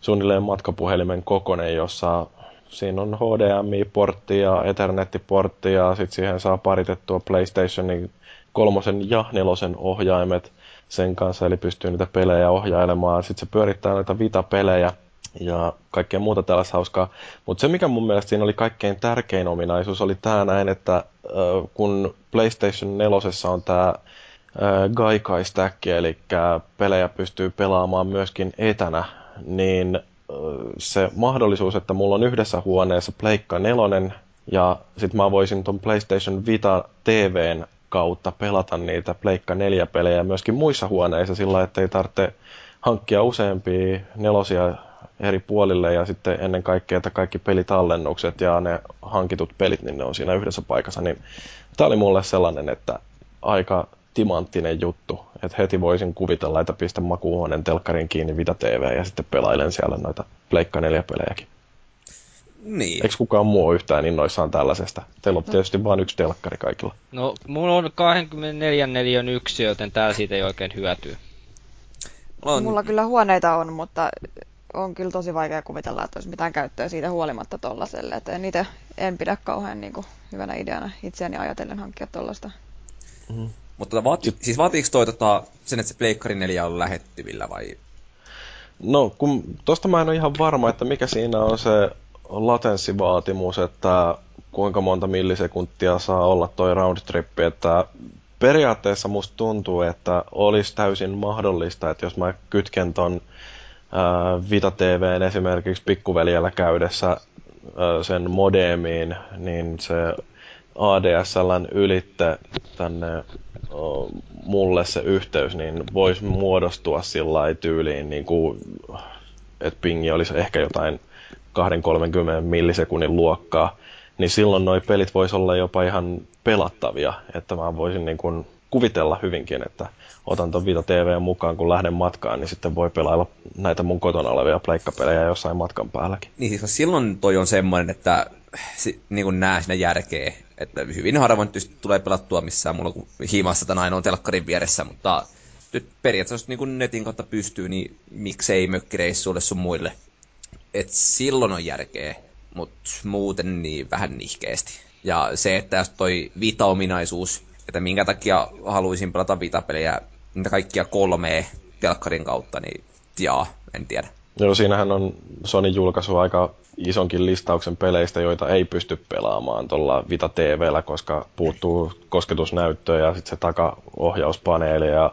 suunnilleen matkapuhelimen kokonen, jossa siinä on HDMI-portti ja Ethernet-portti ja sitten siihen saa paritettua PlayStationin kolmosen ja nelosen ohjaimet sen kanssa, eli pystyy niitä pelejä ohjailemaan. Sitten se pyörittää noita Vita-pelejä ja kaikkea muuta tällaista hauskaa. Mutta se, mikä mun mielestä siinä oli kaikkein tärkein ominaisuus, oli tämä näin, että äh, kun PlayStation 4 on tämä Gaikai Stack, eli pelejä pystyy pelaamaan myöskin etänä, niin se mahdollisuus, että mulla on yhdessä huoneessa Pleikka 4 ja sitten mä voisin ton PlayStation Vita TVn kautta pelata niitä Pleikka 4-pelejä myöskin muissa huoneissa sillä, että ei tarvitse hankkia useampia nelosia eri puolille ja sitten ennen kaikkea, että kaikki pelitallennukset ja ne hankitut pelit, niin ne on siinä yhdessä paikassa. Niin tämä oli mulle sellainen, että aika timanttinen juttu, että heti voisin kuvitella, että pistän makuuhuoneen telkkarin kiinni Vita TV ja sitten pelailen siellä noita Pleikka 4-pelejäkin. Niin. Eikö kukaan muu ole yhtään innoissaan tällaisesta? Teillä on no. tietysti vain yksi telkkari kaikilla. No, mulla on 24 neliön yksi, joten tää siitä ei oikein hyötyy. On... Mulla kyllä huoneita on, mutta on kyllä tosi vaikea kuvitella, että olisi mitään käyttöä siitä huolimatta tollaselle. Että en itse en pidä kauhean niin kuin, hyvänä ideana itseäni ajatellen hankkia tollasta. Mm-hmm. Mutta tota, vaati, siis vaatiiko toi tota, sen, että se Pleikkari 4 on lähettyvillä vai? No, kun tosta mä en ole ihan varma, että mikä siinä on se latenssivaatimus, että kuinka monta millisekuntia saa olla toi round trip, että periaatteessa musta tuntuu, että olisi täysin mahdollista, että jos mä kytken ton ää, Vita TVn esimerkiksi pikkuveljellä käydessä ää, sen modemiin, niin se ADSLn ylitte tänne mulle se yhteys, niin voisi muodostua sillä tyyliin, niin kuin, että pingi olisi ehkä jotain 2-30 millisekunnin luokkaa, niin silloin nuo pelit voisi olla jopa ihan pelattavia, että mä voisin niin kuin kuvitella hyvinkin, että otan ton Vita TV mukaan, kun lähden matkaan, niin sitten voi pelailla näitä mun kotona olevia pleikkapelejä jossain matkan päälläkin. Niin, siis silloin toi on semmoinen, että si, niin kuin näe siinä järkeä, että hyvin harvoin tulee pelattua missään mulla kuin hiimassa tai ainoa telkkarin vieressä, mutta nyt periaatteessa niin kuin netin kautta pystyy, niin miksei mökkireissuille sun muille et silloin on järkeä, mutta muuten niin vähän nihkeesti. Ja se, että jos toi Vita-ominaisuus, että minkä takia haluaisin pelata Vita-pelejä, niitä kaikkia kolmea telkkarin kautta, niin jaa, en tiedä. Joo, siinähän on Sony julkaisu aika isonkin listauksen peleistä, joita ei pysty pelaamaan tuolla Vita TVllä, koska puuttuu kosketusnäyttöä ja sitten se takaohjauspaneeli ja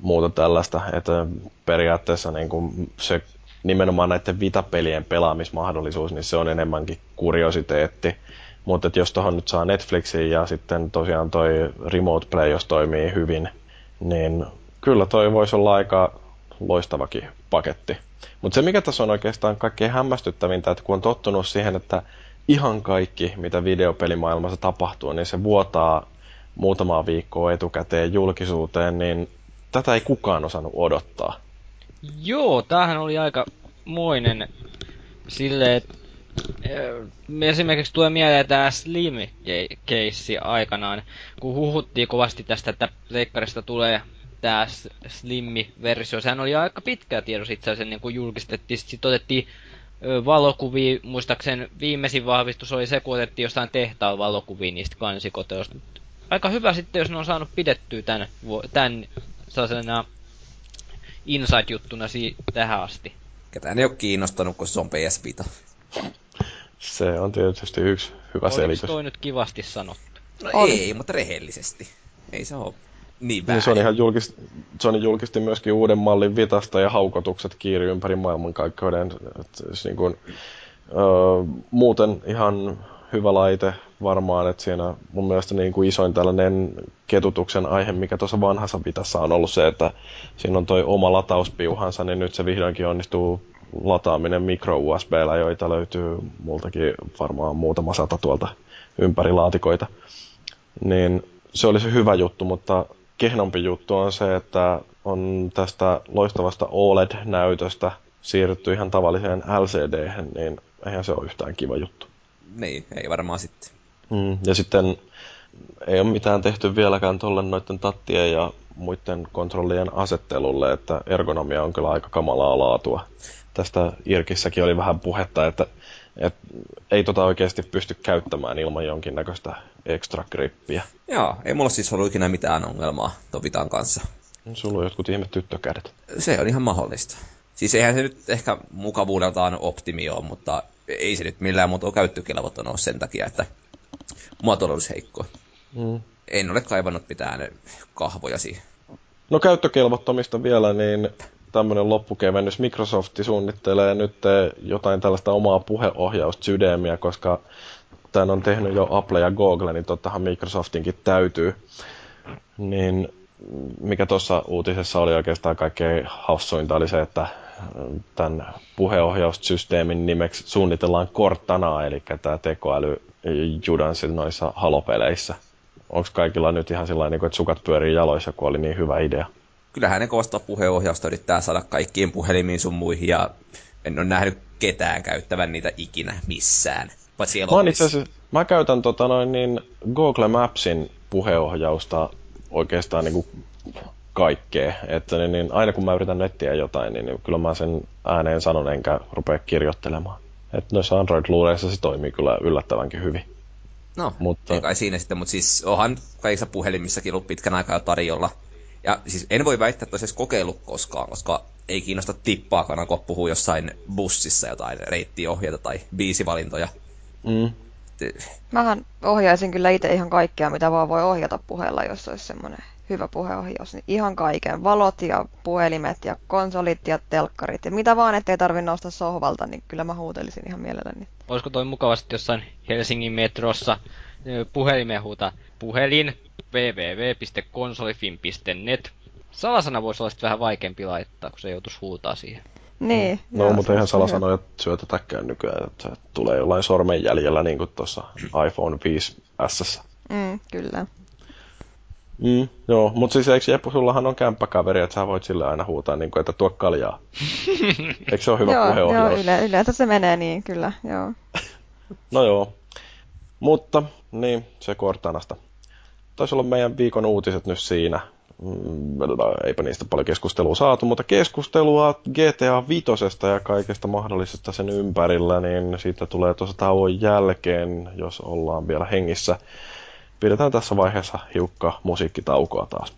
muuta tällaista. Että periaatteessa niin kuin se nimenomaan näiden vitapelien pelaamismahdollisuus, niin se on enemmänkin kuriositeetti. Mutta jos tuohon nyt saa Netflixiin ja sitten tosiaan toi Remote Play, jos toimii hyvin, niin kyllä toi voisi olla aika loistavakin paketti. Mutta se mikä tässä on oikeastaan kaikkein hämmästyttävintä, että kun on tottunut siihen, että ihan kaikki, mitä videopelimaailmassa tapahtuu, niin se vuotaa muutamaa viikkoa etukäteen julkisuuteen, niin tätä ei kukaan osannut odottaa. Joo, tämähän oli aika moinen sille, että esimerkiksi tulee mieleen tämä Slim-keissi aikanaan, kun huhuttiin kovasti tästä, että leikkarista tulee tämä Slimmi-versio. Sehän oli aika pitkä tiedos itse asiassa ennen kuin julkistettiin. Sitten otettiin valokuvia, muistaakseni viimeisin vahvistus oli se, kun otettiin jostain tehtaan valokuvia niistä kansikoteosta. Aika hyvä sitten, jos ne on saanut pidettyä tämän, tämän sellaisena inside-juttuna si- tähän asti. Ketään ei ole kiinnostanut, kun se on PS Vita. Se on tietysti yksi hyvä Oliko selitys. toi nyt kivasti sanottu? No Oli. ei, mutta rehellisesti. Ei se ole niin Niin väärin. Sony, ihan julkist, Sony julkisti myöskin uuden mallin Vitasta ja haukotukset kiiri ympäri maailmankaikkeuden. Et siis niin kuin, öö, muuten ihan hyvä laite varmaan, että siinä mun mielestä niin kuin isoin tällainen ketutuksen aihe, mikä tuossa vanhassa Vitassa on ollut se, että siinä on toi oma latauspiuhansa, niin nyt se vihdoinkin onnistuu lataaminen micro USBllä, joita löytyy multakin varmaan muutama sata tuolta ympäri laatikoita. Niin se olisi hyvä juttu, mutta kehnompi juttu on se, että on tästä loistavasta OLED-näytöstä siirrytty ihan tavalliseen lcd niin eihän se ole yhtään kiva juttu. Niin, ei varmaan sitten. Mm, ja sitten ei ole mitään tehty vieläkään tuolle noiden tattien ja muiden kontrollien asettelulle, että ergonomia on kyllä aika kamalaa laatua. Tästä Irkissäkin oli vähän puhetta, että, että ei tota oikeasti pysty käyttämään ilman jonkinnäköistä extra grippiä. Joo, ei mulla siis ollut ikinä mitään ongelmaa Tovitan kanssa. Sulla on jotkut ihme tyttökädet. Se on ihan mahdollista. Siis eihän se nyt ehkä mukavuudeltaan optimi ole, mutta ei se nyt millään muuta käyttökelvoton ole sen takia, että muotoilu olisi heikko. Mm. En ole kaivannut mitään kahvoja siihen. No käyttökelvottomista vielä, niin tämmöinen loppukevennys. Microsoft suunnittelee nyt jotain tällaista omaa puheohjaussydämiä, koska tämän on tehnyt jo Apple ja Google, niin tottahan Microsoftinkin täytyy. Niin mikä tuossa uutisessa oli oikeastaan kaikkein hassuinta oli se, että tämän puheohjaussysteemin nimeksi suunnitellaan Cortanaa, eli tämä tekoäly judanssi noissa halopeleissä. Onko kaikilla nyt ihan sillä että sukat pyörii jaloissa, kun oli niin hyvä idea? Kyllähän ne kovasta puheenohjausta yrittää saada kaikkiin puhelimiin sun muihin, ja en ole nähnyt ketään käyttävän niitä ikinä missään. Paitsi Mä, itse asiassa, mä käytän tota noin niin Google Mapsin puheohjausta oikeastaan niin kuin kaikkea. Että niin, niin, aina kun mä yritän nettiä jotain, niin, niin kyllä mä sen ääneen sanon enkä rupea kirjoittelemaan. Että noissa Android-luureissa se toimii kyllä yllättävänkin hyvin. No, Mutta- mutta... ei kai siinä sitten, mutta siis onhan kaikissa puhelimissakin ollut pitkän aikaa tarjolla. Ja siis en voi väittää, että olisi kokeillut koskaan, koska ei kiinnosta tippaakaan, kun puhuu jossain bussissa jotain reittiohjeita tai biisivalintoja. Mm. Mähän ohjaisin kyllä itse ihan kaikkea, mitä vaan voi ohjata puheella, jos olisi semmoinen hyvä puheohjaus. Niin ihan kaiken. Valot ja puhelimet ja konsolit ja telkkarit ja mitä vaan, ettei tarvitse nousta sohvalta, niin kyllä mä huutelisin ihan mielelläni. Olisiko toi mukavasti jossain Helsingin metrossa puhelimeen huuta puhelin www.konsolifin.net. Salasana voisi olla sitten vähän vaikeampi laittaa, kun se joutuisi huutaa siihen. Niin. No, joo, mutta eihän olisi salasanoja syötetäkään nykyään. Että se tulee jollain sormenjäljellä, niin kuin tuossa iPhone 5S. hyvä. Mm, kyllä. Mm, joo, mutta siis eikö Jeppu, sullahan on kämppäkaveri, että sä voit sille aina huutaa, niin kuin, että tuo kaljaa. Eikö se ole hyvä joo, joo puheohjaus? yle, yleensä se menee niin, kyllä. Joo. No joo. Mutta, niin, se Cortanasta. Taisi olla meidän viikon uutiset nyt siinä. Mm, Eipä niistä paljon keskustelua saatu, mutta keskustelua GTA Vitosesta ja kaikesta mahdollisesta sen ympärillä, niin siitä tulee tuossa tauon jälkeen, jos ollaan vielä hengissä. Pidetään tässä vaiheessa hiukka musiikkitaukoa taas.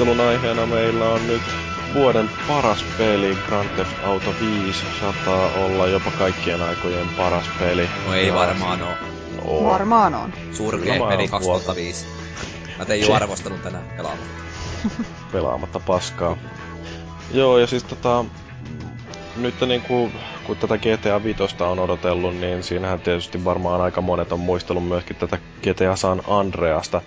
Keskustelun aiheena meillä on nyt vuoden paras peli, Grand Theft Auto 5, saattaa olla jopa kaikkien aikojen paras peli. No ei ja... varmaan oo. No. Varmaan on. Surkea peli 2005. Mä tein jo arvostelun tänään pelaamatta. pelaamatta paskaa. Joo, ja siis tota, nyt niin kuin, kun tätä GTA 5 on odotellut, niin siinähän tietysti varmaan aika monet on muistellut myöskin tätä GTA San Andreasta,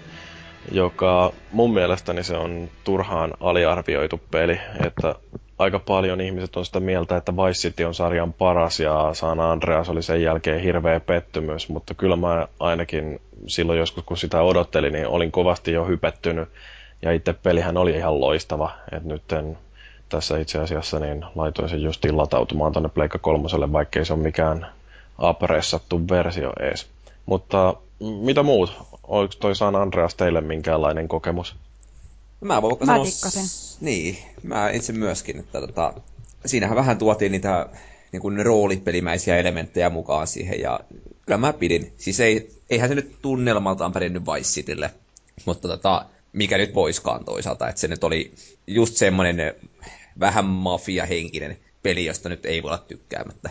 joka mun mielestäni se on turhaan aliarvioitu peli, että aika paljon ihmiset on sitä mieltä, että Vice City on sarjan paras ja San Andreas oli sen jälkeen hirveä pettymys, mutta kyllä mä ainakin silloin joskus kun sitä odottelin, niin olin kovasti jo hypettynyt ja itse pelihän oli ihan loistava, että nyt en tässä itse asiassa niin laitoin sen justiin latautumaan tuonne Pleikka kolmoselle, vaikkei se ole mikään apressattu versio ees. Mutta mitä muut? Oliko toi San Andreas teille minkäänlainen kokemus? Mä voin mä sanoa... Niin, mä itse myöskin, että tota, siinähän vähän tuotiin niitä niin kuin roolipelimäisiä elementtejä mukaan siihen, ja kyllä mä pidin. Siis ei, eihän se nyt tunnelmaltaan pärjännyt Vice Citylle, mutta tota, mikä nyt voiskaan toisaalta, että se nyt oli just semmoinen vähän mafia-henkinen peli, josta nyt ei voi olla tykkäämättä.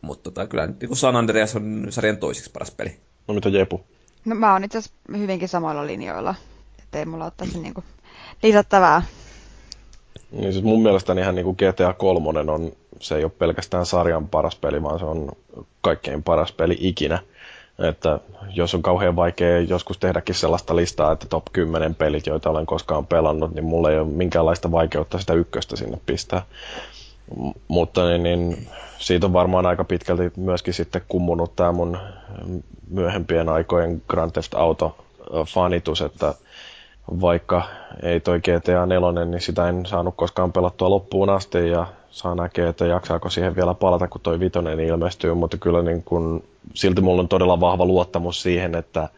Mutta tota, kyllä nyt niin San Andreas on sarjan toiseksi paras peli. No mitä Jepu? No mä oon itse asiassa hyvinkin samoilla linjoilla. Että ei mulla ole tässä niinku lisättävää. Niin siis mun mielestäni ihan niinku GTA 3 on, se ei ole pelkästään sarjan paras peli, vaan se on kaikkein paras peli ikinä. Että jos on kauhean vaikea joskus tehdäkin sellaista listaa, että top 10 pelit, joita olen koskaan pelannut, niin mulla ei ole minkäänlaista vaikeutta sitä ykköstä sinne pistää. Mutta niin, niin, siitä on varmaan aika pitkälti myöskin sitten kummunut tämä mun myöhempien aikojen Grand Theft Auto-fanitus, että vaikka ei toi GTA 4, niin sitä en saanut koskaan pelattua loppuun asti ja saa näkeä, että jaksaako siihen vielä palata, kun toi vitonen ilmestyy, mutta kyllä niin kun, silti mulla on todella vahva luottamus siihen, että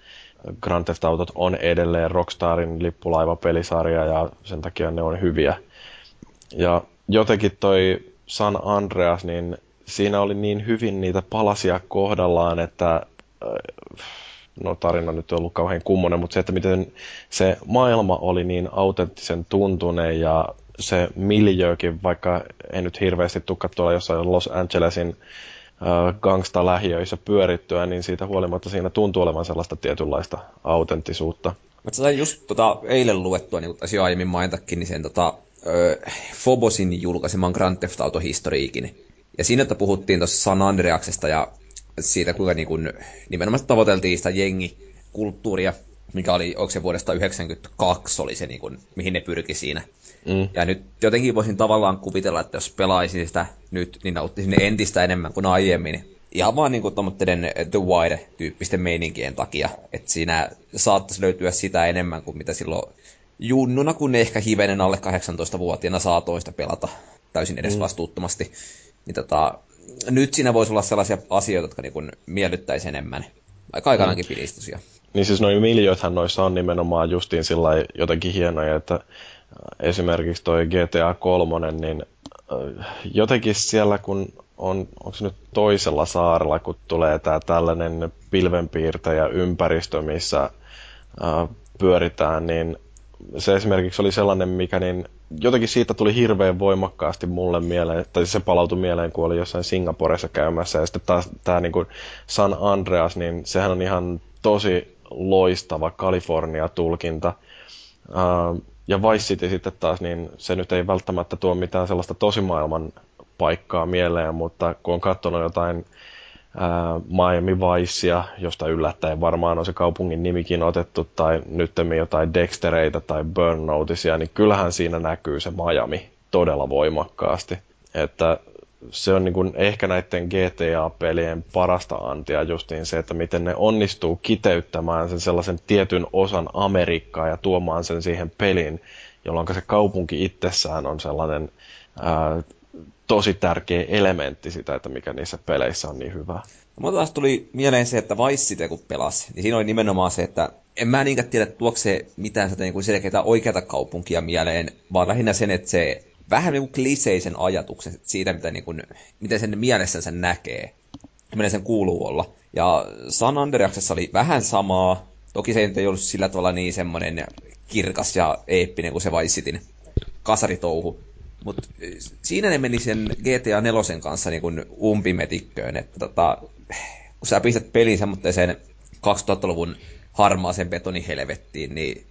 Grand Theft Autot on edelleen Rockstarin lippulaiva-pelisarja ja sen takia ne on hyviä. Ja jotenkin toi San Andreas, niin siinä oli niin hyvin niitä palasia kohdallaan, että no tarina nyt on ollut kauhean kummonen, mutta se, että miten se maailma oli niin autenttisen tuntunen ja se miljöökin, vaikka en nyt hirveästi tukka tuolla jossain Los Angelesin äh, gangsta-lähiöissä pyörittyä, niin siitä huolimatta siinä tuntuu olevan sellaista tietynlaista autenttisuutta. Mä sain just tota, eilen luettua, niin kuin aiemmin mainitakin, niin sen tota, ö, Fobosin julkaiseman Grand Theft Auto-historiikin. Ja siinä, että puhuttiin tuossa San Andreaksesta ja siitä, kuinka niin kuin, nimenomaan tavoiteltiin sitä jengikulttuuria, mikä oli, onko se vuodesta 1992 oli se, niin kuin, mihin ne pyrki siinä. Mm. Ja nyt jotenkin voisin tavallaan kuvitella, että jos pelaisin sitä nyt, niin nauttisin entistä enemmän kuin aiemmin. Ihan vaan niin kuin The Wire-tyyppisten meininkien takia. Että siinä saattaisi löytyä sitä enemmän kuin mitä silloin junnuna, kun ehkä hivenen alle 18-vuotiaana saa toista pelata täysin edes mm. vastuuttomasti. Niin tota, nyt siinä voisi olla sellaisia asioita, jotka niin miellyttäisi enemmän. Aika aikanaankin mm. pidistösiä. Niin siis noin miljoithan noissa on nimenomaan justiin sillä jotenkin hienoja, että esimerkiksi toi GTA 3, niin äh, jotenkin siellä kun on, onko se nyt toisella saarella, kun tulee tää tällainen pilvenpiirtäjä ympäristö, missä äh, pyöritään, niin se esimerkiksi oli sellainen, mikä niin jotenkin siitä tuli hirveän voimakkaasti mulle mieleen, tai se palautui mieleen, kun oli jossain Singaporessa käymässä, ja sitten taas tämä niin San Andreas, niin sehän on ihan tosi loistava California-tulkinta. Uh, ja Vice City sitten taas, niin se nyt ei välttämättä tuo mitään sellaista tosimaailman paikkaa mieleen, mutta kun on katsonut jotain Miami Vicea, josta yllättäen varmaan on se kaupungin nimikin otettu, tai nyttemmin jotain Dextereitä tai Burnoutisia, niin kyllähän siinä näkyy se Miami todella voimakkaasti. Että se on niin kuin ehkä näiden GTA-pelien parasta antia justiin se, että miten ne onnistuu kiteyttämään sen sellaisen tietyn osan Amerikkaa ja tuomaan sen siihen peliin, jolloin se kaupunki itsessään on sellainen ää, tosi tärkeä elementti sitä, että mikä niissä peleissä on niin hyvä. Mulla taas tuli mieleen se, että Vice City kun pelasi, niin siinä oli nimenomaan se, että en mä niinkään tiedä, tuokse se mitään sitä niin selkeää oikeata kaupunkia mieleen, vaan lähinnä sen, että se vähän niin kuin kliseisen ajatuksen siitä, mitä niin kuin, miten sen mielessä sen näkee, miten sen kuuluu olla. Ja San Andreasessa oli vähän samaa, Toki se ei ollut sillä tavalla niin semmoinen kirkas ja eeppinen kuin se Vice Cityn kasaritouhu. Mutta siinä ne meni sen GTA 4 kanssa niin umpimetikköön, että tota, kun sä pistät pelin semmoiseen 2000-luvun harmaaseen betonihelvettiin, niin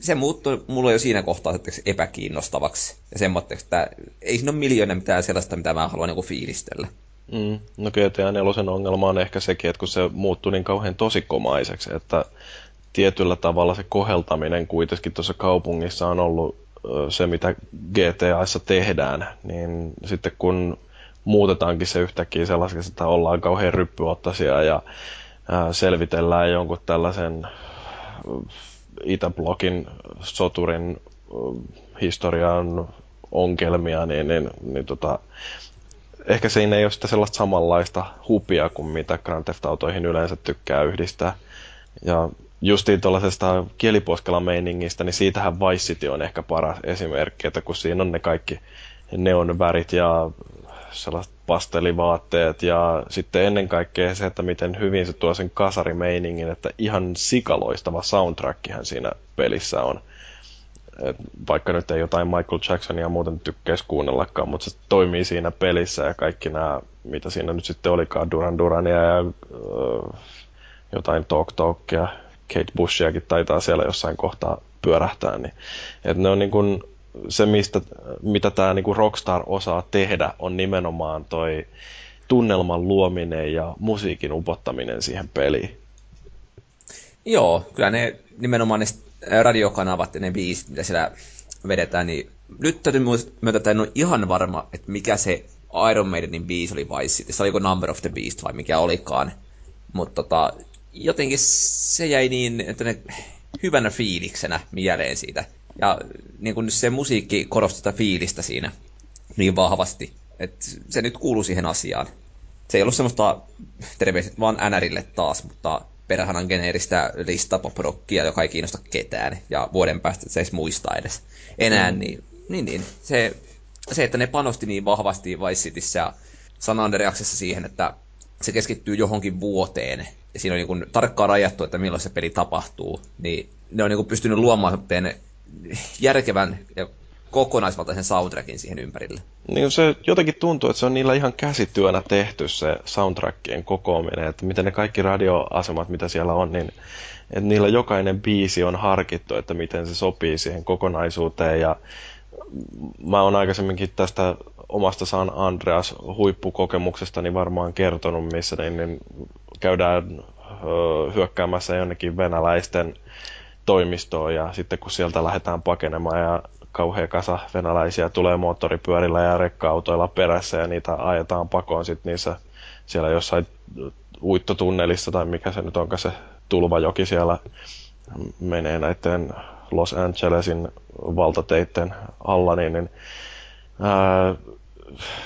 se muuttui mulle jo siinä kohtaa epäkiinnostavaksi. Ja semmoitteeksi, että ei siinä ole miljoona mitään sellaista, mitä mä haluan niin fiilistellä. Mm. No GTA 4 ongelma on ehkä sekin, että kun se muuttui niin kauhean tosikomaiseksi, että tietyllä tavalla se koheltaminen kuitenkin tuossa kaupungissa on ollut se, mitä GTAissa tehdään, niin sitten kun muutetaankin se yhtäkkiä sellaiseksi, että ollaan kauhean ryppyottaisia ja selvitellään jonkun tällaisen Itäblokin soturin historian ongelmia, niin, niin, niin tota, ehkä siinä ei ole sitä sellaista samanlaista hupia kuin mitä Grand Theft Autoihin yleensä tykkää yhdistää. Ja justiin tuollaisesta kieliposkella meiningistä, niin siitähän Vice City on ehkä paras esimerkki, että kun siinä on ne kaikki neon värit ja sellaiset pastelivaatteet ja sitten ennen kaikkea se, että miten hyvin se tuo sen kasarimeiningin, että ihan sikaloistava soundtrackihän siinä pelissä on. Et vaikka nyt ei jotain Michael Jacksonia muuten tykkäisi kuunnellakaan, mutta se toimii siinä pelissä ja kaikki nämä, mitä siinä nyt sitten olikaan, Duran Durania ja uh, jotain Talk Talkia, Kate Bushiakin taitaa siellä jossain kohtaa pyörähtää, niin et ne on niin kuin se, mistä, mitä tämä niinku Rockstar osaa tehdä, on nimenomaan toi tunnelman luominen ja musiikin upottaminen siihen peliin. Joo, kyllä ne nimenomaan ne radiokanavat ja ne biisit, mitä siellä vedetään, niin nyt täytyy myöntää, että en ole ihan varma, että mikä se Iron Maidenin biisi oli vai sitten, se oliko Number of the Beast vai mikä olikaan. Mutta tota, jotenkin se jäi niin, että ne hyvänä fiiliksenä mieleen siitä. Ja niin kun se musiikki korosti sitä fiilistä siinä niin vahvasti, että se nyt kuuluu siihen asiaan. Se ei ollut semmoista terveiset vaan NRille taas, mutta perhanan geneeristä listapoprockia, joka ei kiinnosta ketään, ja vuoden päästä se ei muista edes enää, mm. niin, niin, niin se, se, että ne panosti niin vahvasti Vice Cityssä ja San siihen, että se keskittyy johonkin vuoteen, siinä on niin kuin tarkkaan rajattu, että milloin se peli tapahtuu, niin ne on niin kuin pystynyt luomaan järkevän ja kokonaisvaltaisen soundtrackin siihen ympärille. Niin se jotenkin tuntuu, että se on niillä ihan käsityönä tehty se soundtrackien kokoaminen, että miten ne kaikki radioasemat, mitä siellä on, niin että niillä jokainen biisi on harkittu, että miten se sopii siihen kokonaisuuteen ja mä oon aikaisemminkin tästä omasta San Andreas huippukokemuksestani varmaan kertonut, missä niin, niin käydään ö, hyökkäämässä jonnekin venäläisten toimistoon ja sitten kun sieltä lähdetään pakenemaan ja kauhea kasa venäläisiä tulee moottoripyörillä ja rekka-autoilla perässä ja niitä ajetaan pakoon sitten niissä siellä jossain uittotunnelissa tai mikä se nyt onkaan se tulvajoki siellä menee näiden Los Angelesin valtateitten alla, niin, niin ää,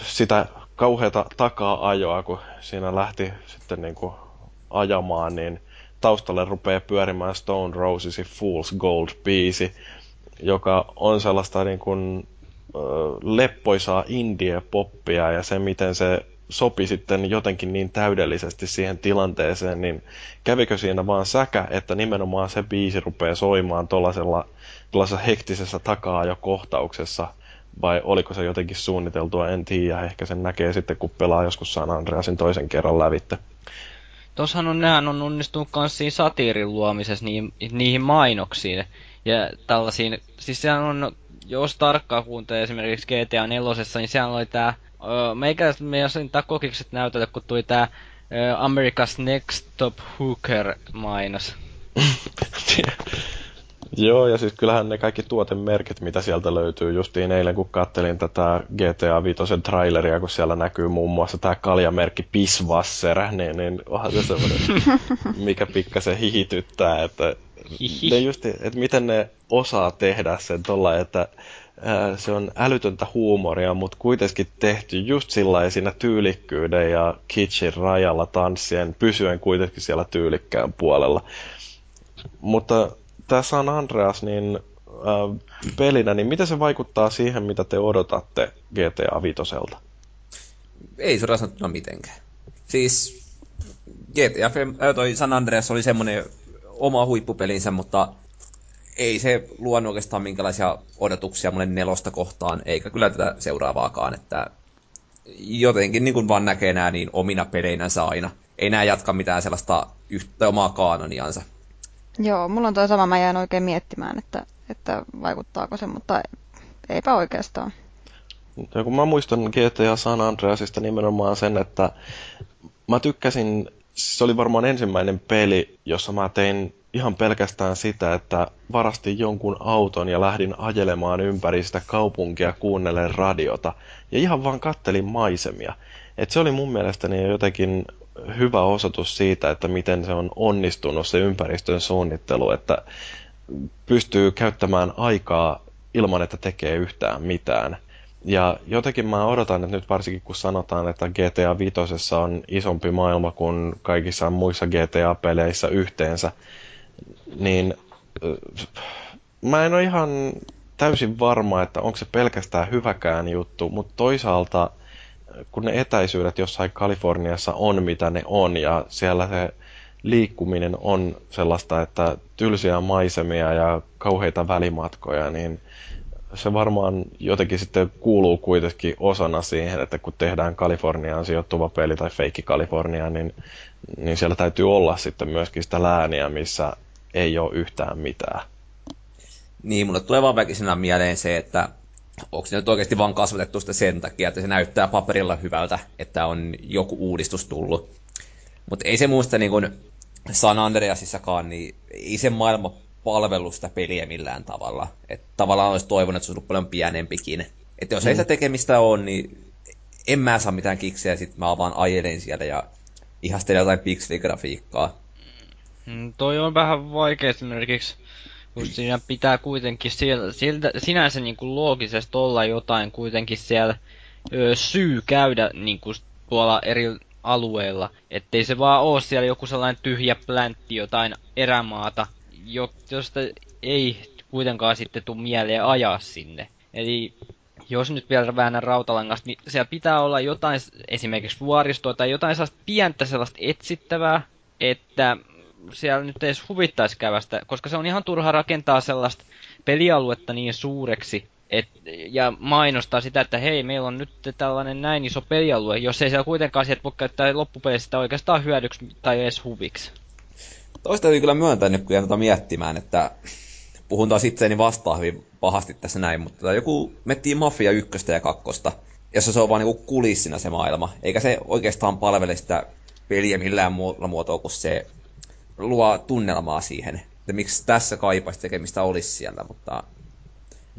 sitä kauheata takaa-ajoa, kun siinä lähti sitten niin kuin ajamaan, niin taustalle rupeaa pyörimään Stone Rosesin Fool's Gold-biisi, joka on sellaista niin kuin, leppoisaa indie-poppia ja se, miten se sopi sitten jotenkin niin täydellisesti siihen tilanteeseen, niin kävikö siinä vaan säkä, että nimenomaan se biisi rupeaa soimaan tuollaisessa hektisessä takaa jo kohtauksessa, vai oliko se jotenkin suunniteltua, en tiedä. Ehkä sen näkee sitten, kun pelaa joskus San Andreasin toisen kerran lävitte. Tossahan on, nehän on onnistunut myös siinä satiirin luomisessa niihin, niihin mainoksiin ja tällaisiin. Siis sehän on, jos tarkkaan kuuntelee esimerkiksi GTA 4, niin siellä oli tää, öö, meikä meidän tää kokikset näytölle, kun tuli tää öö, America's Next Top Hooker mainos. Joo, ja siis kyllähän ne kaikki tuotemerkit, mitä sieltä löytyy, justiin eilen kun kattelin tätä GTA 5 traileria, kun siellä näkyy muun muassa tämä kaljamerkki Pisvasser, niin, niin onhan se semmoinen, mikä pikkasen hihityttää, että, ne justi, että miten ne osaa tehdä sen tuolla, että ää, se on älytöntä huumoria, mutta kuitenkin tehty just sillä siinä tyylikkyyden ja kitschin rajalla tanssien, pysyen kuitenkin siellä tyylikkään puolella. Mutta tämä San Andreas, niin äh, pelinä, niin miten se vaikuttaa siihen, mitä te odotatte GTA Vitoselta? Ei suoraan sanottuna mitenkään. Siis GTA, äh, toi San Andreas oli semmoinen oma huippupelinsä, mutta ei se luonut oikeastaan minkälaisia odotuksia mulle nelosta kohtaan, eikä kyllä tätä seuraavaakaan, että jotenkin niin kuin vaan näkee nämä niin omina peleinänsä aina. Ei nää jatka mitään sellaista yhtä omaa kaanoniansa. Joo, mulla on toi sama, mä jään oikein miettimään, että, että vaikuttaako se, mutta eipä oikeastaan. Ja kun mä muistan GTA San Andreasista nimenomaan sen, että mä tykkäsin, se oli varmaan ensimmäinen peli, jossa mä tein ihan pelkästään sitä, että varastin jonkun auton ja lähdin ajelemaan ympäri sitä kaupunkia kuunnellen radiota. Ja ihan vaan kattelin maisemia. Et se oli mun mielestäni jotenkin hyvä osoitus siitä, että miten se on onnistunut se ympäristön suunnittelu, että pystyy käyttämään aikaa ilman, että tekee yhtään mitään. Ja jotenkin mä odotan, että nyt varsinkin kun sanotaan, että GTA 5 on isompi maailma kuin kaikissa muissa GTA-peleissä yhteensä, niin mä en ole ihan täysin varma, että onko se pelkästään hyväkään juttu, mutta toisaalta kun ne etäisyydet jossain Kaliforniassa on mitä ne on ja siellä se liikkuminen on sellaista, että tylsiä maisemia ja kauheita välimatkoja, niin se varmaan jotenkin sitten kuuluu kuitenkin osana siihen, että kun tehdään Kaliforniaan sijoittuva peli tai feikki Kalifornia, niin, niin siellä täytyy olla sitten myöskin sitä lääniä, missä ei ole yhtään mitään. Niin, mulle tulee vaan väkisinä mieleen se, että onko se nyt oikeasti vaan kasvatettu sitä sen takia, että se näyttää paperilla hyvältä, että on joku uudistus tullut. Mutta ei se muista niin kuin San Andreasissakaan, niin ei se maailma palvelu sitä peliä millään tavalla. Että tavallaan olisi toivonut, että se olisi ollut paljon pienempikin. Että jos mm. ei sitä tekemistä ole, niin en mä saa mitään kiksejä, sit mä vaan ajelen siellä ja ihastelen jotain pixeligrafiikkaa. Mm, toi on vähän vaikea esimerkiksi, kun siinä pitää kuitenkin siellä, sieltä, sinänsä niin kuin loogisesti olla jotain kuitenkin siellä ö, syy käydä niin kuin tuolla eri alueilla. Ettei se vaan oo siellä joku sellainen tyhjä pläntti, jotain erämaata, josta ei kuitenkaan sitten tule mieleen ajaa sinne. Eli jos nyt vielä väännän rautalangasta, niin siellä pitää olla jotain, esimerkiksi vuoristoa tai jotain sellaista pientä sellaista etsittävää, että siellä nyt edes huvittaisi kävästä, koska se on ihan turha rakentaa sellaista pelialuetta niin suureksi, et, ja mainostaa sitä, että hei, meillä on nyt tällainen näin iso pelialue, jos ei siellä kuitenkaan sieltä voi käyttää loppupeleissä sitä oikeastaan hyödyksi tai edes huviksi. Toista täytyy kyllä myöntää nyt, kun jään miettimään, että puhun taas itseäni vastaan hyvin pahasti tässä näin, mutta joku mettii Mafia ykköstä ja kakkosta, jossa se on vaan niinku kulissina se maailma, eikä se oikeastaan palvele sitä peliä millään muulla muotoa kuin se luo tunnelmaa siihen. Että miksi tässä kaipaisi tekemistä olisi siellä, mutta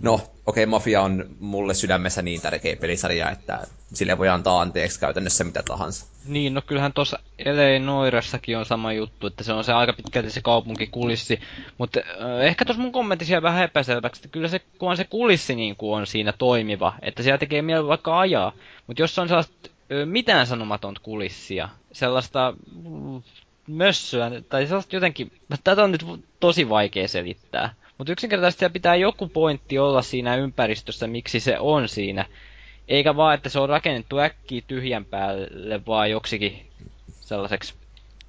no, okei, okay, Mafia on mulle sydämessä niin tärkeä pelisarja, että sille voi antaa anteeksi käytännössä mitä tahansa. Niin, no kyllähän tuossa L.A. Noiressakin on sama juttu, että se on se aika pitkälti se kaupunkikulissi, mutta äh, ehkä tuossa mun kommentti siellä vähän epäselväksi, että kyllä se, kun se kulissi niin kuin on siinä toimiva, että siellä tekee mieli vaikka ajaa, mutta jos on sellaista mitään sanomatonta kulissia, sellaista mm, mössöä, tai sellaista jotenkin, tätä on nyt tosi vaikea selittää. Mutta yksinkertaisesti pitää joku pointti olla siinä ympäristössä, miksi se on siinä. Eikä vaan, että se on rakennettu äkkiä tyhjän päälle, vaan joksikin sellaiseksi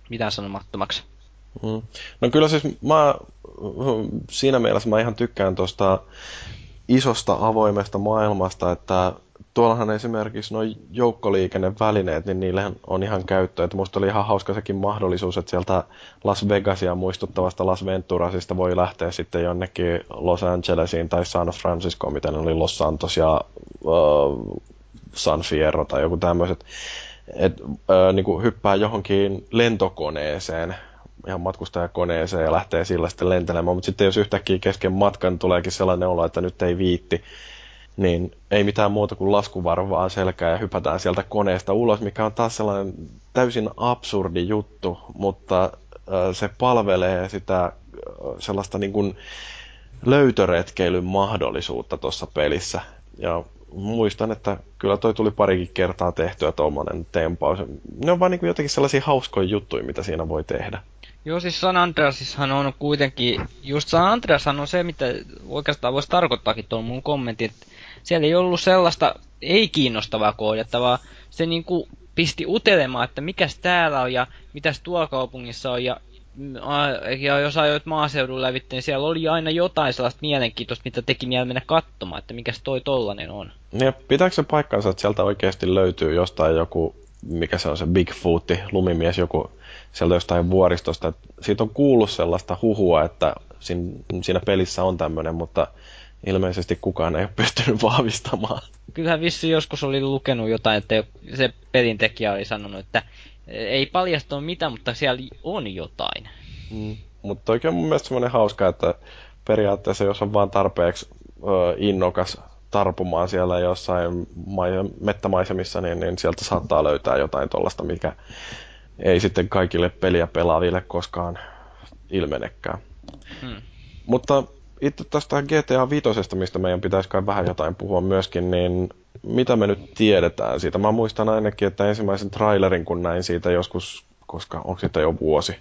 mitään sanomattomaksi. Mm. No kyllä siis mä, siinä mielessä mä ihan tykkään tuosta isosta avoimesta maailmasta, että tuollahan esimerkiksi nuo joukkoliikennevälineet, niin niille on ihan käyttö. Että musta oli ihan hauska sekin mahdollisuus, että sieltä Las Vegasia muistuttavasta Las Venturasista voi lähteä sitten jonnekin Los Angelesiin tai San Francisco, miten oli Los Santos ja uh, San Fierro tai joku tämmöiset. Että uh, niin hyppää johonkin lentokoneeseen, ihan matkustajakoneeseen ja lähtee sillä sitten lentelemään, mutta sitten jos yhtäkkiä kesken matkan tuleekin sellainen olo, että nyt ei viitti, niin ei mitään muuta kuin laskuvarvaa selkää ja hypätään sieltä koneesta ulos, mikä on taas sellainen täysin absurdi juttu, mutta se palvelee sitä sellaista niin kuin löytöretkeilyn mahdollisuutta tuossa pelissä. Ja muistan, että kyllä toi tuli parikin kertaa tehtyä tuommoinen tempaus. Ne on vaan niin kuin jotenkin sellaisia hauskoja juttuja, mitä siinä voi tehdä. Joo, siis San Andreasissahan on kuitenkin, just San Andreashan on se, mitä oikeastaan voisi tarkoittaakin tuon mun kommentti, että siellä ei ollut sellaista ei-kiinnostavaa koodattavaa. Se niinku pisti utelemaan, että mikäs täällä on ja mitäs tuolla kaupungissa on ja ja jos ajoit maaseudulla lävitse, niin siellä oli aina jotain sellaista mielenkiintoista, mitä teki mieleen mennä katsomaan, että mikä toi tollanen on. Ja pitääkö se paikkansa, että sieltä oikeasti löytyy jostain joku, mikä se on se Bigfootti, lumimies, joku sieltä jostain vuoristosta. Siitä on kuullut sellaista huhua, että siinä pelissä on tämmöinen, mutta ilmeisesti kukaan ei ole pystynyt vahvistamaan. Kyllähän vissi joskus oli lukenut jotain, että se pelintekijä oli sanonut, että ei paljastunut mitään, mutta siellä on jotain. Mm. Mutta oikein mun mielestä semmoinen hauska, että periaatteessa jos on vaan tarpeeksi ö, innokas tarpumaan siellä jossain ma- mettämaisemissa, niin, niin sieltä saattaa löytää jotain tuollaista, mikä ei sitten kaikille peliä pelaaville koskaan ilmenekään. Hmm. Mutta itse tästä GTA 5, mistä meidän pitäisi kai vähän jotain puhua myöskin, niin mitä me nyt tiedetään siitä? Mä muistan ainakin, että ensimmäisen trailerin kun näin siitä joskus, koska onko siitä jo vuosi,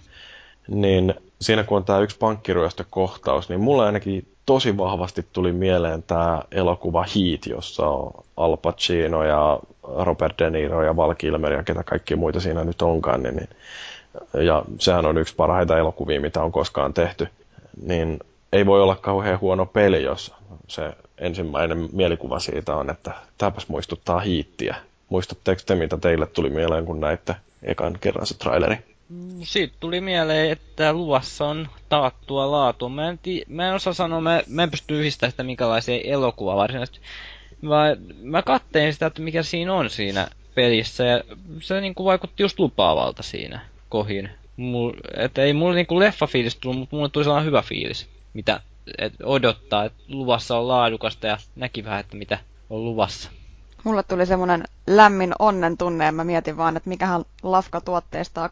niin siinä kun on tämä yksi pankkiryöstökohtaus, niin mulle ainakin tosi vahvasti tuli mieleen tämä elokuva Heat, jossa on Al Pacino ja Robert De Niro ja Val Kilmer ja ketä kaikki muita siinä nyt onkaan. Niin, niin, ja sehän on yksi parhaita elokuvia, mitä on koskaan tehty. Niin ei voi olla kauhean huono peli, jos se ensimmäinen mielikuva siitä on, että tämäpäs muistuttaa hiittiä. Muistatteko te, mitä teille tuli mieleen, kun näitte ekan kerran se traileri? Mm, siitä tuli mieleen, että luvassa on taattua laatua. Mä en, tii, mä en osaa sanoa, mä, mä en pysty yhdistämään sitä minkälaisia elokuva varsinaisesti. Mä, mä kattein sitä, että mikä siinä on siinä pelissä, ja se niinku vaikutti just lupaavalta siinä kohin. Mul, et ei mulle niinku leffa fiilis tullut, mutta mulle tuli sellainen hyvä fiilis mitä et odottaa, että luvassa on laadukasta ja näki vähän, että mitä on luvassa. Mulle tuli semmoinen lämmin onnen tunne ja mä mietin vaan, että mikähän Lafka tuotteistaa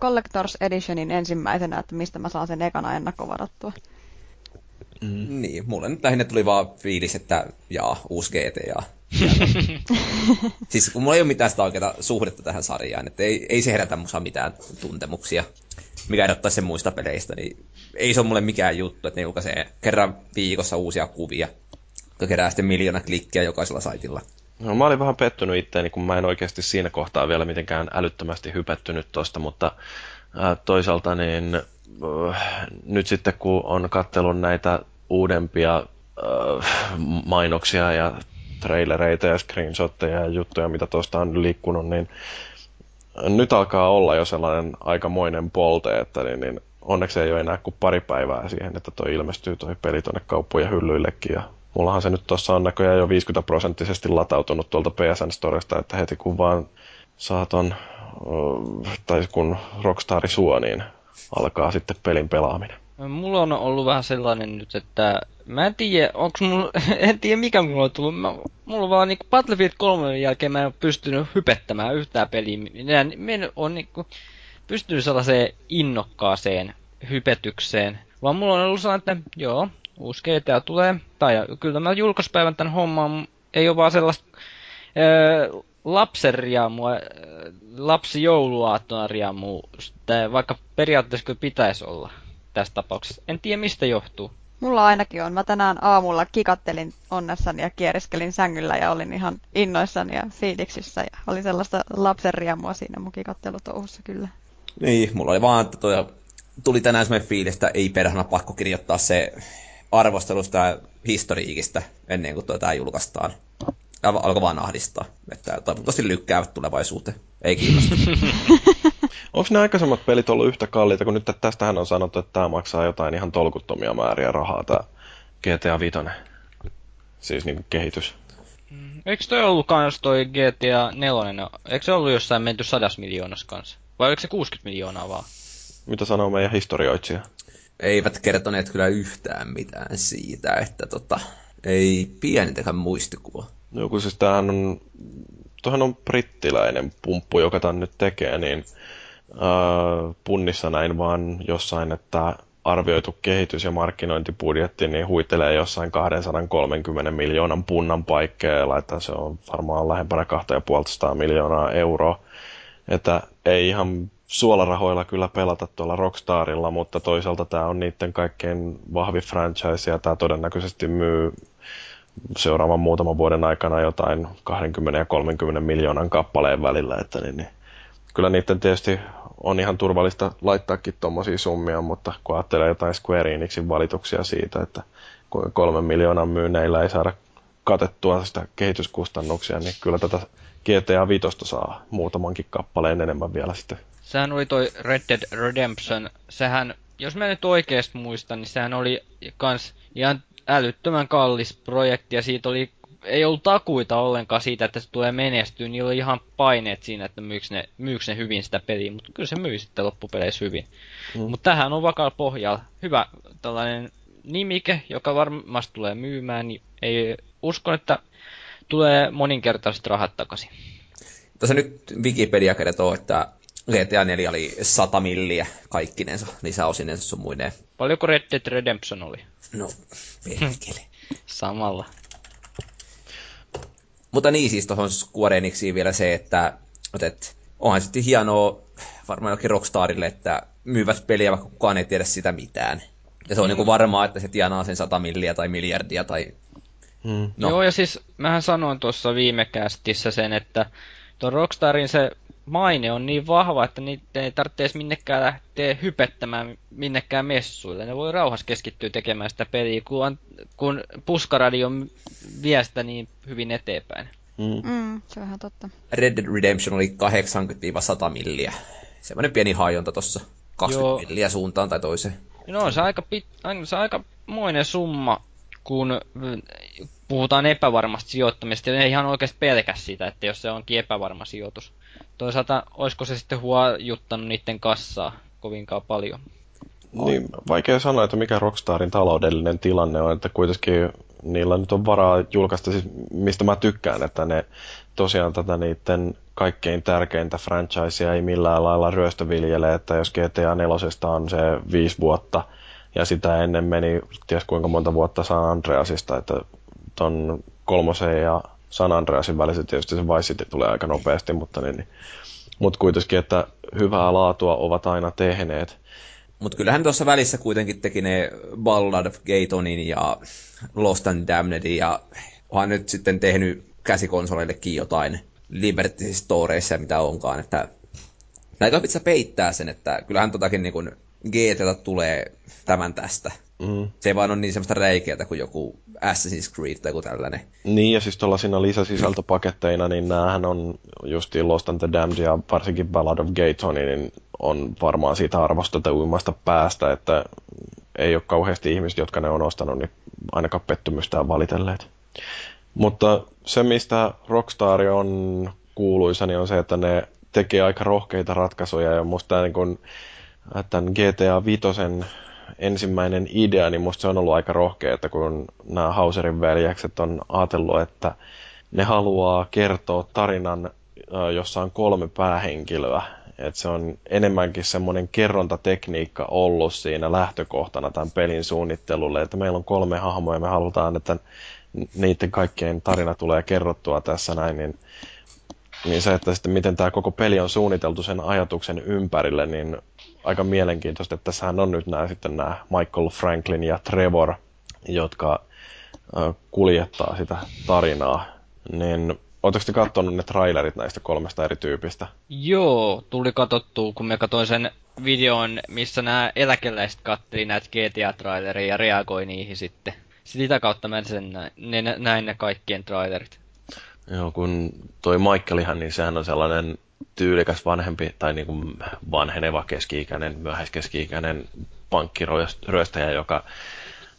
Collectors Editionin ensimmäisenä, että mistä mä saan sen ekana ennakkovarattua. Mm. Niin, mulle nyt lähinnä tuli vaan fiilis, että jaa, uusi GTA. siis kun mulla ei ole mitään sitä oikeaa suhdetta tähän sarjaan, että ei, ei se herätä musta mitään tuntemuksia mikä erottaisi sen muista peleistä, niin ei se ole mulle mikään juttu, että ne julkaisee kerran viikossa uusia kuvia, jotka kerää sitten miljoona klikkiä jokaisella saitilla. No, mä olin vähän pettynyt itteeni, kun mä en oikeasti siinä kohtaa vielä mitenkään älyttömästi hypättynyt tosta, mutta äh, toisaalta niin äh, nyt sitten kun on kattellut näitä uudempia äh, mainoksia ja trailereita ja screenshotteja ja juttuja, mitä tuosta on liikkunut, niin nyt alkaa olla jo sellainen aikamoinen polte, että niin, niin onneksi ei ole enää kuin pari päivää siihen, että toi ilmestyy toi peli tuonne kauppojen hyllyillekin. Ja mullahan se nyt tuossa on näköjään jo 50 prosenttisesti latautunut tuolta PSN Storesta, että heti kun vaan saaton, tai kun Rockstari suo, niin alkaa sitten pelin pelaaminen. Mulla on ollut vähän sellainen nyt, että mä en tiedä, onks mulla, en tiedä mikä mulla on tullut. Mä, mulla on vaan niinku Battlefield 3 jälkeen mä en ole pystynyt hypettämään yhtään peliä. Minä, ole niinku pystynyt sellaiseen innokkaaseen hypetykseen. Vaan mulla on ollut sellainen, että joo, uusi GTA tulee. Tai kyllä mä julkaispäivän tän homman ei ole vaan sellaista öö, lapsi jouluaattona riamua, vaikka periaatteessa kyllä pitäisi olla tässä tapauksessa. En tiedä mistä johtuu. Mulla ainakin on. Mä tänään aamulla kikattelin onnessani ja kieriskelin sängyllä ja olin ihan innoissani ja fiiliksissä. Ja oli sellaista lapsen riemua siinä mun kikattelutouhussa kyllä. Niin, mulla oli vaan, että toi, tuli tänään semmoinen fiilis, että ei perhana pakko kirjoittaa se arvostelusta historiikista ennen kuin tämä julkaistaan. Alkoi vaan ahdistaa. Että toivottavasti lykkäävät tulevaisuuteen. Ei kiinnosta. Onko ne aikaisemmat pelit ollut yhtä kalliita, kun nyt tästähän on sanottu, että tämä maksaa jotain ihan tolkuttomia määriä rahaa, tämä GTA 5? Siis niin kehitys. Mm, eikö toi ollut kans toi GTA 4? Eikö se ollut jossain menty sadas miljoonassa kanssa? Vai oliko se 60 miljoonaa vaan? Mitä sanoo meidän historioitsija? Eivät kertoneet kyllä yhtään mitään siitä, että tota, ei pienintäkään muistikuva. Joku siis tämähän on, tuohan on brittiläinen pumppu, joka tämän nyt tekee, niin äh, punnissa näin vaan jossain, että arvioitu kehitys- ja markkinointibudjetti niin huitelee jossain 230 miljoonan punnan paikkeilla, että se on varmaan lähempänä 250 miljoonaa euroa. Että ei ihan suolarahoilla kyllä pelata tuolla Rockstarilla, mutta toisaalta tämä on niiden kaikkein vahvi franchise ja tämä todennäköisesti myy seuraavan muutaman vuoden aikana jotain 20 ja 30 miljoonan kappaleen välillä, että niin, niin. Kyllä niiden tietysti on ihan turvallista laittaakin tuommoisia summia, mutta kun ajattelee jotain Square Enixin valituksia siitä, että kolmen miljoonan myynneillä ei saada katettua sitä kehityskustannuksia, niin kyllä tätä GTA 5 saa muutamankin kappaleen enemmän vielä sitten. Sehän oli toi Red Dead Redemption, sehän, jos mä nyt oikeasti muistan, niin sehän oli kans ihan älyttömän kallis projekti ja siitä oli ei ollut takuita ollenkaan siitä, että se tulee menestyä. Niillä oli ihan paineet siinä, että myyks ne, myyks ne hyvin sitä peliä, mutta kyllä se myi sitten loppupeleissä hyvin. Mm. Mutta tähän on vakaalla pohjalla. Hyvä tällainen nimike, joka varmasti tulee myymään, niin ei uskon, että tulee moninkertaiset rahat takaisin. Tässä nyt Wikipedia kertoo, että GTA 4 oli 100 milliä kaikkinensa, lisäosinensa sun muineen. Paljonko Red Dead Redemption oli? No, perkele. Samalla. Mutta niin siis tuohon Square Enixiin vielä se, että, että onhan sitten hienoa varmaan jokin Rockstarille, että myyvät peliä, vaikka kukaan ei tiedä sitä mitään. Ja se on mm. niin varmaa, että se tienaa sen 100 milliä tai miljardia tai... Mm. No. Joo, ja siis mähän sanoin tuossa viime kästissä sen, että tuon Rockstarin se maine on niin vahva, että niitä ei tarvitse minnekään lähteä hypettämään minnekään messuille. Ne voi rauhassa keskittyä tekemään sitä peliä, kun, kun puskaradio vie sitä niin hyvin eteenpäin. Mm. Mm, se on ihan totta. Red Dead Redemption oli 80-100 milliä. Semmoinen pieni hajonta tossa 20 Joo. milliä suuntaan tai toiseen. No on se aika, pit, se aika moinen summa, kun puhutaan epävarmasta sijoittamista, ja ihan oikeasti pelkä sitä, että jos se onkin epävarma sijoitus. Toisaalta, olisiko se sitten huojuttanut niiden kassaa kovinkaan paljon? Niin, vaikea sanoa, että mikä Rockstarin taloudellinen tilanne on, että kuitenkin niillä nyt on varaa julkaista, siis mistä mä tykkään, että ne tosiaan tätä niiden kaikkein tärkeintä franchisea ei millään lailla ryöstöviljele, että jos GTA 4 on se viisi vuotta ja sitä ennen meni ties kuinka monta vuotta San Andreasista, että ton kolmosen ja San Andreasin välissä tietysti se Vice City tulee aika nopeasti, mutta, niin, niin, mutta kuitenkin, että hyvää laatua ovat aina tehneet. Mutta kyllähän tuossa välissä kuitenkin teki ne Ballad of Gaytonin ja Lost and Damnedin ja onhan nyt sitten tehnyt käsikonsoleillekin jotain Liberty Storeissa mitä onkaan, että näitä pitää peittää sen, että kyllähän totakin niin kuin GT tulee tämän tästä. Mm. Se ei vaan ole niin semmoista räikeätä kuin joku Assassin's Creed tai joku tällainen. Niin, ja siis tuollaisina lisäsisältöpaketteina, niin näähän on justiin Lost and the Damned ja varsinkin Ballad of Gay Tony, niin on varmaan siitä arvostelta uimasta päästä, että ei ole kauheasti ihmiset, jotka ne on ostanut, niin ainakaan pettymystään valitelleet. Mutta se, mistä Rockstar on kuuluisa, niin on se, että ne tekee aika rohkeita ratkaisuja, ja musta niin kun, tämän GTA 5 ensimmäinen idea, niin musta se on ollut aika rohkea, että kun nämä Hauserin veljekset on ajatellut, että ne haluaa kertoa tarinan, jossa on kolme päähenkilöä. että se on enemmänkin semmoinen kerrontatekniikka ollut siinä lähtökohtana tämän pelin suunnittelulle, että meillä on kolme hahmoa ja me halutaan, että niiden kaikkien tarina tulee kerrottua tässä näin, niin, niin se, että sitten miten tämä koko peli on suunniteltu sen ajatuksen ympärille, niin aika mielenkiintoista, että tässähän on nyt nämä, sitten nämä Michael Franklin ja Trevor, jotka kuljettaa sitä tarinaa. Niin Oletteko te katsonut ne trailerit näistä kolmesta eri tyypistä? Joo, tuli katsottua, kun me katsoin sen videon, missä nämä eläkeläiset katteli näitä GTA-traileria ja reagoi niihin sitten. Sitä kautta mä sen näin, ne, näin ne kaikkien trailerit. Joo, kun toi Michaelihan, niin sehän on sellainen tyylikäs vanhempi tai niin kuin vanheneva keski-ikäinen, myöhäiskeski-ikäinen pankkiryöstäjä, joka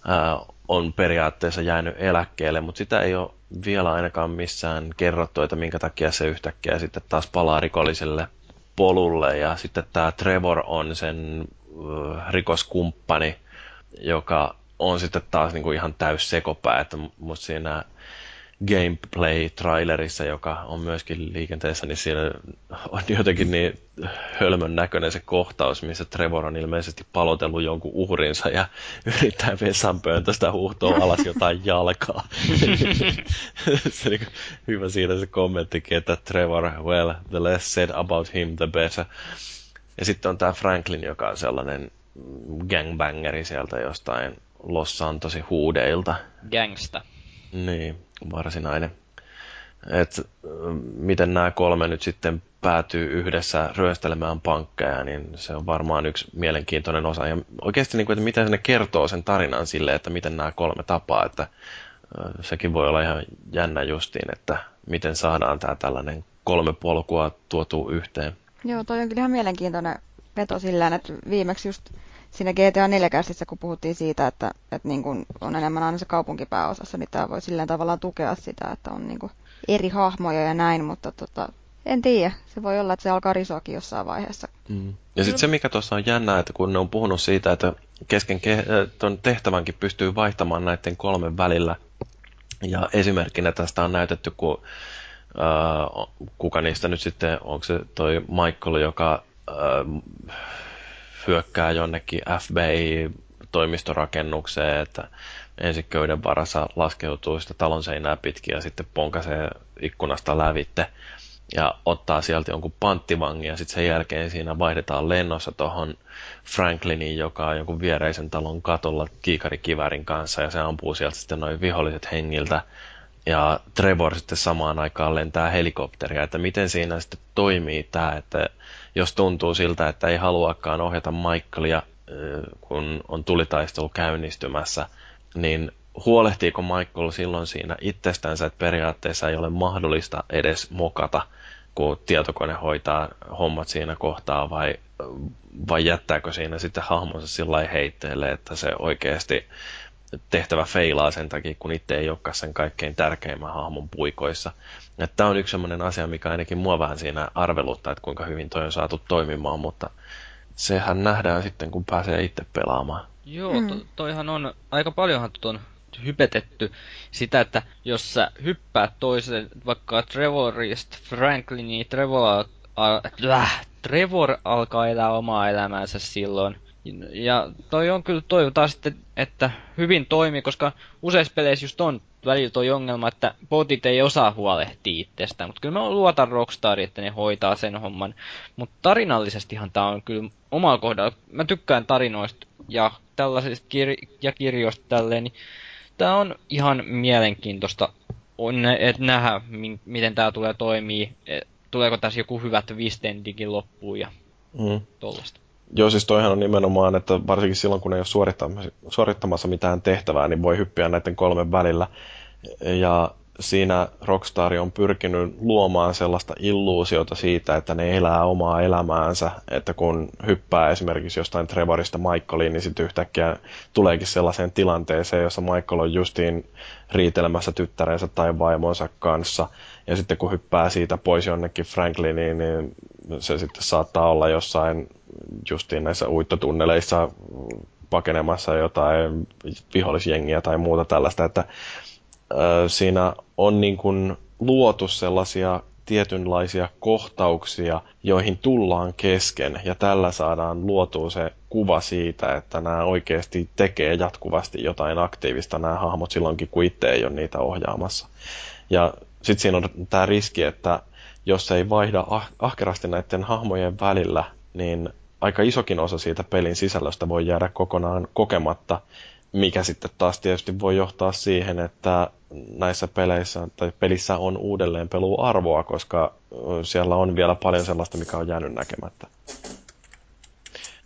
ää, on periaatteessa jäänyt eläkkeelle, mutta sitä ei ole vielä ainakaan missään kerrottu, että minkä takia se yhtäkkiä sitten taas palaa rikolliselle polulle. Ja sitten tämä Trevor on sen äh, rikoskumppani, joka on sitten taas niin kuin ihan täys sekopää, että musta siinä gameplay-trailerissa, joka on myöskin liikenteessä, niin siinä on jotenkin niin hölmön näköinen se kohtaus, missä Trevor on ilmeisesti palotellut jonkun uhrinsa ja yrittää vesanpöntöstä huuhtoa alas jotain jalkaa. se niin hyvä siinä se kommenttikin, että Trevor, well, the less said about him, the better. Ja sitten on tämä Franklin, joka on sellainen gangbangeri sieltä jostain Los Santosin huudeilta. Gangsta. Niin, varsinainen että miten nämä kolme nyt sitten päätyy yhdessä ryöstelemään pankkeja, niin se on varmaan yksi mielenkiintoinen osa. Ja oikeasti, niin kuin, että miten ne kertoo sen tarinan sille, että miten nämä kolme tapaa, että sekin voi olla ihan jännä justiin, että miten saadaan tämä tällainen kolme polkua tuotu yhteen. Joo, toi on kyllä ihan mielenkiintoinen veto sillä että viimeksi just siinä GTA 4 kästissä, kun puhuttiin siitä, että, että niin kun on enemmän aina se kaupunkipääosassa, niin tämä voi silleen tavallaan tukea sitä, että on niin eri hahmoja ja näin, mutta tota, en tiedä. Se voi olla, että se alkaa risoakin jossain vaiheessa. Mm. Ja sitten se, mikä tuossa on jännää, että kun ne on puhunut siitä, että kesken ke- ton tehtävänkin pystyy vaihtamaan näiden kolmen välillä. Ja esimerkkinä tästä on näytetty, kun äh, kuka niistä nyt sitten, onko se toi Michael, joka äh, hyökkää jonnekin FBI-toimistorakennukseen, että ensin köyden varassa laskeutuu sitä talon seinää pitkin ja sitten ponkasee ikkunasta lävitte ja ottaa sieltä jonkun panttivangin ja sitten sen jälkeen siinä vaihdetaan lennossa tuohon Frankliniin, joka on jonkun viereisen talon katolla kiikarikivärin kanssa ja se ampuu sieltä sitten noin viholliset hengiltä. Ja Trevor sitten samaan aikaan lentää helikopteria, että miten siinä sitten toimii tämä, että jos tuntuu siltä, että ei haluakaan ohjata Michaelia, kun on tulitaistelu käynnistymässä, niin huolehtiiko Michael silloin siinä itsestänsä, että periaatteessa ei ole mahdollista edes mokata, kun tietokone hoitaa hommat siinä kohtaa, vai, vai jättääkö siinä sitten hahmonsa sillä heitteelle, että se oikeasti tehtävä feilaa sen takia, kun itse ei olekaan sen kaikkein tärkeimmän hahmon puikoissa. Tämä on yksi sellainen asia, mikä ainakin mua vähän siinä arveluttaa, että kuinka hyvin toi on saatu toimimaan, mutta sehän nähdään sitten, kun pääsee itse pelaamaan. Joo, to, toihan on, aika paljonhan on hypetetty sitä, että jos sä hyppäät toisen, vaikka Trevorista Frankliniin, Trevor, al, äh, Trevor alkaa elää omaa elämäänsä silloin, ja toi on kyllä toivotaan sitten, että hyvin toimii, koska useissa peleissä just on välillä toi ongelma, että botit ei osaa huolehtia itsestään, mutta kyllä mä luotan Rockstarin, että ne hoitaa sen homman. Mutta tarinallisestihan tää on kyllä omalla kohdalla, mä tykkään tarinoista ja tällaisista kir- ja kirjoista tälleen, niin tää on ihan mielenkiintoista on, että nähdä, miten tää tulee toimii, tuleeko tässä joku hyvä twist loppuun ja mm. tollasta. Joo, siis toihan on nimenomaan, että varsinkin silloin, kun ei ole suorittamassa, suorittamassa mitään tehtävää, niin voi hyppiä näiden kolmen välillä. Ja siinä Rockstar on pyrkinyt luomaan sellaista illuusiota siitä, että ne elää omaa elämäänsä, että kun hyppää esimerkiksi jostain Trevorista Michaeliin, niin sitten yhtäkkiä tuleekin sellaiseen tilanteeseen, jossa Michael on justiin riitelemässä tyttärensä tai vaimonsa kanssa, ja sitten kun hyppää siitä pois jonnekin Frankliniin, niin se sitten saattaa olla jossain justiin näissä uittotunneleissa pakenemassa jotain vihollisjengiä tai muuta tällaista, että ö, siinä on niin kuin luotu sellaisia tietynlaisia kohtauksia, joihin tullaan kesken, ja tällä saadaan luotua se kuva siitä, että nämä oikeasti tekee jatkuvasti jotain aktiivista nämä hahmot silloinkin, kun itse ei ole niitä ohjaamassa. Ja sitten siinä on tämä riski, että jos ei vaihda ah- ahkerasti näiden hahmojen välillä, niin aika isokin osa siitä pelin sisällöstä voi jäädä kokonaan kokematta, mikä sitten taas tietysti voi johtaa siihen, että näissä peleissä tai pelissä on uudelleen arvoa, koska siellä on vielä paljon sellaista, mikä on jäänyt näkemättä.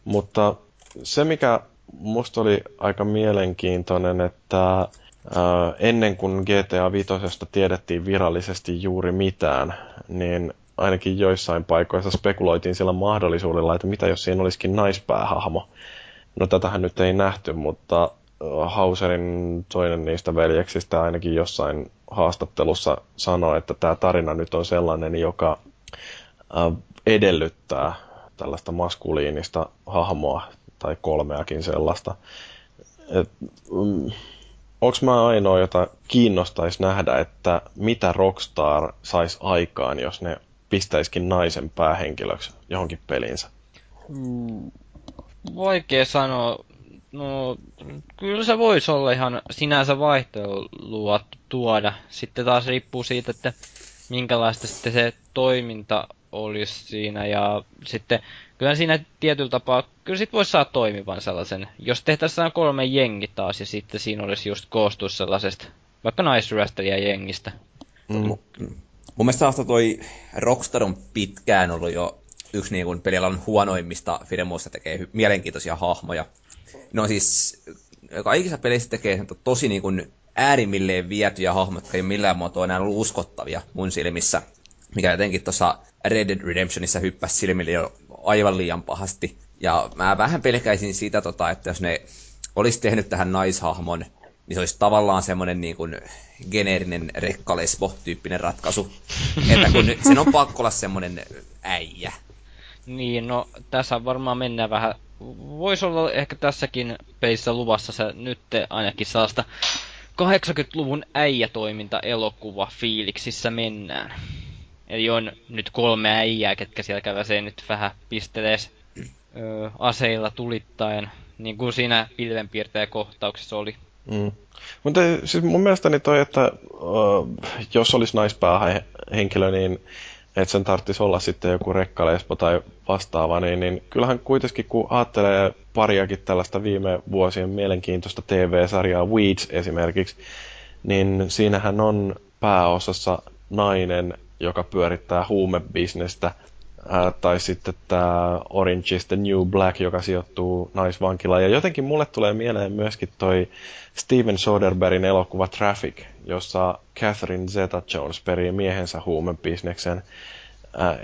Mutta se, mikä musta oli aika mielenkiintoinen, että ennen kuin GTA 5 tiedettiin virallisesti juuri mitään, niin ainakin joissain paikoissa spekuloitiin sillä mahdollisuudella, että mitä jos siinä olisikin naispäähahmo. No tätähän nyt ei nähty, mutta Hauserin toinen niistä veljeksistä ainakin jossain haastattelussa sanoi, että tämä tarina nyt on sellainen, joka edellyttää tällaista maskuliinista hahmoa tai kolmeakin sellaista. Et, mm, onko mä ainoa, jota kiinnostaisi nähdä, että mitä Rockstar saisi aikaan, jos ne pistäisikin naisen päähenkilöksi johonkin pelinsä? Mm, vaikea sanoa. No, kyllä se voisi olla ihan sinänsä vaihtelua tuoda. Sitten taas riippuu siitä, että minkälaista sitten se toiminta olisi siinä. Ja sitten kyllä siinä tietyllä tapaa, kyllä sit voisi saada toimivan sellaisen. Jos tehtäisiin kolme jengi taas ja sitten siinä olisi just koostus sellaisesta vaikka naisryöstäjä jengistä. Mm. Mun mielestä toi Rockstar on pitkään ollut jo yksi niin kuin pelialan huonoimmista firmoista tekee mielenkiintoisia hahmoja. No siis kaikissa peleissä tekee tosi niin kuin äärimmilleen vietyjä hahmoja, jotka ei millään muotoa enää ollut uskottavia mun silmissä. Mikä jotenkin tuossa Red Dead Redemptionissa hyppäsi silmille jo aivan liian pahasti. Ja mä vähän pelkäisin sitä, tota, että jos ne olisi tehnyt tähän naishahmon, niin se olisi tavallaan semmoinen niin kuin geneerinen rekkalesbo-tyyppinen ratkaisu. että kun sen on pakko olla semmoinen äijä. Niin, no tässä varmaan mennään vähän... Voisi olla ehkä tässäkin peissä luvassa se nyt ainakin sellaista 80-luvun äijätoiminta elokuva fiiliksissä mennään. Eli on nyt kolme äijää, ketkä siellä käväsee nyt vähän pistelees ö, aseilla tulittaen, niin kuin siinä pilvenpiirtäjäkohtauksessa oli. Mm. Mutta siis mun mielestäni toi, että uh, jos olisi naispäähenkilö, niin että sen tarvitsisi olla sitten joku rekkalespo tai vastaava, niin, niin kyllähän kuitenkin kun ajattelee pariakin tällaista viime vuosien mielenkiintoista TV-sarjaa, Weeds esimerkiksi, niin siinähän on pääosassa nainen, joka pyörittää huumebisnestä, ää, tai sitten tämä Orange is the New Black, joka sijoittuu naisvankilaan. Ja jotenkin mulle tulee mieleen myöskin toi Steven Soderbergin elokuva Traffic, jossa Catherine Zeta-Jones perii miehensä huumebisneksen. Ää,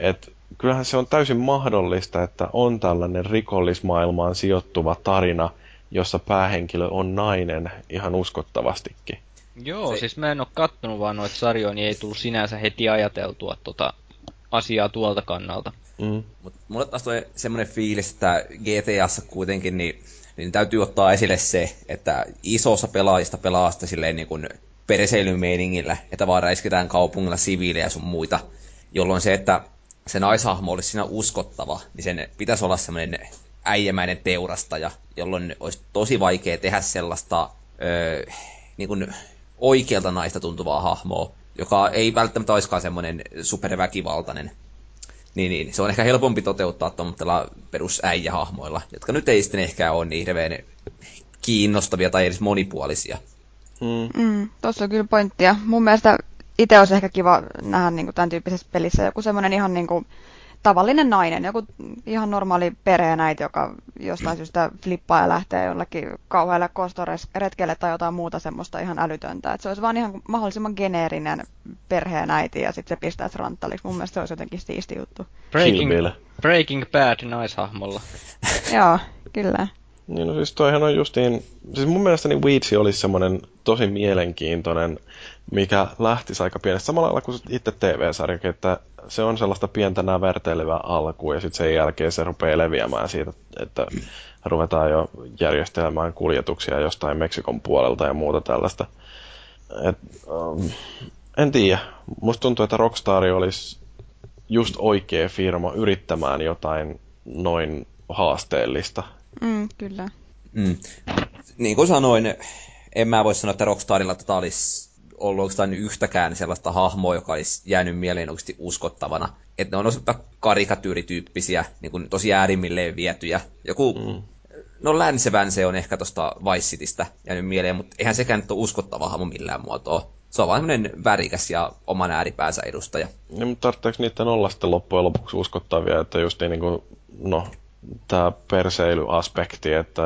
kyllähän se on täysin mahdollista, että on tällainen rikollismaailmaan sijoittuva tarina, jossa päähenkilö on nainen ihan uskottavastikin. Joo, se... siis mä en oo kattonut vaan noita sarjoja, niin ei tullut sinänsä heti ajateltua tota asiaa tuolta kannalta. Mm. Mut mulle taas toi semmoinen fiilis, että GTAssa kuitenkin niin, niin täytyy ottaa esille se, että isossa pelaajista pelaa sitä silleen niin kuin perseilymeiningillä, että vaan räiskitään kaupungilla siviilejä sun muita, jolloin se, että se naishahmo olisi siinä uskottava, niin sen pitäisi olla semmoinen äijämäinen teurastaja, jolloin olisi tosi vaikea tehdä sellaista öö, niin kuin oikealta naista tuntuvaa hahmoa, joka ei välttämättä olisikaan semmoinen superväkivaltainen. Niin, niin, se on ehkä helpompi toteuttaa tuommoisella perusäijähahmoilla, jotka nyt ei sitten ehkä ole niin hirveän kiinnostavia tai edes monipuolisia. Mm. Mm, Tuossa on kyllä pointtia. Mun mielestä itse olisi ehkä kiva nähdä niin kuin tämän tyyppisessä pelissä joku semmoinen ihan niin kuin, tavallinen nainen, joku ihan normaali perheenäiti, joka jostain syystä flippaa ja lähtee jollekin kauhealle kostoretkelle tai jotain muuta semmoista ihan älytöntä. Että se olisi vaan ihan mahdollisimman geneerinen perheenäiti ja sitten se pistäisi ranttaliksi. Mun mielestä se olisi jotenkin siisti juttu. Breaking, Breaking Bad naishahmolla. Joo, kyllä. Niin no siis toihan on justiin, siis mun mielestäni Weedsi olisi semmoinen tosi mielenkiintoinen, mikä lähtisi aika pienestä, samalla lailla kuin itse TV-sarjakin, että se on sellaista pientä nävertelyä alkuun ja sitten sen jälkeen se rupeaa leviämään siitä, että ruvetaan jo järjestelemään kuljetuksia jostain Meksikon puolelta ja muuta tällaista. Et, um, en tiedä. Musta tuntuu, että Rockstar olisi just oikea firma yrittämään jotain noin haasteellista. Mm, kyllä. Mm. Niin kuin sanoin, en mä voi sanoa, että Rockstarilla tota olisi ollut oikeastaan yhtäkään sellaista hahmoa, joka olisi jäänyt mieleen oikeasti uskottavana. Että ne on osalta karikatyyrityyppisiä, niin kuin tosi äärimmilleen vietyjä. Joku, mm. no länsevän se on ehkä tuosta Vice Citystä jäänyt mieleen, mutta eihän sekään nyt ole uskottava hahmo millään muotoa. Se on vain värikäs ja oman ääripäänsä edustaja. Niin, mutta tarvitseeko niiden olla sitten loppujen lopuksi uskottavia, että just niin kuin, no, tämä perseilyaspekti, että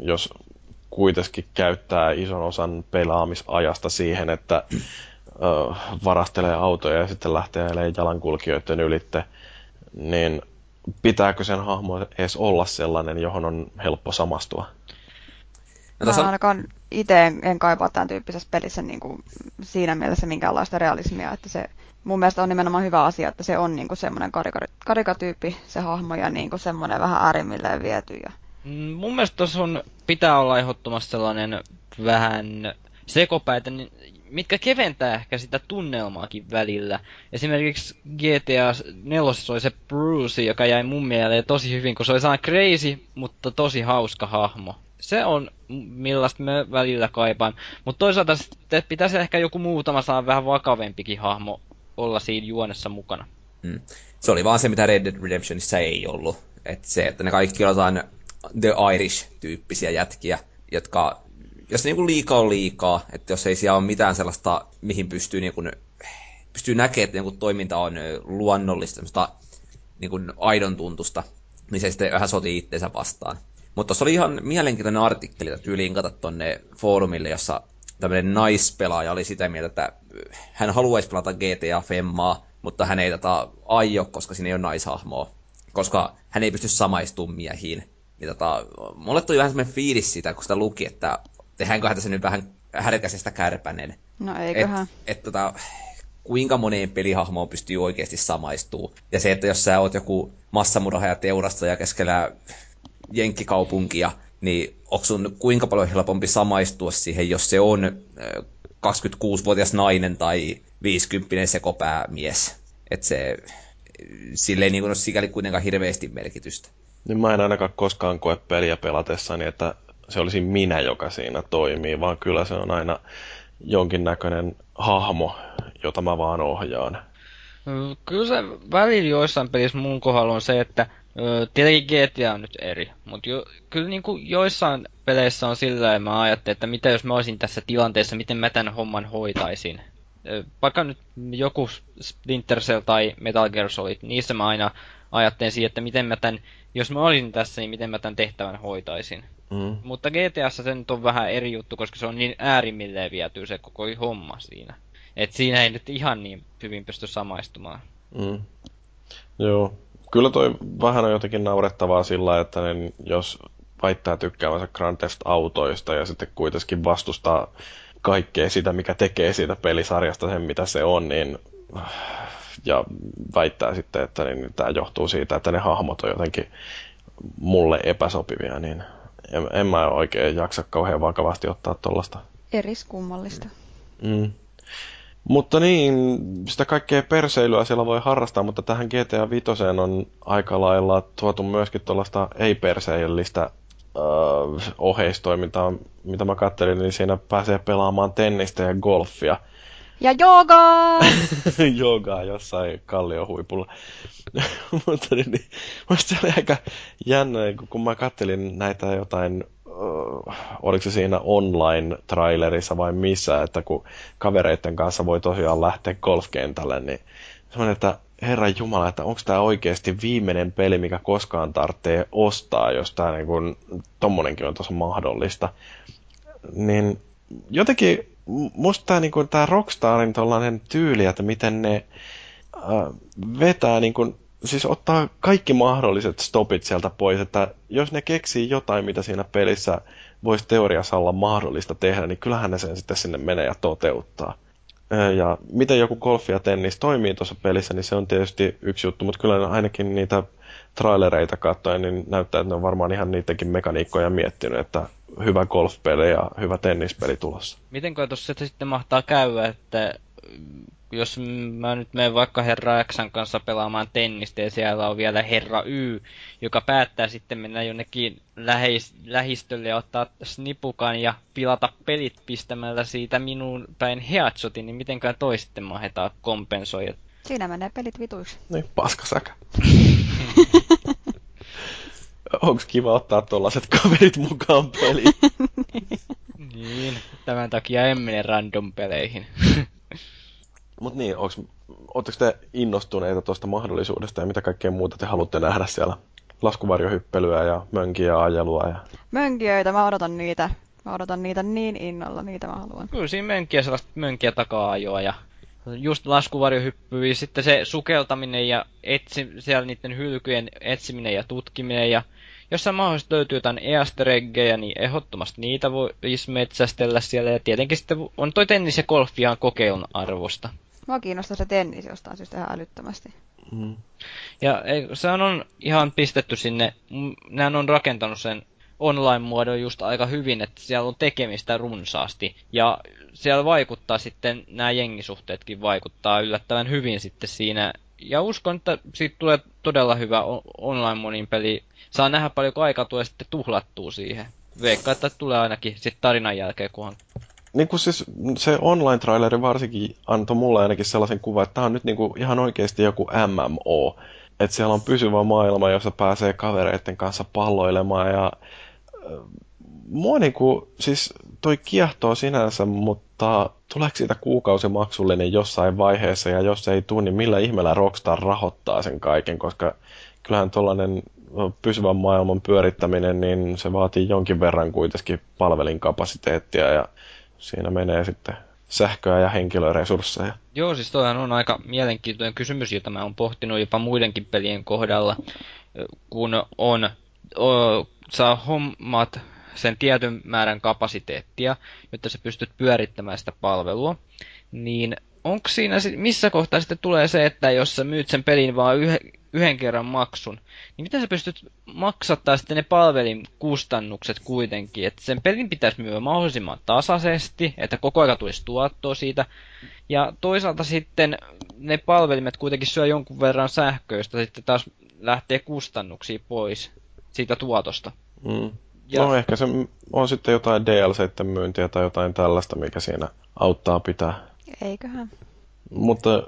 jos kuitenkin käyttää ison osan pelaamisajasta siihen, että ö, varastelee autoja ja sitten lähtee jalankulkijoiden ylitte, niin pitääkö sen hahmo edes olla sellainen, johon on helppo samastua? No, Mä ainakaan itse en, en kaipaa tämän tyyppisessä pelissä niin kuin siinä mielessä minkäänlaista realismia, että se mun mielestä on nimenomaan hyvä asia, että se on niin kuin semmoinen karikatyyppi se hahmo ja niin kuin semmoinen vähän äärimmilleen viety ja Mm, mun mielestä tuossa on, pitää olla ehdottomasti sellainen vähän sekopäitä, mitkä keventää ehkä sitä tunnelmaakin välillä. Esimerkiksi GTA 4 oli se Bruce, joka jäi mun mieleen tosi hyvin, kun se oli sellainen crazy, mutta tosi hauska hahmo. Se on millaista me välillä kaipaan. Mutta toisaalta sitten pitäisi ehkä joku muutama saa vähän vakavempikin hahmo olla siinä juonessa mukana. Mm. Se oli vaan se, mitä Red Dead Redemptionissa ei ollut. Et se, että ne kaikki oletaan The Irish-tyyppisiä jätkiä, jotka, jos niinku liikaa on liikaa, että jos ei siellä ole mitään sellaista, mihin pystyy niinku pystyy näkemään, että joku toiminta on luonnollista, semmoista niin kuin aidon tuntusta, niin se sitten vähän sotii itseensä vastaan. Mutta tuossa oli ihan mielenkiintoinen artikkeli, että tyyliin katsot tonne foorumille, jossa tämmöinen naispelaaja oli sitä mieltä, että hän haluaisi pelata GTA Femmaa, mutta hän ei tätä aio, koska siinä ei ole naishahmoa. Koska hän ei pysty samaistumaan miehiin. Niin tota, mulle tuli vähän semmoinen fiilis siitä, kun sitä luki, että tehdäänköhän tässä nyt vähän härkäisestä kärpänen. No eiköhän. Et, et tota, kuinka moneen pelihahmoon pystyy oikeasti samaistuu. Ja se, että jos sä oot joku massamurha ja teurastaja keskellä jenkkikaupunkia, niin onko sun kuinka paljon helpompi samaistua siihen, jos se on 26-vuotias nainen tai 50 sekopäämies. Että se, sille ei niin ole sikäli kuitenkaan hirveästi merkitystä. Niin mä en ainakaan koskaan koe peliä pelatessani, että se olisi minä, joka siinä toimii, vaan kyllä se on aina jonkinnäköinen hahmo, jota mä vaan ohjaan. Kyllä se välillä joissain pelissä mun kohdalla on se, että tietenkin GTA on nyt eri, mutta jo, kyllä niin kuin joissain peleissä on sillä että mä ajattelin, että mitä jos mä olisin tässä tilanteessa, miten mä tämän homman hoitaisin. Vaikka nyt joku Splinter Cell tai Metal Gear Solid, niissä mä aina ajattelen siihen, että miten mä tämän, jos mä olisin tässä, niin miten mä tämän tehtävän hoitaisin. Mm. Mutta GTAssa se nyt on vähän eri juttu, koska se on niin äärimmilleen viety se koko homma siinä. Et siinä ei nyt ihan niin hyvin pysty samaistumaan. Mm. Joo. Kyllä toi vähän on jotenkin naurettavaa sillä, että ne, jos väittää tykkäävänsä Grand Theft Autoista ja sitten kuitenkin vastustaa kaikkea sitä, mikä tekee siitä pelisarjasta sen, mitä se on, niin ja väittää sitten, että niin, tämä johtuu siitä, että ne hahmot on jotenkin mulle epäsopivia, niin en, en mä oikein jaksa kauhean vakavasti ottaa tuollaista. Eriskummallista. Mm. Mutta niin, sitä kaikkea perseilyä siellä voi harrastaa, mutta tähän GTA 5 on aika lailla tuotu myöskin tuollaista ei-perseillistä uh, oheistoimintaa, mitä mä kattelin, niin siinä pääsee pelaamaan tennistä ja golfia. Ja joogaa! joogaa jossain kalliohuipulla. Mutta niin, niin, se oli aika jännä, kun mä kattelin näitä jotain uh, oliko se siinä online-trailerissa vai missä, että kun kavereiden kanssa voi tosiaan lähteä golfkentälle, niin semmoinen, että Herra Jumala, että onko tämä oikeasti viimeinen peli, mikä koskaan tarvitsee ostaa, jos tämä niin kun, tommonenkin on tuossa mahdollista. Niin jotenkin musta tämä niin tää Rockstarin tollainen tyyli, että miten ne äh, vetää niin kun, siis ottaa kaikki mahdolliset stopit sieltä pois, että jos ne keksii jotain, mitä siinä pelissä voisi teoriassa olla mahdollista tehdä, niin kyllähän ne sen sitten sinne menee ja toteuttaa. Ja miten joku golfi ja tennis toimii tuossa pelissä, niin se on tietysti yksi juttu, mutta kyllä ainakin niitä trailereita katsoen, niin näyttää, että ne on varmaan ihan niidenkin mekaniikkoja miettinyt, että hyvä golfpeli ja hyvä tennispeli tulossa. Miten tuossa sitten mahtaa käydä, että jos mä nyt menen vaikka Herra Xn kanssa pelaamaan tennistä ja siellä on vielä Herra Y, joka päättää sitten mennä jonnekin läheis- lähistölle ja ottaa snipukan ja pilata pelit pistämällä siitä minuun päin headshotin, niin mitenkään toi sitten mahdetaan kompensoida? Siinä menee pelit vituiksi. Niin, paskasäkä. Onko kiva ottaa tuollaiset kaverit mukaan peliin? niin, tämän takia en mene random peleihin. Mutta niin, oletteko te innostuneita tuosta mahdollisuudesta ja mitä kaikkea muuta te haluatte nähdä siellä? Laskuvarjohyppelyä ja mönkiä ajelua. Ja... Mönkijöitä, mä odotan niitä. Mä odotan niitä niin innolla, niitä mä haluan. Kyllä siinä mönkiä, sellaista mönkiä takaa-ajoa ja just laskuvarjohyppyä, sitten se sukeltaminen ja etsi, siellä niiden hylkyjen etsiminen ja tutkiminen ja jos mahdollisesti löytyy jotain easter niin ehdottomasti niitä voisi metsästellä siellä. Ja tietenkin sitten on toi tennis ja golfi ihan kokeilun arvosta. Mua kiinnostaa se tennis jostain syystä ihan älyttömästi. Mm. Ja se on ihan pistetty sinne, nämä on rakentanut sen online-muodon just aika hyvin, että siellä on tekemistä runsaasti. Ja siellä vaikuttaa sitten, nämä jengisuhteetkin vaikuttaa yllättävän hyvin sitten siinä. Ja uskon, että siitä tulee todella hyvä online-monin peli. Saa nähdä paljon aikaa tulee sitten tuhlattuu siihen. Veikka, että tulee ainakin sitten tarinan jälkeen, kunhan niin kuin siis se online-traileri varsinkin antoi mulle ainakin sellaisen kuvan, että tämä on nyt niin kuin ihan oikeasti joku MMO. Että siellä on pysyvä maailma, jossa pääsee kavereiden kanssa palloilemaan ja mua niin kuin, siis toi kiehtoo sinänsä, mutta tuleeko siitä kuukausimaksullinen jossain vaiheessa, ja jos ei tule, niin millä ihmeellä Rockstar rahoittaa sen kaiken, koska kyllähän tuollainen pysyvän maailman pyörittäminen, niin se vaatii jonkin verran kuitenkin palvelinkapasiteettia, ja siinä menee sitten sähköä ja henkilöresursseja. Joo, siis toihan on aika mielenkiintoinen kysymys, jota mä oon pohtinut jopa muidenkin pelien kohdalla, kun on, o, saa hommat sen tietyn määrän kapasiteettia, jotta sä pystyt pyörittämään sitä palvelua, niin onko siinä, missä kohtaa sitten tulee se, että jos sä myyt sen pelin vaan yhden, kerran maksun, niin miten sä pystyt maksattaa sitten ne palvelin kustannukset kuitenkin, että sen pelin pitäisi myyä mahdollisimman tasaisesti, että koko ajan tulisi tuottoa siitä, ja toisaalta sitten ne palvelimet kuitenkin syö jonkun verran sähköistä, sitten taas lähtee kustannuksia pois siitä tuotosta. Mm. Ja... No ehkä se on sitten jotain DLC myyntiä tai jotain tällaista, mikä siinä auttaa pitää. Eiköhän. Mutta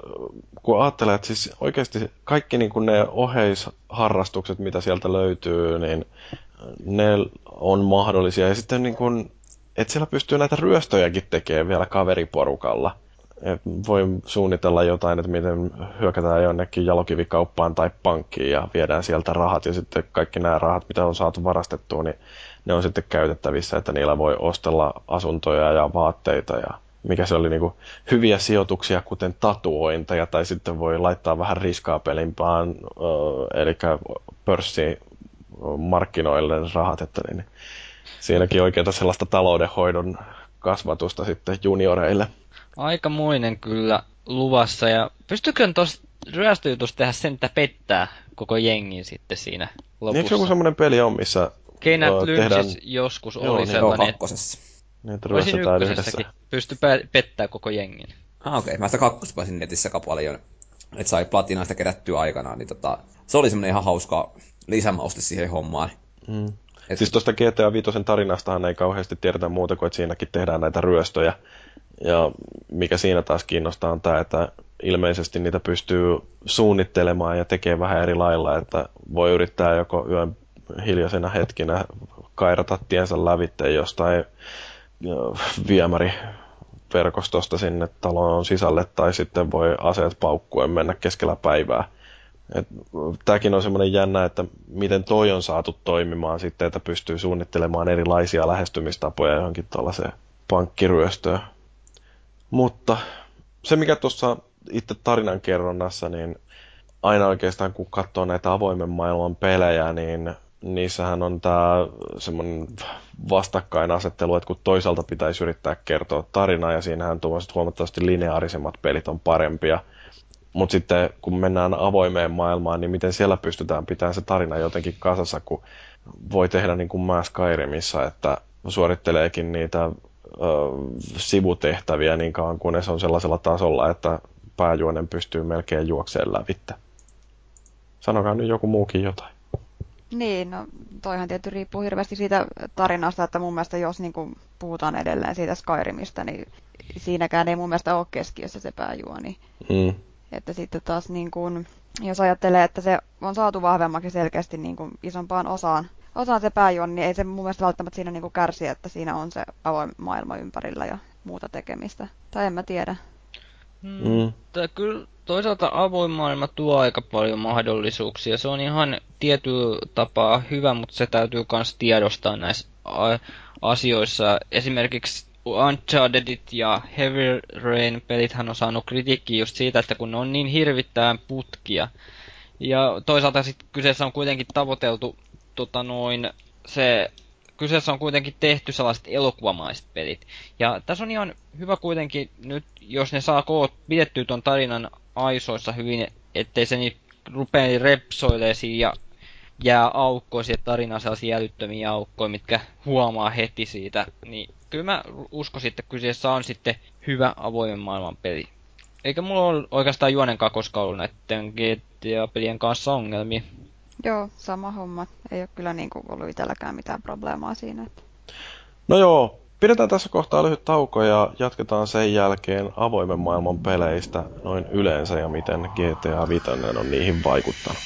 kun ajattelee, että siis oikeasti kaikki niin kuin ne oheisharrastukset, mitä sieltä löytyy, niin ne on mahdollisia. Ja sitten niin kuin, että siellä pystyy näitä ryöstöjäkin tekemään vielä kaveriporukalla. Et voi suunnitella jotain, että miten hyökätään jonnekin jalokivikauppaan tai pankkiin ja viedään sieltä rahat. Ja sitten kaikki nämä rahat, mitä on saatu varastettua, niin ne on sitten käytettävissä, että niillä voi ostella asuntoja ja vaatteita ja mikä se oli niin kuin, hyviä sijoituksia, kuten tatuointeja, tai sitten voi laittaa vähän riskaapelimpaan, äh, eli pörssiin markkinoille rahat, että niin, siinäkin oikein sellaista taloudenhoidon kasvatusta sitten junioreille. Aikamoinen kyllä luvassa, ja pystykö tuossa ryöstöjutussa tehdä sen, että pettää koko jengin sitten siinä lopussa? Niin, joku semmoinen peli on, missä Keinät tehdään... joskus oli niin, sellainen. Joo, niin, Voisin ykkösessäkin pysty pettää koko jengin. Ah, okei. Okay. Mä sitä kakkosta pääsin netissä aika paljon, että sai platinaista kerättyä aikanaan, niin tota, se oli semmoinen ihan hauska lisämauste siihen hommaan. Mm. Et... Siis tuosta GTA 5 tarinastahan ei kauheasti tiedetä muuta kuin, että siinäkin tehdään näitä ryöstöjä. Ja mikä siinä taas kiinnostaa on tämä, että ilmeisesti niitä pystyy suunnittelemaan ja tekemään vähän eri lailla, että voi yrittää joko yön hiljaisena hetkinä kairata tiensä lävitteen jostain viemäriverkostosta sinne talon sisälle tai sitten voi aseet paukkuen mennä keskellä päivää. Tämäkin on semmoinen jännä, että miten toi on saatu toimimaan sitten, että pystyy suunnittelemaan erilaisia lähestymistapoja johonkin tuollaiseen pankkiryöstöön. Mutta se, mikä tuossa itse tarinankerronnassa, niin aina oikeastaan kun katsoo näitä avoimen maailman pelejä, niin niissähän on tämä semmoinen vastakkainasettelu, että kun toisaalta pitäisi yrittää kertoa tarinaa ja siinähän tuommoiset huomattavasti lineaarisemmat pelit on parempia. Mutta sitten kun mennään avoimeen maailmaan, niin miten siellä pystytään pitämään se tarina jotenkin kasassa, kun voi tehdä niin kuin mä Skyrimissa, että suoritteleekin niitä ö, sivutehtäviä niin kauan, kun se on sellaisella tasolla, että pääjuonen pystyy melkein juokseen lävittä. Sanokaa nyt joku muukin jotain. Niin, no toihan tietysti riippuu hirveästi siitä tarinasta, että mun mielestä jos niin kuin puhutaan edelleen siitä Skyrimistä, niin siinäkään ei mun mielestä ole keskiössä se pääjuoni. Mm. Että sitten taas niin kuin, jos ajattelee, että se on saatu vahvemmaksi selkeästi niin kuin isompaan osaan, osaan se pääjuoni, niin ei se mun mielestä välttämättä siinä niin kuin kärsi, että siinä on se avoin maailma ympärillä ja muuta tekemistä. Tai en mä tiedä. Mm. mm. Kyllä toisaalta avoin maailma tuo aika paljon mahdollisuuksia. Se on ihan tietyllä tapaa hyvä, mutta se täytyy myös tiedostaa näissä asioissa. Esimerkiksi Unchartedit ja Heavy Rain pelithän on saanut kritiikkiä just siitä, että kun ne on niin hirvittävän putkia. Ja toisaalta sitten kyseessä on kuitenkin tavoiteltu tota noin, se kyseessä on kuitenkin tehty sellaiset elokuvamaiset pelit. Ja tässä on ihan hyvä kuitenkin nyt, jos ne saa koot pidettyä ton tarinan aisoissa hyvin, ettei se niin rupee repsoilemaan ja jää aukkoja siihen tarinaan sellaisia älyttömiä aukkoja, mitkä huomaa heti siitä. Niin kyllä mä uskoisin, että kyseessä on sitten hyvä avoimen maailman peli. Eikä mulla ole oikeastaan juonen koskaan ollut näiden GTA-pelien kanssa ongelmia. Joo, sama homma. Ei ole kyllä niin kuin ollut itselläkään mitään probleemaa siinä. No joo, pidetään tässä kohtaa lyhyt tauko ja jatketaan sen jälkeen avoimen maailman peleistä noin yleensä ja miten GTA 5 on niihin vaikuttanut.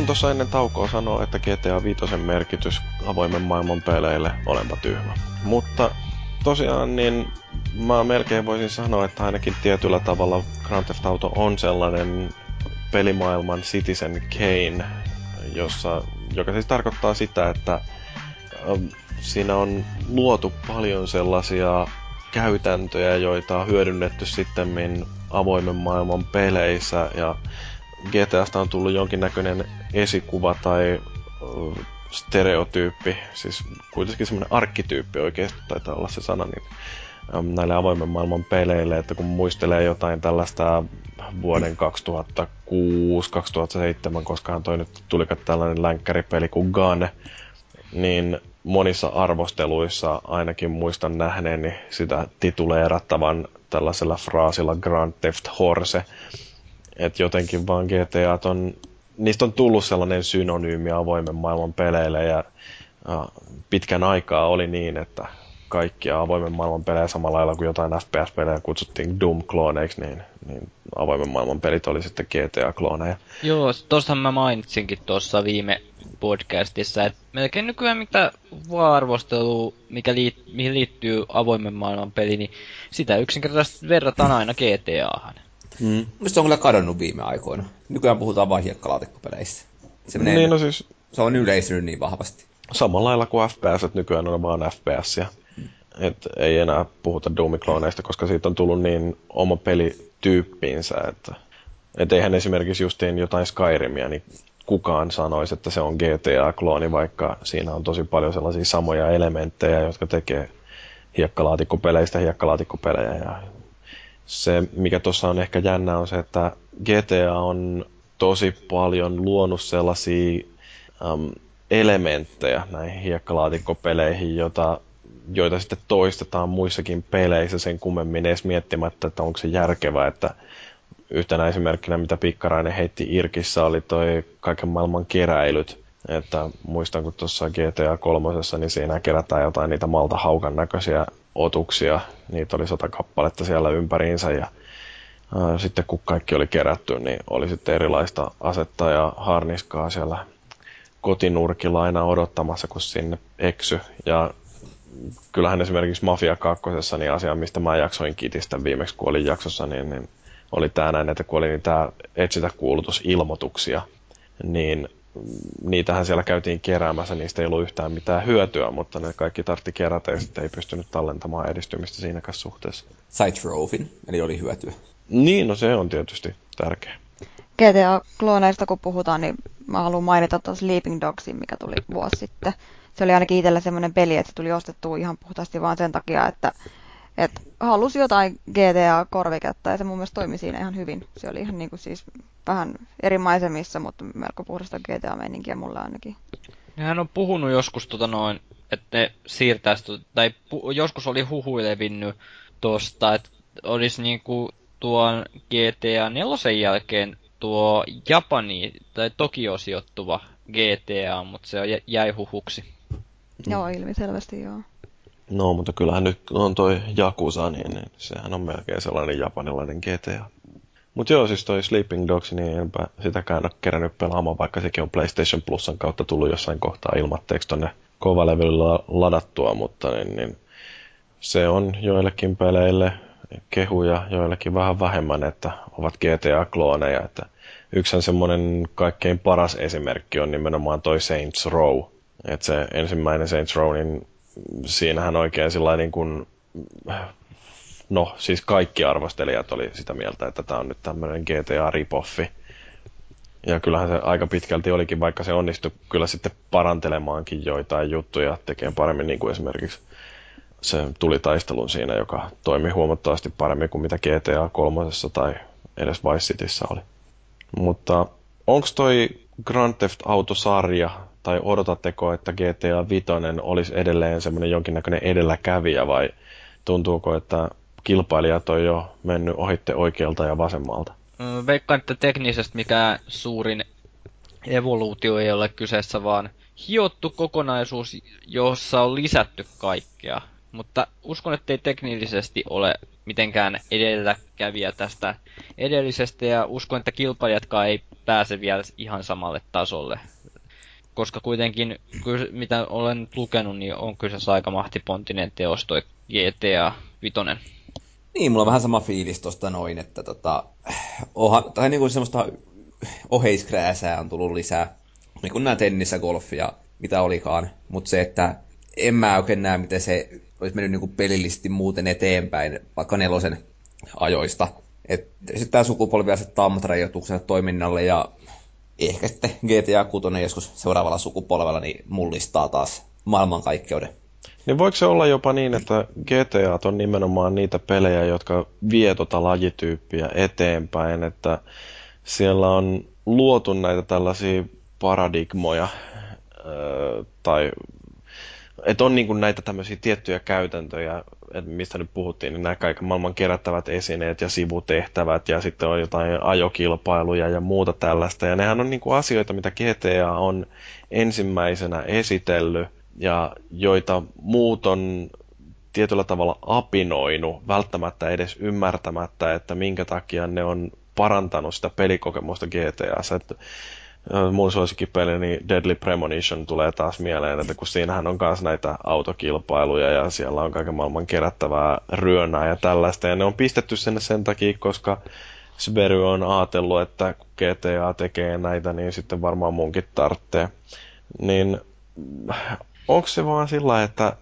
Taisin tuossa ennen taukoa sanoa, että GTA 5 merkitys avoimen maailman peleille olempa tyhmä. Mutta tosiaan niin mä melkein voisin sanoa, että ainakin tietyllä tavalla Grand Theft Auto on sellainen pelimaailman Citizen Kane, jossa, joka siis tarkoittaa sitä, että ähm, siinä on luotu paljon sellaisia käytäntöjä, joita on hyödynnetty sitten avoimen maailman peleissä ja GTAsta on tullut jonkinnäköinen esikuva tai stereotyyppi, siis kuitenkin semmoinen arkkityyppi oikeasti taitaa olla se sana, niin näille avoimen maailman peleille, että kun muistelee jotain tällaista vuoden 2006-2007, koska toi nyt tuli tällainen länkkäripeli kuin Gane, niin monissa arvosteluissa ainakin muistan nähneeni sitä tituleerattavan tällaisella fraasilla Grand Theft Horse. Että jotenkin vaan GTA on, niistä on tullut sellainen synonyymi avoimen maailman peleille ja, pitkän aikaa oli niin, että kaikkia avoimen maailman pelejä samalla lailla kuin jotain FPS-pelejä kutsuttiin Doom-klooneiksi, niin, niin avoimen maailman pelit oli sitten GTA-klooneja. Joo, tuossa mä mainitsinkin tuossa viime podcastissa, että melkein nykyään mitä arvostelu, mikä liit, mihin liittyy avoimen maailman peli, niin sitä yksinkertaisesti verrataan aina GTAhan. Mm. se on kyllä kadonnut viime aikoina. Nykyään puhutaan vain hiekkalaatikkopeleistä. Se, menee, niin, no siis... se on yleistynyt niin vahvasti. Samalla lailla kuin FPS, että nykyään on vaan FPS. Ja, et ei enää puhuta Doom-klooneista, koska siitä on tullut niin oma pelityyppiinsä, että et eihän esimerkiksi justiin jotain Skyrimia, niin kukaan sanoisi, että se on GTA-klooni, vaikka siinä on tosi paljon sellaisia samoja elementtejä, jotka tekee hiekkalaatikkopeleistä hiekkalaatikkopelejä. Ja se, mikä tuossa on ehkä jännä, on se, että GTA on tosi paljon luonut sellaisia um, elementtejä näihin hiekkalaatikkopeihin, jota, joita sitten toistetaan muissakin peleissä sen kummemmin edes miettimättä, että onko se järkevää, että yhtenä esimerkkinä, mitä Pikkarainen heitti Irkissä, oli toi kaiken maailman keräilyt. Että muistan, kun tuossa GTA 3, niin siinä kerätään jotain niitä maltahaukan näköisiä otuksia. Niitä oli sata kappaletta siellä ympäriinsä ja ää, sitten kun kaikki oli kerätty, niin oli sitten erilaista asetta ja harniskaa siellä kotinurkilla aina odottamassa, kun sinne eksy. Ja kyllähän esimerkiksi Mafia 2, niin asia, mistä mä jaksoin kitistä viimeksi, kun olin jaksossa, niin, niin oli tämä näin, että kun oli niitä etsitä kuulutusilmoituksia, niin niitähän siellä käytiin keräämässä, niistä ei ollut yhtään mitään hyötyä, mutta ne kaikki tartti kerätä ja sitten ei pystynyt tallentamaan edistymistä siinäkään suhteessa. Sai trofin, eli oli hyötyä. Niin, no se on tietysti tärkeä. GTA-klooneista kun puhutaan, niin mä haluan mainita tuon Sleeping Dogsin, mikä tuli vuosi sitten. Se oli ainakin itsellä semmoinen peli, että se tuli ostettua ihan puhtaasti vaan sen takia, että et halusi jotain GTA-korviketta ja se mun mielestä toimi siinä ihan hyvin. Se oli ihan niin kuin siis vähän eri maisemissa, mutta melko puhdasta GTA-meininkiä mulla ainakin. Hän on puhunut joskus tota noin, että ne siirtäisi, tai pu, joskus oli huhui levinnyt tosta, että olisi niinku tuon GTA 4 jälkeen tuo Japani tai Tokio sijoittuva GTA, mutta se jäi huhuksi. Joo, ilmiselvästi joo. No, mutta kyllähän nyt on toi Jakusa, niin, niin sehän on melkein sellainen japanilainen GTA. Mutta joo, siis toi Sleeping Dogs, niin enpä sitäkään ole kerännyt pelaamaan, vaikka sekin on PlayStation Plusan kautta tullut jossain kohtaa ilmatteeksi tonne kovalevyllä ladattua, mutta niin, niin se on joillekin peleille kehuja, joillekin vähän vähemmän, että ovat GTA-klooneja. Että yksi semmoinen kaikkein paras esimerkki on nimenomaan toi Saints Row. Että se ensimmäinen Saints Row, niin siinähän oikein sillä niin kuin, no siis kaikki arvostelijat oli sitä mieltä, että tämä on nyt tämmöinen GTA-ripoffi. Ja kyllähän se aika pitkälti olikin, vaikka se onnistui kyllä sitten parantelemaankin joitain juttuja, tekemään paremmin niin kuin esimerkiksi se tuli taistelun siinä, joka toimi huomattavasti paremmin kuin mitä GTA 3 tai edes Vice Cityssä oli. Mutta onko toi Grand Theft Auto-sarja tai odotatteko, että GTA 5 olisi edelleen semmoinen jonkinnäköinen edelläkävijä vai tuntuuko, että kilpailijat on jo mennyt ohitte oikealta ja vasemmalta? Veikkaan, että teknisesti mikään suurin evoluutio ei ole kyseessä, vaan hiottu kokonaisuus, jossa on lisätty kaikkea. Mutta uskon, että ei teknillisesti ole mitenkään edelläkävijä tästä edellisestä ja uskon, että kilpailijatkaan ei pääse vielä ihan samalle tasolle. Koska kuitenkin, mitä olen lukenut, niin on kyseessä aika mahtipontinen teos toi GTA 5. Niin, mulla on vähän sama fiilis tosta noin, että tota, oha, tai niinku semmoista oheiskrääsää on tullut lisää. Niin kuin nää tennis ja golf ja mitä olikaan. Mutta se, että en mä oikein näe, miten se olisi mennyt niinku pelillisesti muuten eteenpäin, vaikka nelosen ajoista. Sitten tämä sukupolvi asettaa ammattirajoituksen toiminnalle ja ehkä sitten GTA 6 joskus seuraavalla sukupolvella niin mullistaa taas maailmankaikkeuden. Niin voiko se olla jopa niin, että GTA on nimenomaan niitä pelejä, jotka vie tota lajityyppiä eteenpäin, että siellä on luotu näitä tällaisia paradigmoja, tai että on niin näitä tämmöisiä tiettyjä käytäntöjä, mistä nyt puhuttiin, niin nämä kaiken maailman kerättävät esineet ja sivutehtävät ja sitten on jotain ajokilpailuja ja muuta tällaista. Ja nehän on niin kuin asioita, mitä GTA on ensimmäisenä esitellyt ja joita muut on tietyllä tavalla apinoinut, välttämättä edes ymmärtämättä, että minkä takia ne on parantanut sitä pelikokemusta GTAssa. Että mun suosikkipeli, niin Deadly Premonition tulee taas mieleen, että kun siinähän on myös näitä autokilpailuja ja siellä on kaiken maailman kerättävää ryönää ja tällaista. Ja ne on pistetty sinne sen takia, koska Sbery on ajatellut, että kun GTA tekee näitä, niin sitten varmaan munkin tarvitsee. Niin onko se vaan sillä, että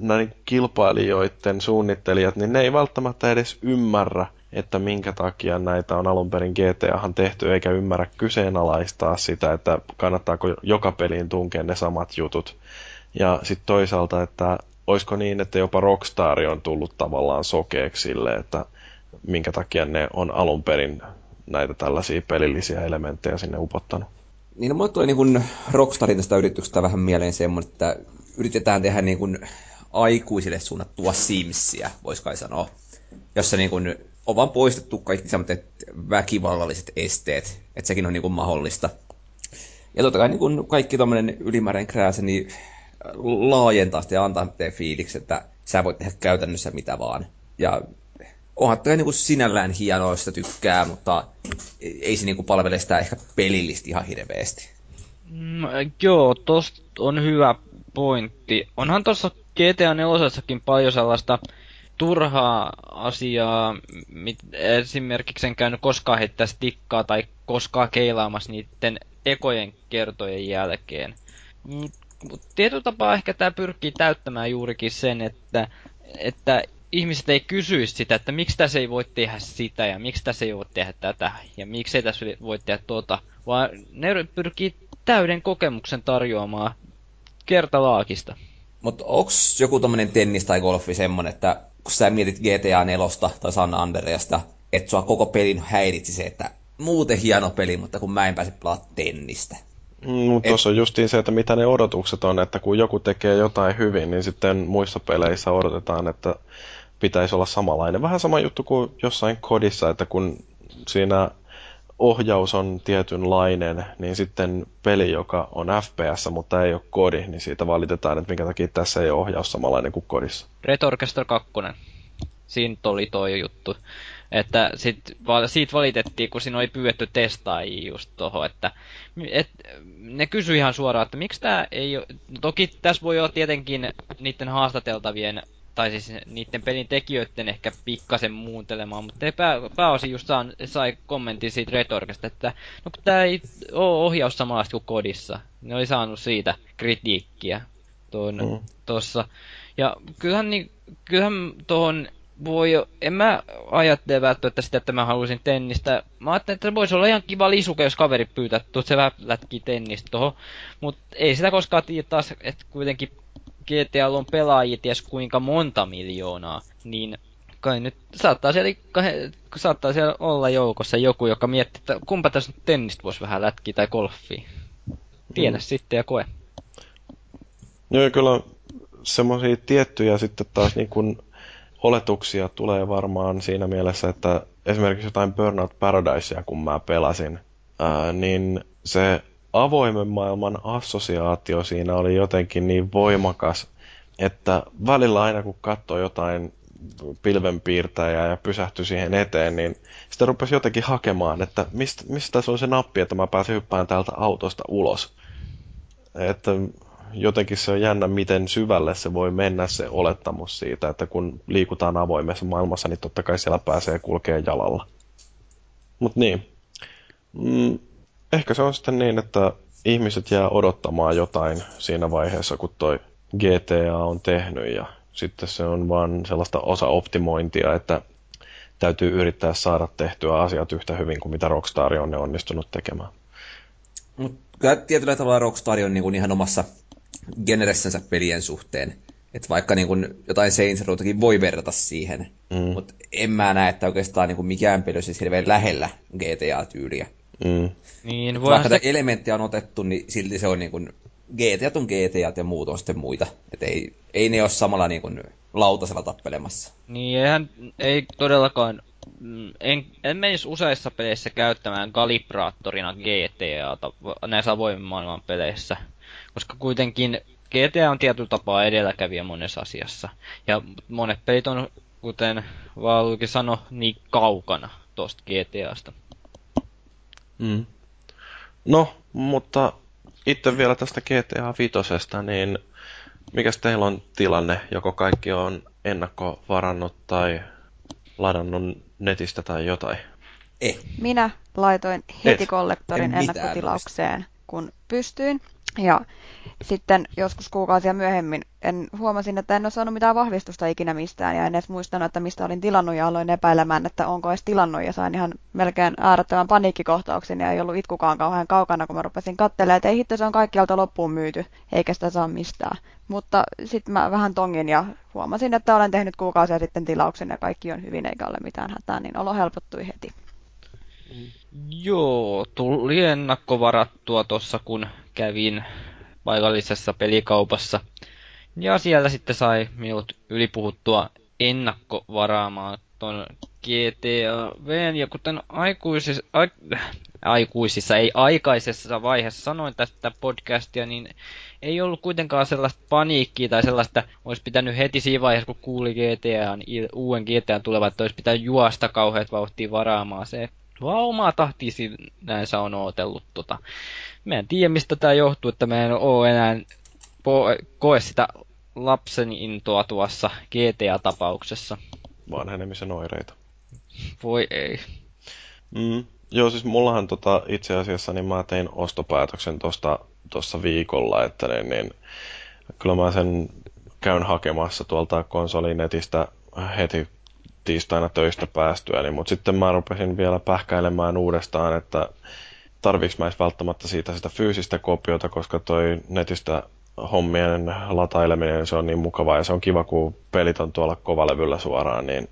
näin kilpailijoiden suunnittelijat, niin ne ei välttämättä edes ymmärrä, että minkä takia näitä on alun perin GTAhan tehty, eikä ymmärrä kyseenalaistaa sitä, että kannattaako joka peliin tunkea ne samat jutut. Ja sitten toisaalta, että olisiko niin, että jopa Rockstar on tullut tavallaan sokeeksi sille, että minkä takia ne on alun perin näitä tällaisia pelillisiä elementtejä sinne upottanut. Niin no, mulle tulee niin Rockstarin tästä yrityksestä vähän mieleen semmoinen, että yritetään tehdä niin kuin aikuisille suunnattua Simsiä, voisi kai sanoa. Jossa niin kuin on vaan poistettu kaikki sellaiset väkivallalliset esteet, että sekin on niin kuin mahdollista. Ja totta kai niin kuin kaikki tuommoinen ylimääräinen krääsä, niin laajentaa sitä ja antaa fiiliksi, että sä voit tehdä käytännössä mitä vaan. Ja onhan tämä niin sinällään hienoa, jos tykkää, mutta ei se niin kuin palvele sitä ehkä pelillisesti ihan hirveästi. Mm, joo, tosta on hyvä pointti. Onhan tuossa GTA 4 paljon sellaista turhaa asiaa, mit, esimerkiksi en käynyt koskaan heittää stikkaa tai koskaan keilaamassa niiden ekojen kertojen jälkeen. Tietyllä tapaa ehkä tämä pyrkii täyttämään juurikin sen, että, että ihmiset ei kysyisi sitä, että miksi tässä ei voi tehdä sitä ja miksi tässä ei voi tehdä tätä ja miksi ei tässä voi tehdä tuota, vaan ne pyrkii täyden kokemuksen tarjoamaan kertalaakista. Mutta onko joku tommonen tennis tai golfi semmonen, että kun sä mietit GTA 4 tai San Andreasta, että sua koko pelin häiritsi se, että muuten hieno peli, mutta kun mä en pääse pelaamaan tennistä. Mm, tuossa on justiin se, että mitä ne odotukset on, että kun joku tekee jotain hyvin, niin sitten muissa peleissä odotetaan, että pitäisi olla samanlainen. Vähän sama juttu kuin jossain kodissa, että kun siinä ohjaus on tietynlainen, niin sitten peli, joka on FPS, mutta ei ole kodi, niin siitä valitetaan, että minkä takia tässä ei ole ohjaus samanlainen kuin kodissa. Red Orchestra 2. Siinä oli toi juttu. Että sit, siitä valitettiin, kun siinä oli pyydetty testaajia just toho, että et, ne kysyi ihan suoraan, että miksi tämä ei ole... Toki tässä voi olla tietenkin niiden haastateltavien tai siis niiden pelin tekijöiden ehkä pikkasen muuntelemaan, mutta pää, pääosin just saan, sai kommentin siitä retorikasta, että no kun tää ei oo ohjaus samanlaista kuin kodissa. Ne oli saanut siitä kritiikkiä tuon, mm. tossa. Ja kyllähän, niin, kyllähän tuohon voi jo, en mä ajattele välttämättä sitä, että mä haluaisin tennistä. Mä ajattelin, että se voisi olla ihan kiva lisuke, jos kaveri pyytää, että se vähän lätkii tennistä tohon. Mutta ei sitä koskaan tiedä taas, että kuitenkin GTA on pelaajia ties kuinka monta miljoonaa, niin kai nyt saattaa siellä, saattaa siellä olla joukossa joku, joka miettii, että kumpa tässä nyt tennistä voisi vähän lätkiä tai golfia. Tiedä mm. sitten ja koe. Joo, kyllä semmoisia tiettyjä sitten taas niin kuin oletuksia tulee varmaan siinä mielessä, että esimerkiksi jotain Burnout Paradisea, kun mä pelasin, ää, niin se avoimen maailman assosiaatio siinä oli jotenkin niin voimakas, että välillä aina kun katsoo jotain pilvenpiirtäjää ja pysähtyi siihen eteen, niin sitten rupesi jotenkin hakemaan, että mistä, mistä se on se nappi, että mä pääsen hyppään täältä autosta ulos. Että jotenkin se on jännä, miten syvälle se voi mennä se olettamus siitä, että kun liikutaan avoimessa maailmassa, niin totta kai siellä pääsee kulkea jalalla. Mutta niin, mm, ehkä se on sitten niin, että ihmiset jää odottamaan jotain siinä vaiheessa, kun toi GTA on tehnyt ja sitten se on vaan sellaista osa-optimointia, että täytyy yrittää saada tehtyä asiat yhtä hyvin kuin mitä Rockstar on ne onnistunut tekemään. Mutta kyllä tietyllä tavalla Rockstar on niin kuin ihan omassa generessänsä pelien suhteen. Että vaikka niin kuin jotain Saints Rowtakin voi verrata siihen, mm. mutta en mä näe, että oikeastaan niin kuin mikään peli olisi hirveän lähellä GTA-tyyliä. Mm. Niin, Vaikka se... elementtejä on otettu, niin silti se on niin kuin, GTA on GTA ja muut on sitten muita. Et ei, ei ne ole samalla niin kuin lautasella tappelemassa. Niin, eihän, ei todellakaan mm, en, en menisi useissa peleissä käyttämään kalibraattorina GTAta näissä avoimen maailman peleissä. Koska kuitenkin GTA on tietyllä tapaa edelläkävijä monessa asiassa. Ja monet pelit on, kuten Valki sanoi, niin kaukana tuosta GTAsta. Mm. No, mutta itse vielä tästä GTA 5, niin mikä teillä on tilanne? Joko kaikki on ennakkovarannut tai ladannut netistä tai jotain? Eh. Minä laitoin heti kollektorin ennakkotilaukseen, kun pystyin. Ja sitten joskus kuukausia myöhemmin en huomasin, että en ole saanut mitään vahvistusta ikinä mistään ja en edes muistanut, että mistä olin tilannut ja aloin epäilemään, että onko edes tilannut ja sain ihan melkein äärettömän paniikkikohtauksen ja ei ollut itkukaan kauhean kaukana, kun mä rupesin katselemaan, että ei hitto, se on kaikkialta loppuun myyty, eikä sitä saa mistään. Mutta sitten mä vähän tongin ja huomasin, että olen tehnyt kuukausia sitten tilauksen ja kaikki on hyvin eikä ole mitään hätää, niin olo helpottui heti. Joo, tuli ennakkovarattua tuossa kun kävin paikallisessa pelikaupassa. Ja siellä sitten sai minut ylipuhuttua ennakkovaraamaan ton GTA ja kuten aikuisissa, a, aikuisissa, ei aikaisessa vaiheessa sanoin tästä podcastia, niin ei ollut kuitenkaan sellaista paniikkia tai sellaista, olisi pitänyt heti siinä vaiheessa, kun kuuli GTA, uuden GTA tulevan, että olisi pitänyt juosta kauheat vauhtia varaamaan se. Vaan omaa tahtia näissä on ootellut tota. Mä en tiedä, mistä tämä johtuu, että mä en oo enää po- koe sitä lapsen intoa tuossa GTA-tapauksessa. Vanhenemisen oireita. Voi ei. Mm. Joo, siis mullahan tota, itse asiassa niin mä tein ostopäätöksen tuosta tossa viikolla, että niin, niin, kyllä mä sen käyn hakemassa tuolta konsolinetistä heti tiistaina töistä päästyä, niin, mutta sitten mä rupesin vielä pähkäilemään uudestaan, että tarviks mä välttämättä siitä sitä fyysistä kopiota, koska toi netistä hommien lataileminen se on niin mukavaa ja se on kiva, kun pelit on tuolla kovalevyllä suoraan, niin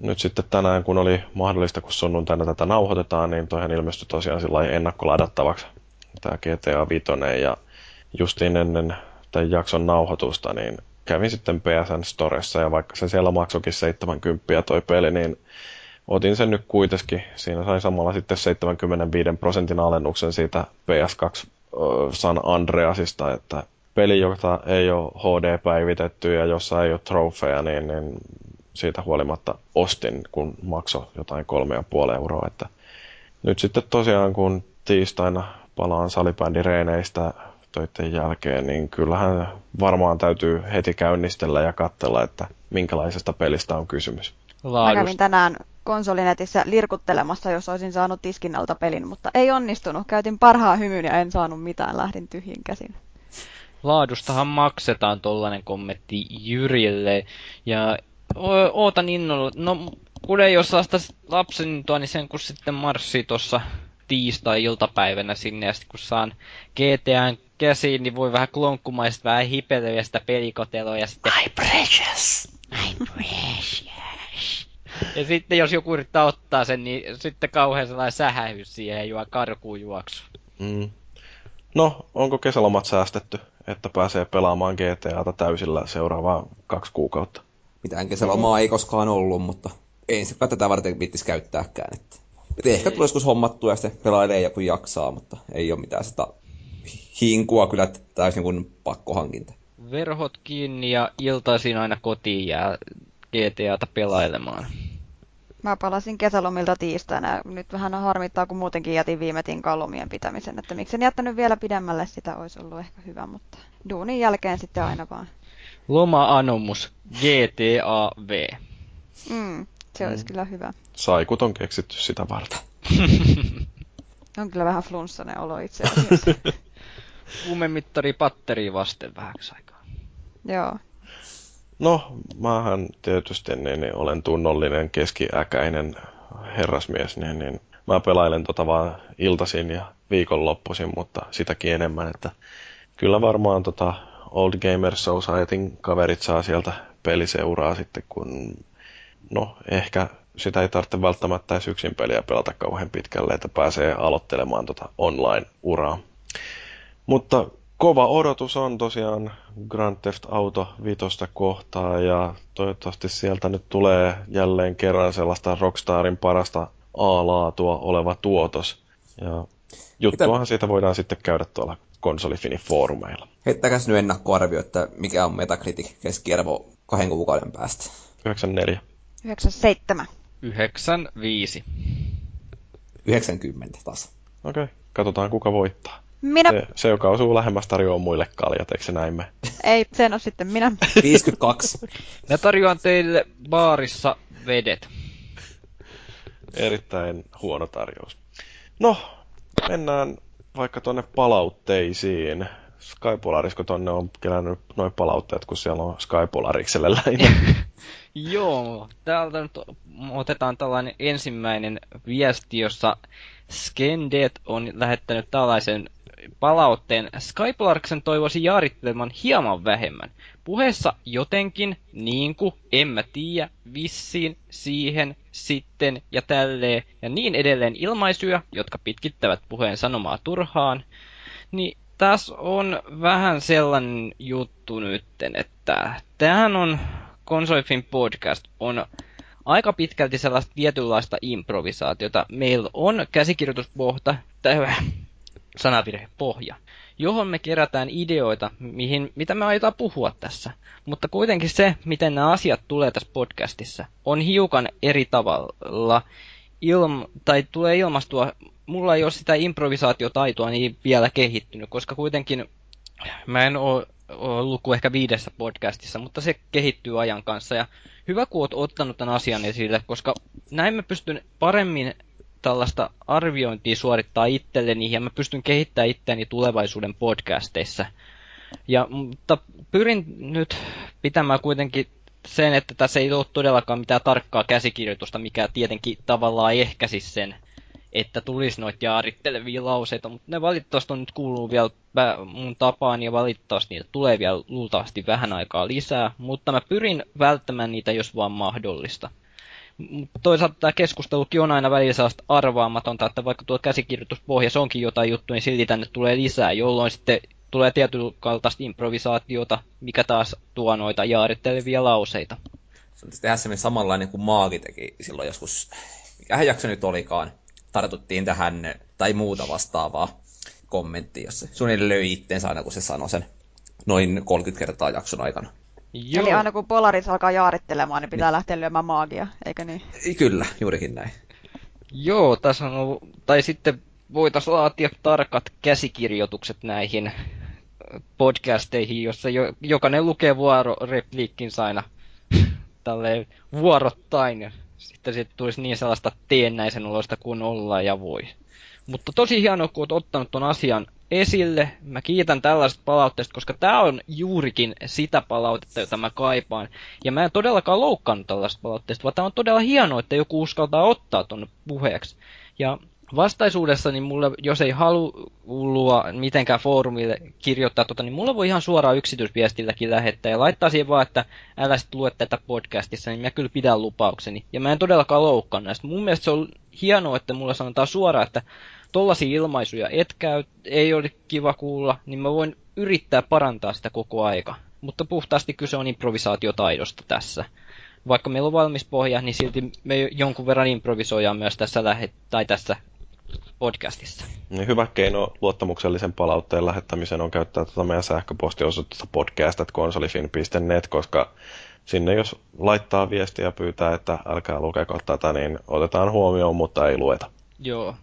nyt sitten tänään, kun oli mahdollista, kun sunnuntaina tätä nauhoitetaan, niin toihan ilmestyi tosiaan sillä ennakkoladattavaksi tämä GTA 5 ja justiin ennen tämän jakson nauhoitusta, niin kävin sitten PSN Storessa ja vaikka se siellä maksokin 70 toi peli, niin otin sen nyt kuitenkin. Siinä sai samalla sitten 75 prosentin alennuksen siitä PS2 San Andreasista, että peli, jota ei ole HD-päivitetty ja jossa ei ole trofeja, niin, niin siitä huolimatta ostin, kun maksoi jotain kolme ja puoli euroa. Että nyt sitten tosiaan, kun tiistaina palaan salibändireeneistä töiden jälkeen, niin kyllähän varmaan täytyy heti käynnistellä ja katsella, että minkälaisesta pelistä on kysymys. Laadust. Mä kävin tänään konsolinetissä lirkuttelemassa, jos olisin saanut tiskinnalta pelin, mutta ei onnistunut. Käytin parhaan hymyn ja en saanut mitään, lähdin tyhjin käsin. Laadustahan maksetaan tollanen kommentti Jyrille. Ja ootan innolla. No, kun ei saa sitä lapsen niin sen kun sitten marssii tuossa tiistai-iltapäivänä sinne, ja sitten kun saan GTAn käsiin, niin voi vähän klonkkumaista vähän hipelöä sitä pelikoteloa, ja sitten... My precious! My precious! Ja sitten jos joku yrittää ottaa sen, niin sitten kauhean sellainen sähähys siihen ja juo karkuun juoksu. Mm. No, onko kesälomat säästetty, että pääsee pelaamaan GTAta täysillä seuraavaa kaksi kuukautta? Mitään kesälomaa ei koskaan ollut, mutta ei se tätä varten viittis käyttääkään. Että. Et ehkä tulee joskus hommattua ja sitten pelailee joku jaksaa, mutta ei ole mitään sitä hinkua kyllä täysin kuin pakkohankinta. Verhot kiinni ja iltaisin aina kotiin ja GTAta pelailemaan. Mä palasin kesälomilta tiistaina. Nyt vähän harmittaa, kun muutenkin jätin viime tinkaan lomien pitämisen. Että miksen jättänyt vielä pidemmälle, sitä olisi ollut ehkä hyvä, mutta duunin jälkeen sitten aina vaan. Loma-anomus GTAV. Mm, se olisi mm. kyllä hyvä. Saikut on keksitty sitä varten. on kyllä vähän flunssainen olo itse asiassa. Kuumemittari patteria vasten vähäksi aikaa. Joo. No, maahan tietysti niin, niin olen tunnollinen keskiäkäinen herrasmies, niin, niin mä pelailen tota vaan iltasin ja viikonloppuisin, mutta sitäkin enemmän, että kyllä varmaan tota Old Gamer Societyn kaverit saa sieltä peliseuraa sitten, kun no ehkä sitä ei tarvitse välttämättä edes yksin peliä pelata kauhean pitkälle, että pääsee aloittelemaan tota online-uraa. Mutta kova odotus on tosiaan Grand Theft Auto 5 kohtaa ja toivottavasti sieltä nyt tulee jälleen kerran sellaista Rockstarin parasta A-laatua oleva tuotos. Ja juttuahan Mitä... siitä voidaan sitten käydä tuolla konsolifini foorumeilla. Heittäkäs nyt ennakkoarvio, että mikä on Metacritic keskiarvo kahden kuukauden päästä. 94. 97. 95. 90 taas. Okei, okay. katsotaan kuka voittaa. Minä... Se, se, joka osuu lähemmäs, tarjoaa muille kaljat, eikö se näin me? Ei, sen on sitten minä. 52. Mä tarjoan teille baarissa vedet. Erittäin huono tarjous. No, mennään vaikka tonne palautteisiin. Skypolarisko tonne on kerännyt noin palautteet, kun siellä on Skypolarikselle lähinnä? Joo, täältä nyt otetaan tällainen ensimmäinen viesti, jossa Skendet on lähettänyt tällaisen palautteen. Skypolarksen toivoisi jaarittelemaan hieman vähemmän. Puheessa jotenkin, niinku, en mä tiedä, vissiin, siihen, sitten ja tälleen ja niin edelleen ilmaisuja, jotka pitkittävät puheen sanomaa turhaan. Niin tässä on vähän sellainen juttu nytten, että tämähän on Konsolifin podcast on aika pitkälti sellaista tietynlaista improvisaatiota. Meillä on käsikirjoituspohta, sanavirhe, pohja, johon me kerätään ideoita, mihin, mitä me aiotaan puhua tässä. Mutta kuitenkin se, miten nämä asiat tulee tässä podcastissa, on hiukan eri tavalla, ilm, tai tulee ilmastua, mulla ei ole sitä improvisaatiotaitoa niin vielä kehittynyt, koska kuitenkin mä en ole kuin ehkä viidessä podcastissa, mutta se kehittyy ajan kanssa. Ja hyvä, kun olet ottanut tämän asian esille, koska näin mä pystyn paremmin tällaista arviointia suorittaa itselleni ja mä pystyn kehittämään itseäni tulevaisuuden podcasteissa. Ja, mutta pyrin nyt pitämään kuitenkin sen, että tässä ei ole todellakaan mitään tarkkaa käsikirjoitusta, mikä tietenkin tavallaan ehkäisi sen, että tulisi noita jaarittelevia lauseita, mutta ne valitettavasti on nyt kuuluu vielä mun tapaan ja valitettavasti niitä tulee vielä luultavasti vähän aikaa lisää, mutta mä pyrin välttämään niitä, jos vaan mahdollista. Toisaalta tämä keskustelukin on aina välillä sellaista arvaamatonta, että vaikka tuo käsikirjoituspohjassa onkin jotain juttu, niin silti tänne tulee lisää, jolloin sitten tulee tietyn kaltaista improvisaatiota, mikä taas tuo noita jaarittelevia lauseita. Se on tehdä semmoinen samanlainen kuin Maagi teki silloin joskus, mikähän jakso nyt olikaan, tartuttiin tähän tai muuta vastaavaa kommenttia, jossa suunnilleen löi itteensä aina, kun se sanoi sen noin 30 kertaa jakson aikana. Joo. Eli aina kun Polaris alkaa jaarittelemaan, niin pitää niin. lähteä lyömään maagia, eikö niin? Kyllä, juurikin näin. Joo, tässä on ollut, tai sitten voitaisiin laatia tarkat käsikirjoitukset näihin podcasteihin, jossa jo, jokainen lukee vuororepliikkinsä aina tälleen vuorottain. Sitten siitä tulisi niin sellaista teennäisen olosta kuin olla ja voi. Mutta tosi hienoa, kun olet ottanut ton asian esille. Mä kiitän tällaisesta palautteesta, koska tämä on juurikin sitä palautetta, jota mä kaipaan. Ja mä en todellakaan loukkaannut tällaista palautteesta, vaan tämä on todella hienoa, että joku uskaltaa ottaa tuonne puheeksi. Ja vastaisuudessa, niin mulle, jos ei halua mitenkään foorumille kirjoittaa tota, niin mulla voi ihan suoraan yksityisviestilläkin lähettää ja laittaa siihen vaan, että älä sit lue tätä podcastissa, niin mä kyllä pidän lupaukseni. Ja mä en todellakaan loukkaa näistä. Mun mielestä se on hienoa, että mulla sanotaan suoraan, että tollaisia ilmaisuja et käy, ei ole kiva kuulla, niin mä voin yrittää parantaa sitä koko aika. Mutta puhtaasti kyse on improvisaatiotaidosta tässä. Vaikka meillä on valmis pohja, niin silti me jonkun verran improvisoidaan myös tässä, lähe- tai tässä podcastissa. Niin hyvä keino luottamuksellisen palautteen lähettämiseen on käyttää tuota meidän sähköpostiosoitusta podcast.konsolifin.net, koska sinne jos laittaa viestiä ja pyytää, että älkää lukeko tätä, niin otetaan huomioon, mutta ei lueta. Joo.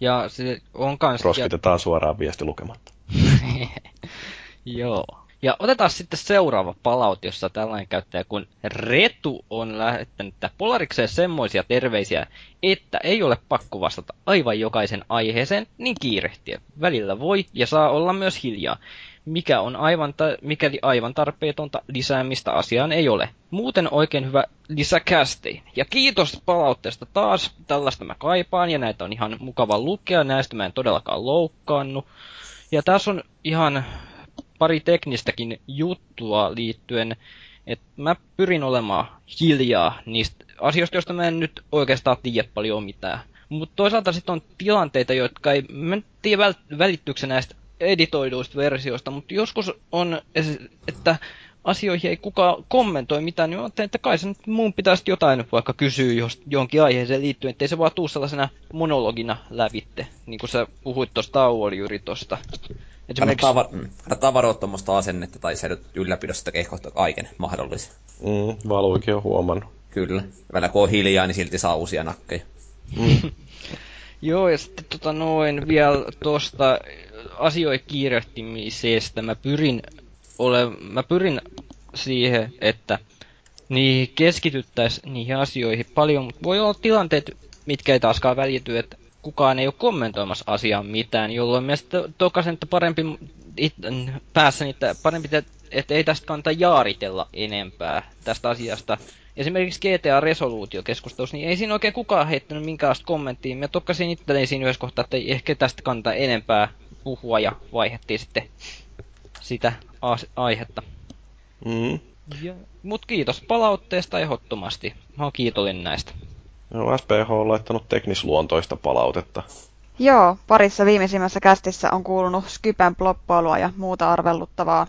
Ja se on kans... Roskitetaan suoraan viesti lukematta. Joo. Ja otetaan sitten seuraava palaute, jossa tällainen käyttäjä kun Retu on lähettänyt Polarikseen semmoisia terveisiä, että ei ole pakko vastata aivan jokaisen aiheeseen, niin kiirehtiä. Välillä voi ja saa olla myös hiljaa, mikä on aivan ta- mikäli aivan tarpeetonta lisäämistä asiaan ei ole. Muuten oikein hyvä lisäkästein. Ja kiitos palautteesta taas, tällaista mä kaipaan ja näitä on ihan mukava lukea, näistä mä en todellakaan loukkaannut. Ja tässä on ihan pari teknistäkin juttua liittyen, että mä pyrin olemaan hiljaa niistä asioista, joista mä en nyt oikeastaan tiedä paljon mitään. Mutta toisaalta sitten on tilanteita, jotka ei, mä en tiedä välittyykö näistä editoiduista versioista, mutta joskus on, että asioihin ei kukaan kommentoi mitään, niin mä ajattelin, että kai se nyt mun pitäisi jotain vaikka kysyä jos, jonkin aiheeseen liittyen, ettei se vaan tuu sellaisena monologina lävitte, niin kuin sä puhuit tuosta Tauoli tuosta. Esimerkiksi... Kannattaa, var- kannattaa varoa tuommoista asennetta tai se ylläpidosta tekee kohta kaiken mahdollisen. Mm, valuikin on huomannut. Kyllä. Välillä kun on hiljaa, niin silti saa uusia nakkeja. Mm. Joo, ja sitten tota noin vielä tuosta asioiden kiirehtimisestä. Mä pyrin, ole, mä pyrin siihen, että niihin keskityttäisiin niihin asioihin paljon, mutta voi olla tilanteet, mitkä ei taaskaan välity, että kukaan ei ole kommentoimassa asiaan mitään, jolloin mielestäni tokasen, että parempi it, päässä niitä, parempi, että ei tästä kannata jaaritella enempää tästä asiasta. Esimerkiksi GTA Resoluutio-keskustelussa, niin ei siinä oikein kukaan heittänyt minkäänlaista kommenttia. Mä tokkasin itselleni siinä yhdessä kohtaa, että ei ehkä tästä kannata enempää puhua ja vaihettiin sitten sitä aihetta. Mm. Ja, mut kiitos palautteesta ehdottomasti. Mä oon kiitollinen näistä. No, SPH on laittanut teknisluontoista palautetta. Joo, parissa viimeisimmässä kästissä on kuulunut Skypen ploppoilua ja muuta arvelluttavaa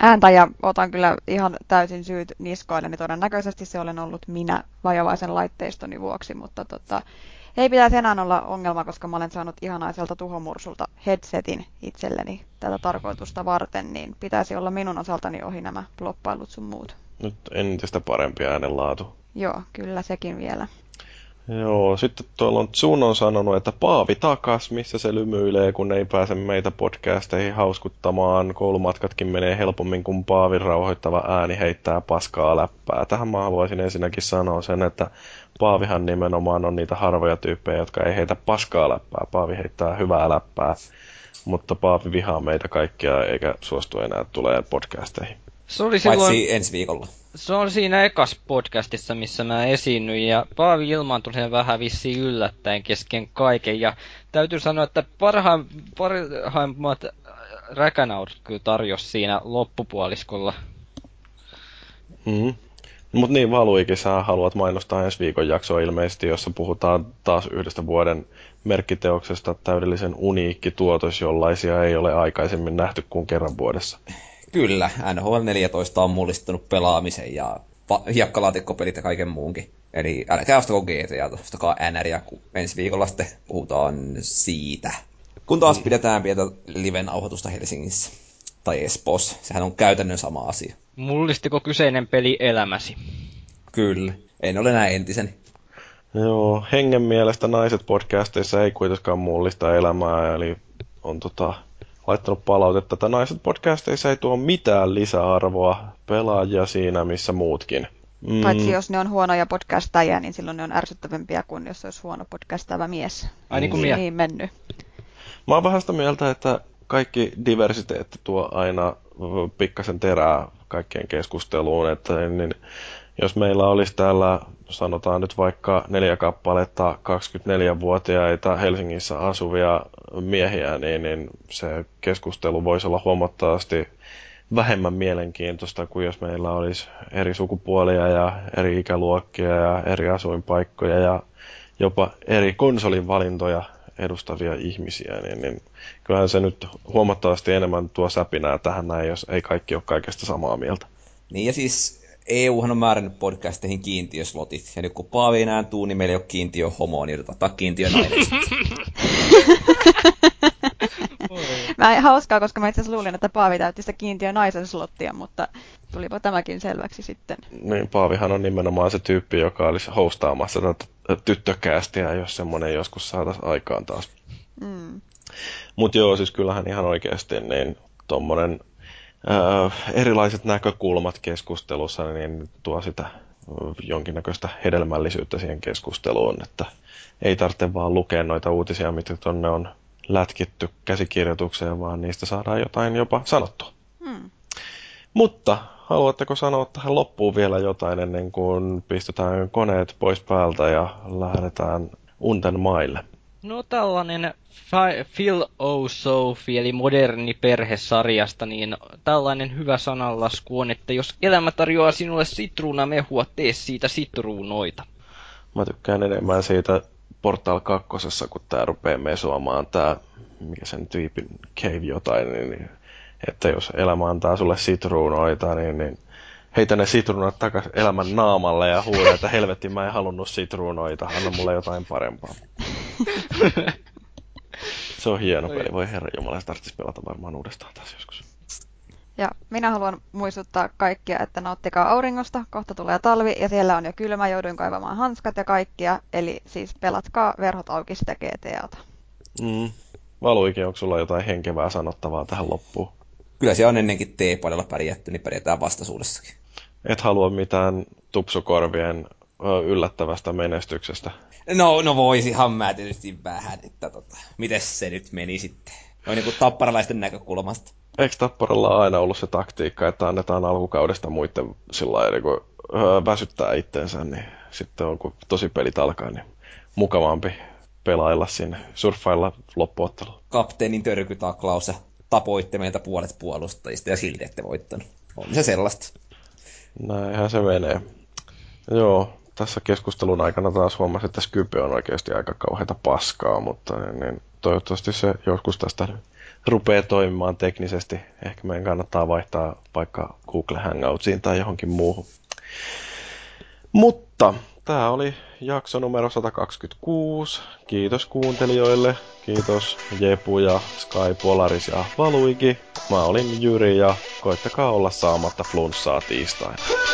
ääntä ja otan kyllä ihan täysin syyt niskoille, niin todennäköisesti se olen ollut minä vajavaisen laitteistoni vuoksi, mutta tota, ei pitäisi enää olla ongelma, koska mä olen saanut ihanaiselta tuhomursulta headsetin itselleni tätä tarkoitusta varten, niin pitäisi olla minun osaltani ohi nämä bloppailut sun muut. Nyt entistä parempi äänenlaatu. Joo, kyllä sekin vielä. Joo, sitten tuolla on Tsun on sanonut, että Paavi takas, missä se lymyilee, kun ei pääse meitä podcasteihin hauskuttamaan. Koulumatkatkin menee helpommin, kun Paavin rauhoittava ääni heittää paskaa läppää. Tähän mä haluaisin ensinnäkin sanoa sen, että Paavihan nimenomaan on niitä harvoja tyyppejä, jotka ei heitä paskaa läppää. Paavi heittää hyvää läppää, mutta Paavi vihaa meitä kaikkia eikä suostu enää tulee podcasteihin. Se oli silloin... Paitsi ensi viikolla. Se on siinä ekas podcastissa, missä mä esiinnyin, ja Paavi ilmaantui sen vähän vissiin yllättäen kesken kaiken, ja täytyy sanoa, että parhaim, parhaimmat räkänaurut kyllä tarjosi siinä loppupuoliskolla. Mm. Mutta niin, Valuikin, sä haluat mainostaa ensi viikon jaksoa ilmeisesti, jossa puhutaan taas yhdestä vuoden merkkiteoksesta täydellisen uniikki tuotos, jollaisia ei ole aikaisemmin nähty kuin kerran vuodessa. Kyllä, NHL 14 on mullistanut pelaamisen ja hiekkalaatikkopelit ja kaiken muunkin. Eli älkää ostako GTA, ostakaa NRiä, kun ensi viikolla sitten puhutaan siitä. Kun taas niin. pidetään pientä live-nauhoitusta Helsingissä tai Espoossa. Sehän on käytännön sama asia. Mullistiko kyseinen peli elämäsi? Kyllä. En ole näin entisen. Joo, hengen mielestä naiset podcasteissa ei kuitenkaan mullista elämää, eli on tota, laittanut palautetta, että naiset podcasteissa ei tuo mitään lisäarvoa pelaajia siinä, missä muutkin. Mm. Paitsi jos ne on huonoja podcastajia, niin silloin ne on ärsyttävämpiä kuin jos olisi huono podcastava mies. Ai niin kuin niin, niin mennyt. Mä oon vähän sitä mieltä, että kaikki diversiteetti tuo aina pikkasen terää kaikkien keskusteluun, että niin, jos meillä olisi täällä, sanotaan nyt vaikka neljä kappaletta 24-vuotiaita Helsingissä asuvia miehiä, niin, niin se keskustelu voisi olla huomattavasti vähemmän mielenkiintoista kuin jos meillä olisi eri sukupuolia ja eri ikäluokkia ja eri asuinpaikkoja ja jopa eri konsolin valintoja edustavia ihmisiä, niin, niin kyllähän se nyt huomattavasti enemmän tuo säpinää tähän näin, jos ei kaikki ole kaikesta samaa mieltä. Niin ja siis EUhan on määrännyt podcasteihin kiintiöslotit, ja nyt kun Paavi ei enää tuu, niin meillä ei ole kiintiö homoa, niin ottaa kiintiö nainen. Mä en hauskaa, koska mä itse asiassa luulin, että Paavi täytti sitä kiintiö naisen slottia, mutta tulipa tämäkin selväksi sitten. Niin, Paavihan on nimenomaan se tyyppi, joka olisi hostaamassa tätä tyttökäästiä, jos semmoinen joskus saataisiin aikaan taas. Mm. Mutta joo, siis kyllähän ihan oikeasti niin erilaiset näkökulmat keskustelussa niin tuo sitä jonkinnäköistä hedelmällisyyttä siihen keskusteluun, että ei tarvitse vaan lukea noita uutisia, mitä tuonne on lätkitty käsikirjoitukseen, vaan niistä saadaan jotain jopa sanottua. Hmm. Mutta haluatteko sanoa tähän loppuun vielä jotain ennen kuin pistetään koneet pois päältä ja lähdetään unten maille? No tällainen Phil O. Sophie, eli moderni perhesarjasta, niin tällainen hyvä sananlasku on, että jos elämä tarjoaa sinulle sitruunamehua, tee siitä sitruunoita. Mä tykkään enemmän siitä Portal 2, kun tää rupeaa mesoamaan tää, mikä sen tyypin cave jotain, niin, niin että jos elämä antaa sulle sitruunoita, niin, niin heitä ne sitruunat takas elämän naamalle ja huuda, että helvetti mä en halunnut sitruunoita, anna mulle jotain parempaa. Se on hieno peli, voi herra jumala, se tarvitsisi pelata varmaan uudestaan taas joskus. Ja minä haluan muistuttaa kaikkia, että nauttikaa auringosta, kohta tulee talvi ja siellä on jo kylmä, jouduin kaivamaan hanskat ja kaikkia, eli siis pelatkaa verhot auki sitä GTAta. Mm. Valuikin, onko sulla jotain henkevää sanottavaa tähän loppuun? Kyllä se on ennenkin T-puolella pärjätty, niin pärjätään vastaisuudessakin. Et halua mitään tupsukorvien yllättävästä menestyksestä? No, no voisihan mä tietysti vähän, että tota, miten se nyt meni sitten. Noin niin kuin tapparalaisten näkökulmasta. Eikö Tapparalla aina ollut se taktiikka, että annetaan alkukaudesta muiden sillä lailla, niin kun väsyttää itteensä, niin sitten on, kun tosi pelit alkaa, niin mukavampi pelailla sinne, surffailla loppuottelu. Kapteenin törkytaklaus ja tapoitte meiltä puolet puolustajista ja silti ette voittanut. On se sellaista. Näinhän se menee. Joo, tässä keskustelun aikana taas huomasin, että Skype on oikeasti aika kauheita paskaa, mutta niin, toivottavasti se joskus tästä rupeaa toimimaan teknisesti. Ehkä meidän kannattaa vaihtaa vaikka Google Hangoutsiin tai johonkin muuhun. Mutta tämä oli jakso numero 126. Kiitos kuuntelijoille. Kiitos Jepu ja Sky Polaris ja Valuigi. Mä olin Jyri ja koittakaa olla saamatta flunssaa tiistaina.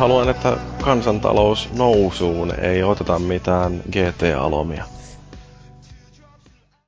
Haluan, että kansantalous nousuun ei oteta mitään GTA-lomia.